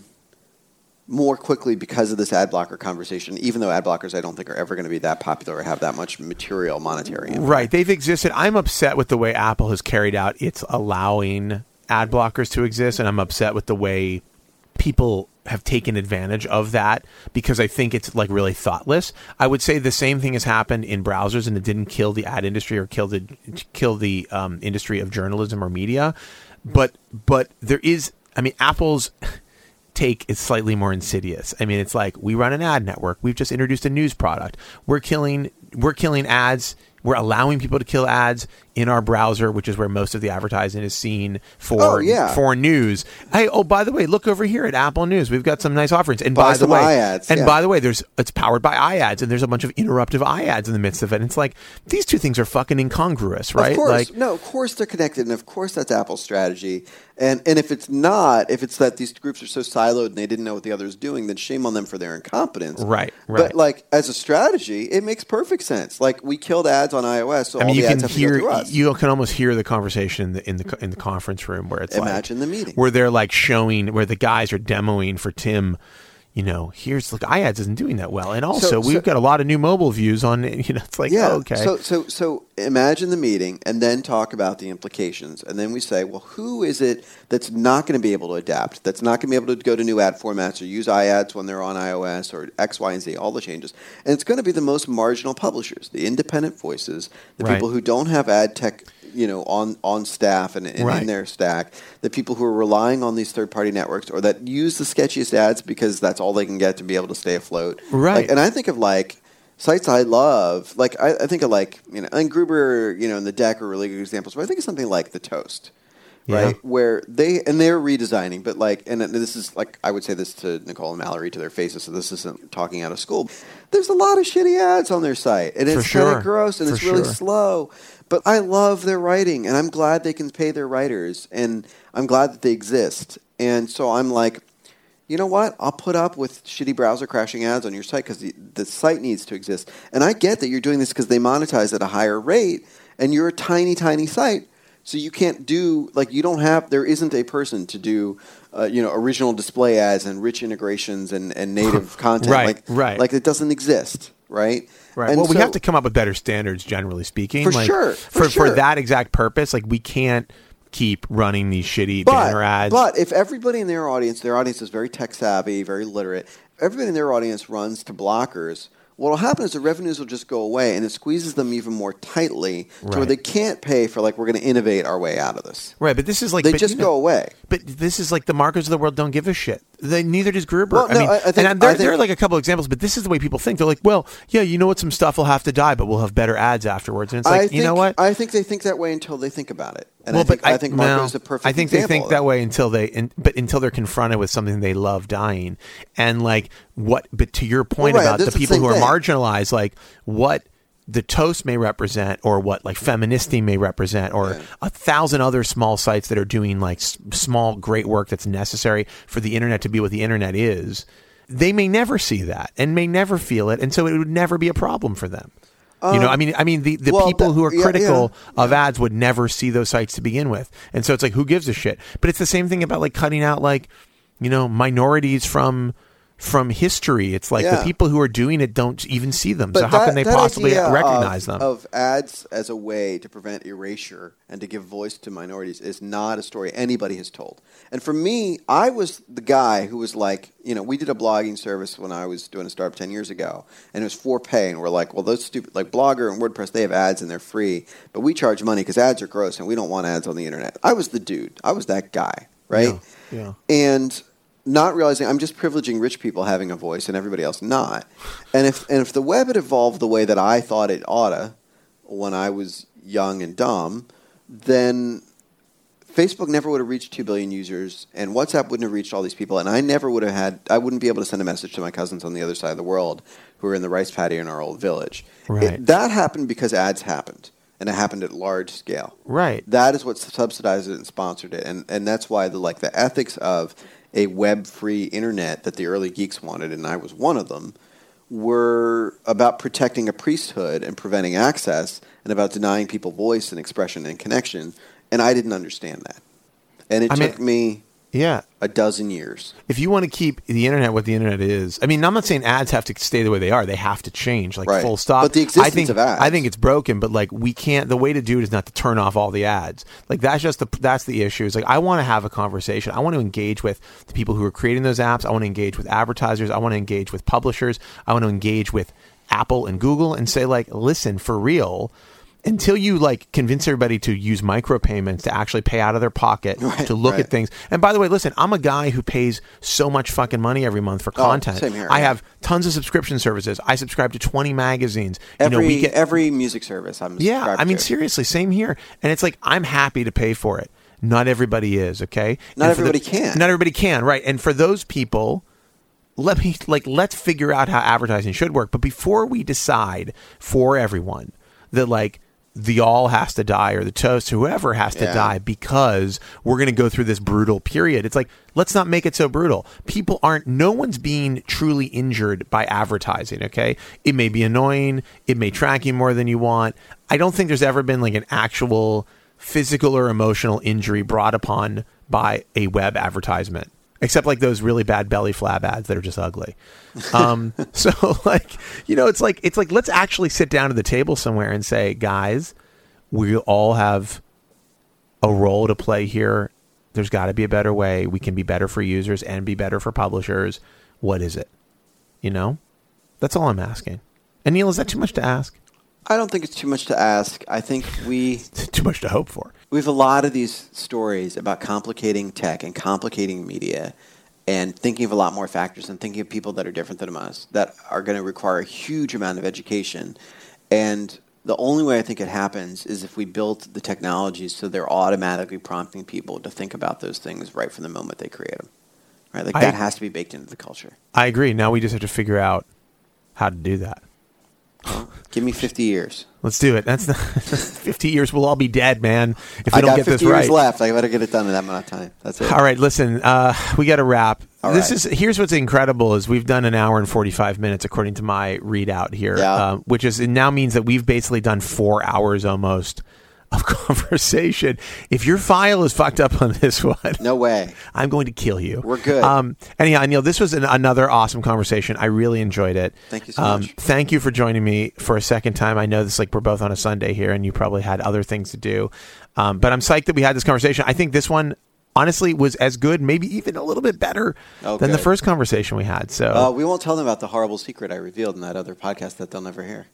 more quickly because of this ad blocker conversation. Even though ad blockers, I don't think are ever going to be that popular or have that much material monetary. impact. Right. They've existed. I'm upset with the way Apple has carried out its allowing ad blockers to exist, and I'm upset with the way people have taken advantage of that because I think it's like really thoughtless. I would say the same thing has happened in browsers, and it didn't kill the ad industry or kill the kill the um, industry of journalism or media. But but there is. I mean, Apple's take is slightly more insidious. I mean, it's like we run an ad network. We've just introduced a news product. We're killing we're killing ads. We're allowing people to kill ads in our browser, which is where most of the advertising is seen for Oh, yeah. for news. Hey, oh by the way, look over here at Apple News. We've got some nice offerings. And Buy by the way, iAds, and yeah. by the way, there's it's powered by iAds, and there's a bunch of interruptive iAds in the midst of it. And it's like these two things are fucking incongruous, right? Of course, Like no, of course they're connected, and of course that's Apple's strategy. And and if it's not, if it's that these groups are so siloed and they didn't know what the other is doing, then shame on them for their incompetence. Right, right. But like as a strategy, it makes perfect sense. Like we killed ads on iOS, so I mean, all you the can ads have to hear go through us. you can almost hear the conversation in the in the in the conference room where it's Imagine like, the meeting. where they're like showing where the guys are demoing for Tim. You know, here's look, iAds isn't doing that well, and also So- we've so- got a lot of new mobile views on. You know, it's like yeah. oh, okay, So so so imagine the meeting, and then talk about the implications, and then we say, well, who is it that's not going to be able to adapt? That's not going to be able to go to new ad formats or use iAds when they're on iOS or X, Y, and Z, all the changes. And it's going to be the most marginal publishers, the independent voices, the Right. people who don't have ad tech. You know, on, on staff and, and Right. in their stack, the people who are relying on these third party networks or that use the sketchiest ads because that's all they can get to be able to stay afloat. Right. Like, and I think of like sites I love. Like I, I think of like you know, and Gruber, you know, and the deck are really good examples. But I think of something like the Toast, right? Yeah. Where they and they're redesigning, but like, and this is like I would say this to Nicole and Mallory to their faces. So this isn't talking out of school. There's a lot of shitty ads on their site, and it's kind of gross and For it's really sure. slow. But I love their writing, and I'm glad they can pay their writers, and I'm glad that they exist. And so I'm like, you know what? I'll put up with shitty browser crashing ads on your site because the, the site needs to exist. And I get that you're doing this because they monetize at a higher rate, and you're a tiny, tiny site. So you can't do like you don't have there isn't a person to do uh, you know original display ads and rich integrations and, and native content Right, like right. like it doesn't exist right Right. And well, we have to come up with better standards, generally speaking. For like, sure, for For, sure. that exact purpose, like we can't keep running these shitty but, banner ads. But if everybody in their audience, their audience is very tech savvy, very literate, everybody in their audience runs to blockers. What will happen is the revenues will just go away, and it squeezes them even more tightly to where they can't pay for like we're going to innovate our way out of this. right, but this is like They just you know, go away. But this is like the marketers of the world don't give a shit. They, neither does Gruber. Well, I no, mean, I- I think- and there, I think- there are like a couple examples, but this is the way people think. They're like, well, yeah, you know what? Some stuff will have to die, but we'll have better ads afterwards. And it's like, I you know what? I think they think that way until they think about it. And well, I think, but I, think Marco no, is a perfect I think they think that way until they, in, but until they're confronted with something they love dying, and like what. But to your point Well, right, about the the people same who are thing. marginalized, like what the toast may represent, or what like Feministing may represent, or a thousand other small sites that are doing like s- small great work that's necessary for the internet to be what the internet is. They may never see that and may never feel it, and so it would never be a problem for them. You know, I mean, I mean, the, the Um, well, people that- who are yeah, critical yeah, of ads would never see those sites to begin with. And so it's like, who gives a shit? But it's the same thing about like cutting out like, you know, minorities from from history. It's like Yeah. the people who are doing it don't even see them. so But how that- can they possibly recognize of, them? Of ads as a way to prevent erasure and to give voice to minorities is not a story anybody has told. And for me, I was the guy who was like, you know, we did a blogging service when I was doing a startup 10 years ago, and it was for pay. And we're like, well, those stupid, like Blogger and WordPress, they have ads and they're free, but we charge money because ads are gross and we don't want ads on the internet. I was the dude. I was that guy, right? Yeah, yeah. and not realizing I'm just privileging rich people having a voice and everybody else not. And if and if the web had evolved the way that I thought it oughta when I was young and dumb, then Facebook never would have reached 2 billion users, and WhatsApp wouldn't have reached all these people, and I never would have had, I wouldn't be able to send a message to my cousins on the other side of the world who are in the rice paddy in our old village. Right. It, that happened because ads happened, and it happened at large scale. Right. That is what subsidized it and sponsored it, and and that's why the like the ethics of a web-free internet that the early geeks wanted, and I was one of them, were about protecting a priesthood and preventing access, and about denying people voice and expression and connection. And I didn't understand that, and it I mean- took me Yeah. a dozen years. If you want to keep the internet what the internet is, I mean, I'm not saying ads have to stay the way they are. They have to change, like Right. full stop. But the existence I think, of ads- I think it's broken. But like, we can't. The way to do it is not to turn off all the ads. Like that's just the that's the issue. Is like I want to have a conversation. I want to engage with the people who are creating those apps. I want to engage with advertisers. I want to engage with publishers. I want to engage with Apple and Google and say like, listen, for real. Until you like convince everybody to use micropayments to actually pay out of their pocket Right, to look right. at things. And by the way, listen, I'm a guy who pays so much fucking money every month for content. Oh, same here, I yeah. have tons of subscription services. I subscribe to 20 magazines. Every you know, we get every music service I'm yeah. I mean, to. seriously, same here. And it's like I'm happy to pay for it. Not everybody is okay. Not for the- everybody can. Not everybody can. Right. And for those people, let me like let's figure out how advertising should work. But before we decide for everyone that like the all has to die or the toast whoever has to Yeah. die because we're going to go through this brutal period. It's like let's not make it so brutal. People aren't no one's being truly injured by advertising, okay? It may be annoying, it may track you more than you want. I don't think there's ever been like an actual physical or emotional injury brought upon by a web advertisement except like those really bad belly flab ads that are just ugly. Um, so like, you know, it's like it's like let's actually sit down at the table somewhere and say, guys, we all have a role to play here. There's got to be a better way. We can be better for users and be better for publishers. What is it? You know, that's all I'm asking. And Neil, is that too much to ask? I don't think it's too much to ask. I think we too much to hope for. we have a lot of these stories about complicating tech and complicating media and thinking of a lot more factors and thinking of people that are different than us that are going to require a huge amount of education. And the only way I think it happens is if we build the technologies so they're automatically prompting people to think about those things right from the moment they create them. Right? Like I- that has to be baked into the culture. I agree. Now we just have to figure out how to do that. Give me 50 years. Let's do it. That's the 50 years. We'll all be dead, man, if we I don't got get 50 this years right. left. I better get it done in that amount of time. That's it. All right, listen, uh, we got to wrap. All this right. is here's what's incredible is we've done an hour and 45 minutes according to my readout here, Yeah. uh, which is it now means that we've basically done four hours almost of conversation. If your file is fucked up on this one, No way. I'm going to kill you. We're good. Um, anyhow, Neil, this was an, another awesome conversation. I really enjoyed it. Thank you so um, much. Thank you for joining me for a second time. I know this like we're both on a Sunday here, and you probably had other things to do. Um, but I'm psyched that we had this conversation. I think this one honestly was as good, maybe even a little bit better Oh, than the first conversation we had. So, Uh, we won't tell them about the horrible secret I revealed in that other podcast that they'll never hear.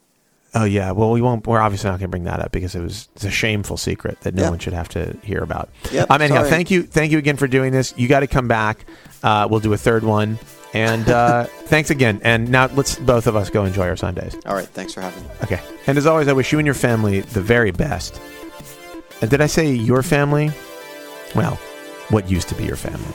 Oh yeah, well we won't. We're obviously not going to bring that up because it was it's a shameful secret that no Yeah. one should have to hear about. Yep, um, anyhow, sorry. thank you, thank you again for doing this. You got to come back. Uh, we'll do a third one. And uh, thanks again. And now let's both of us go enjoy our Sundays. All right. Thanks for having me. Okay. And as always, I wish you and your family the very best. And did I say your family? Well, what used to be your family.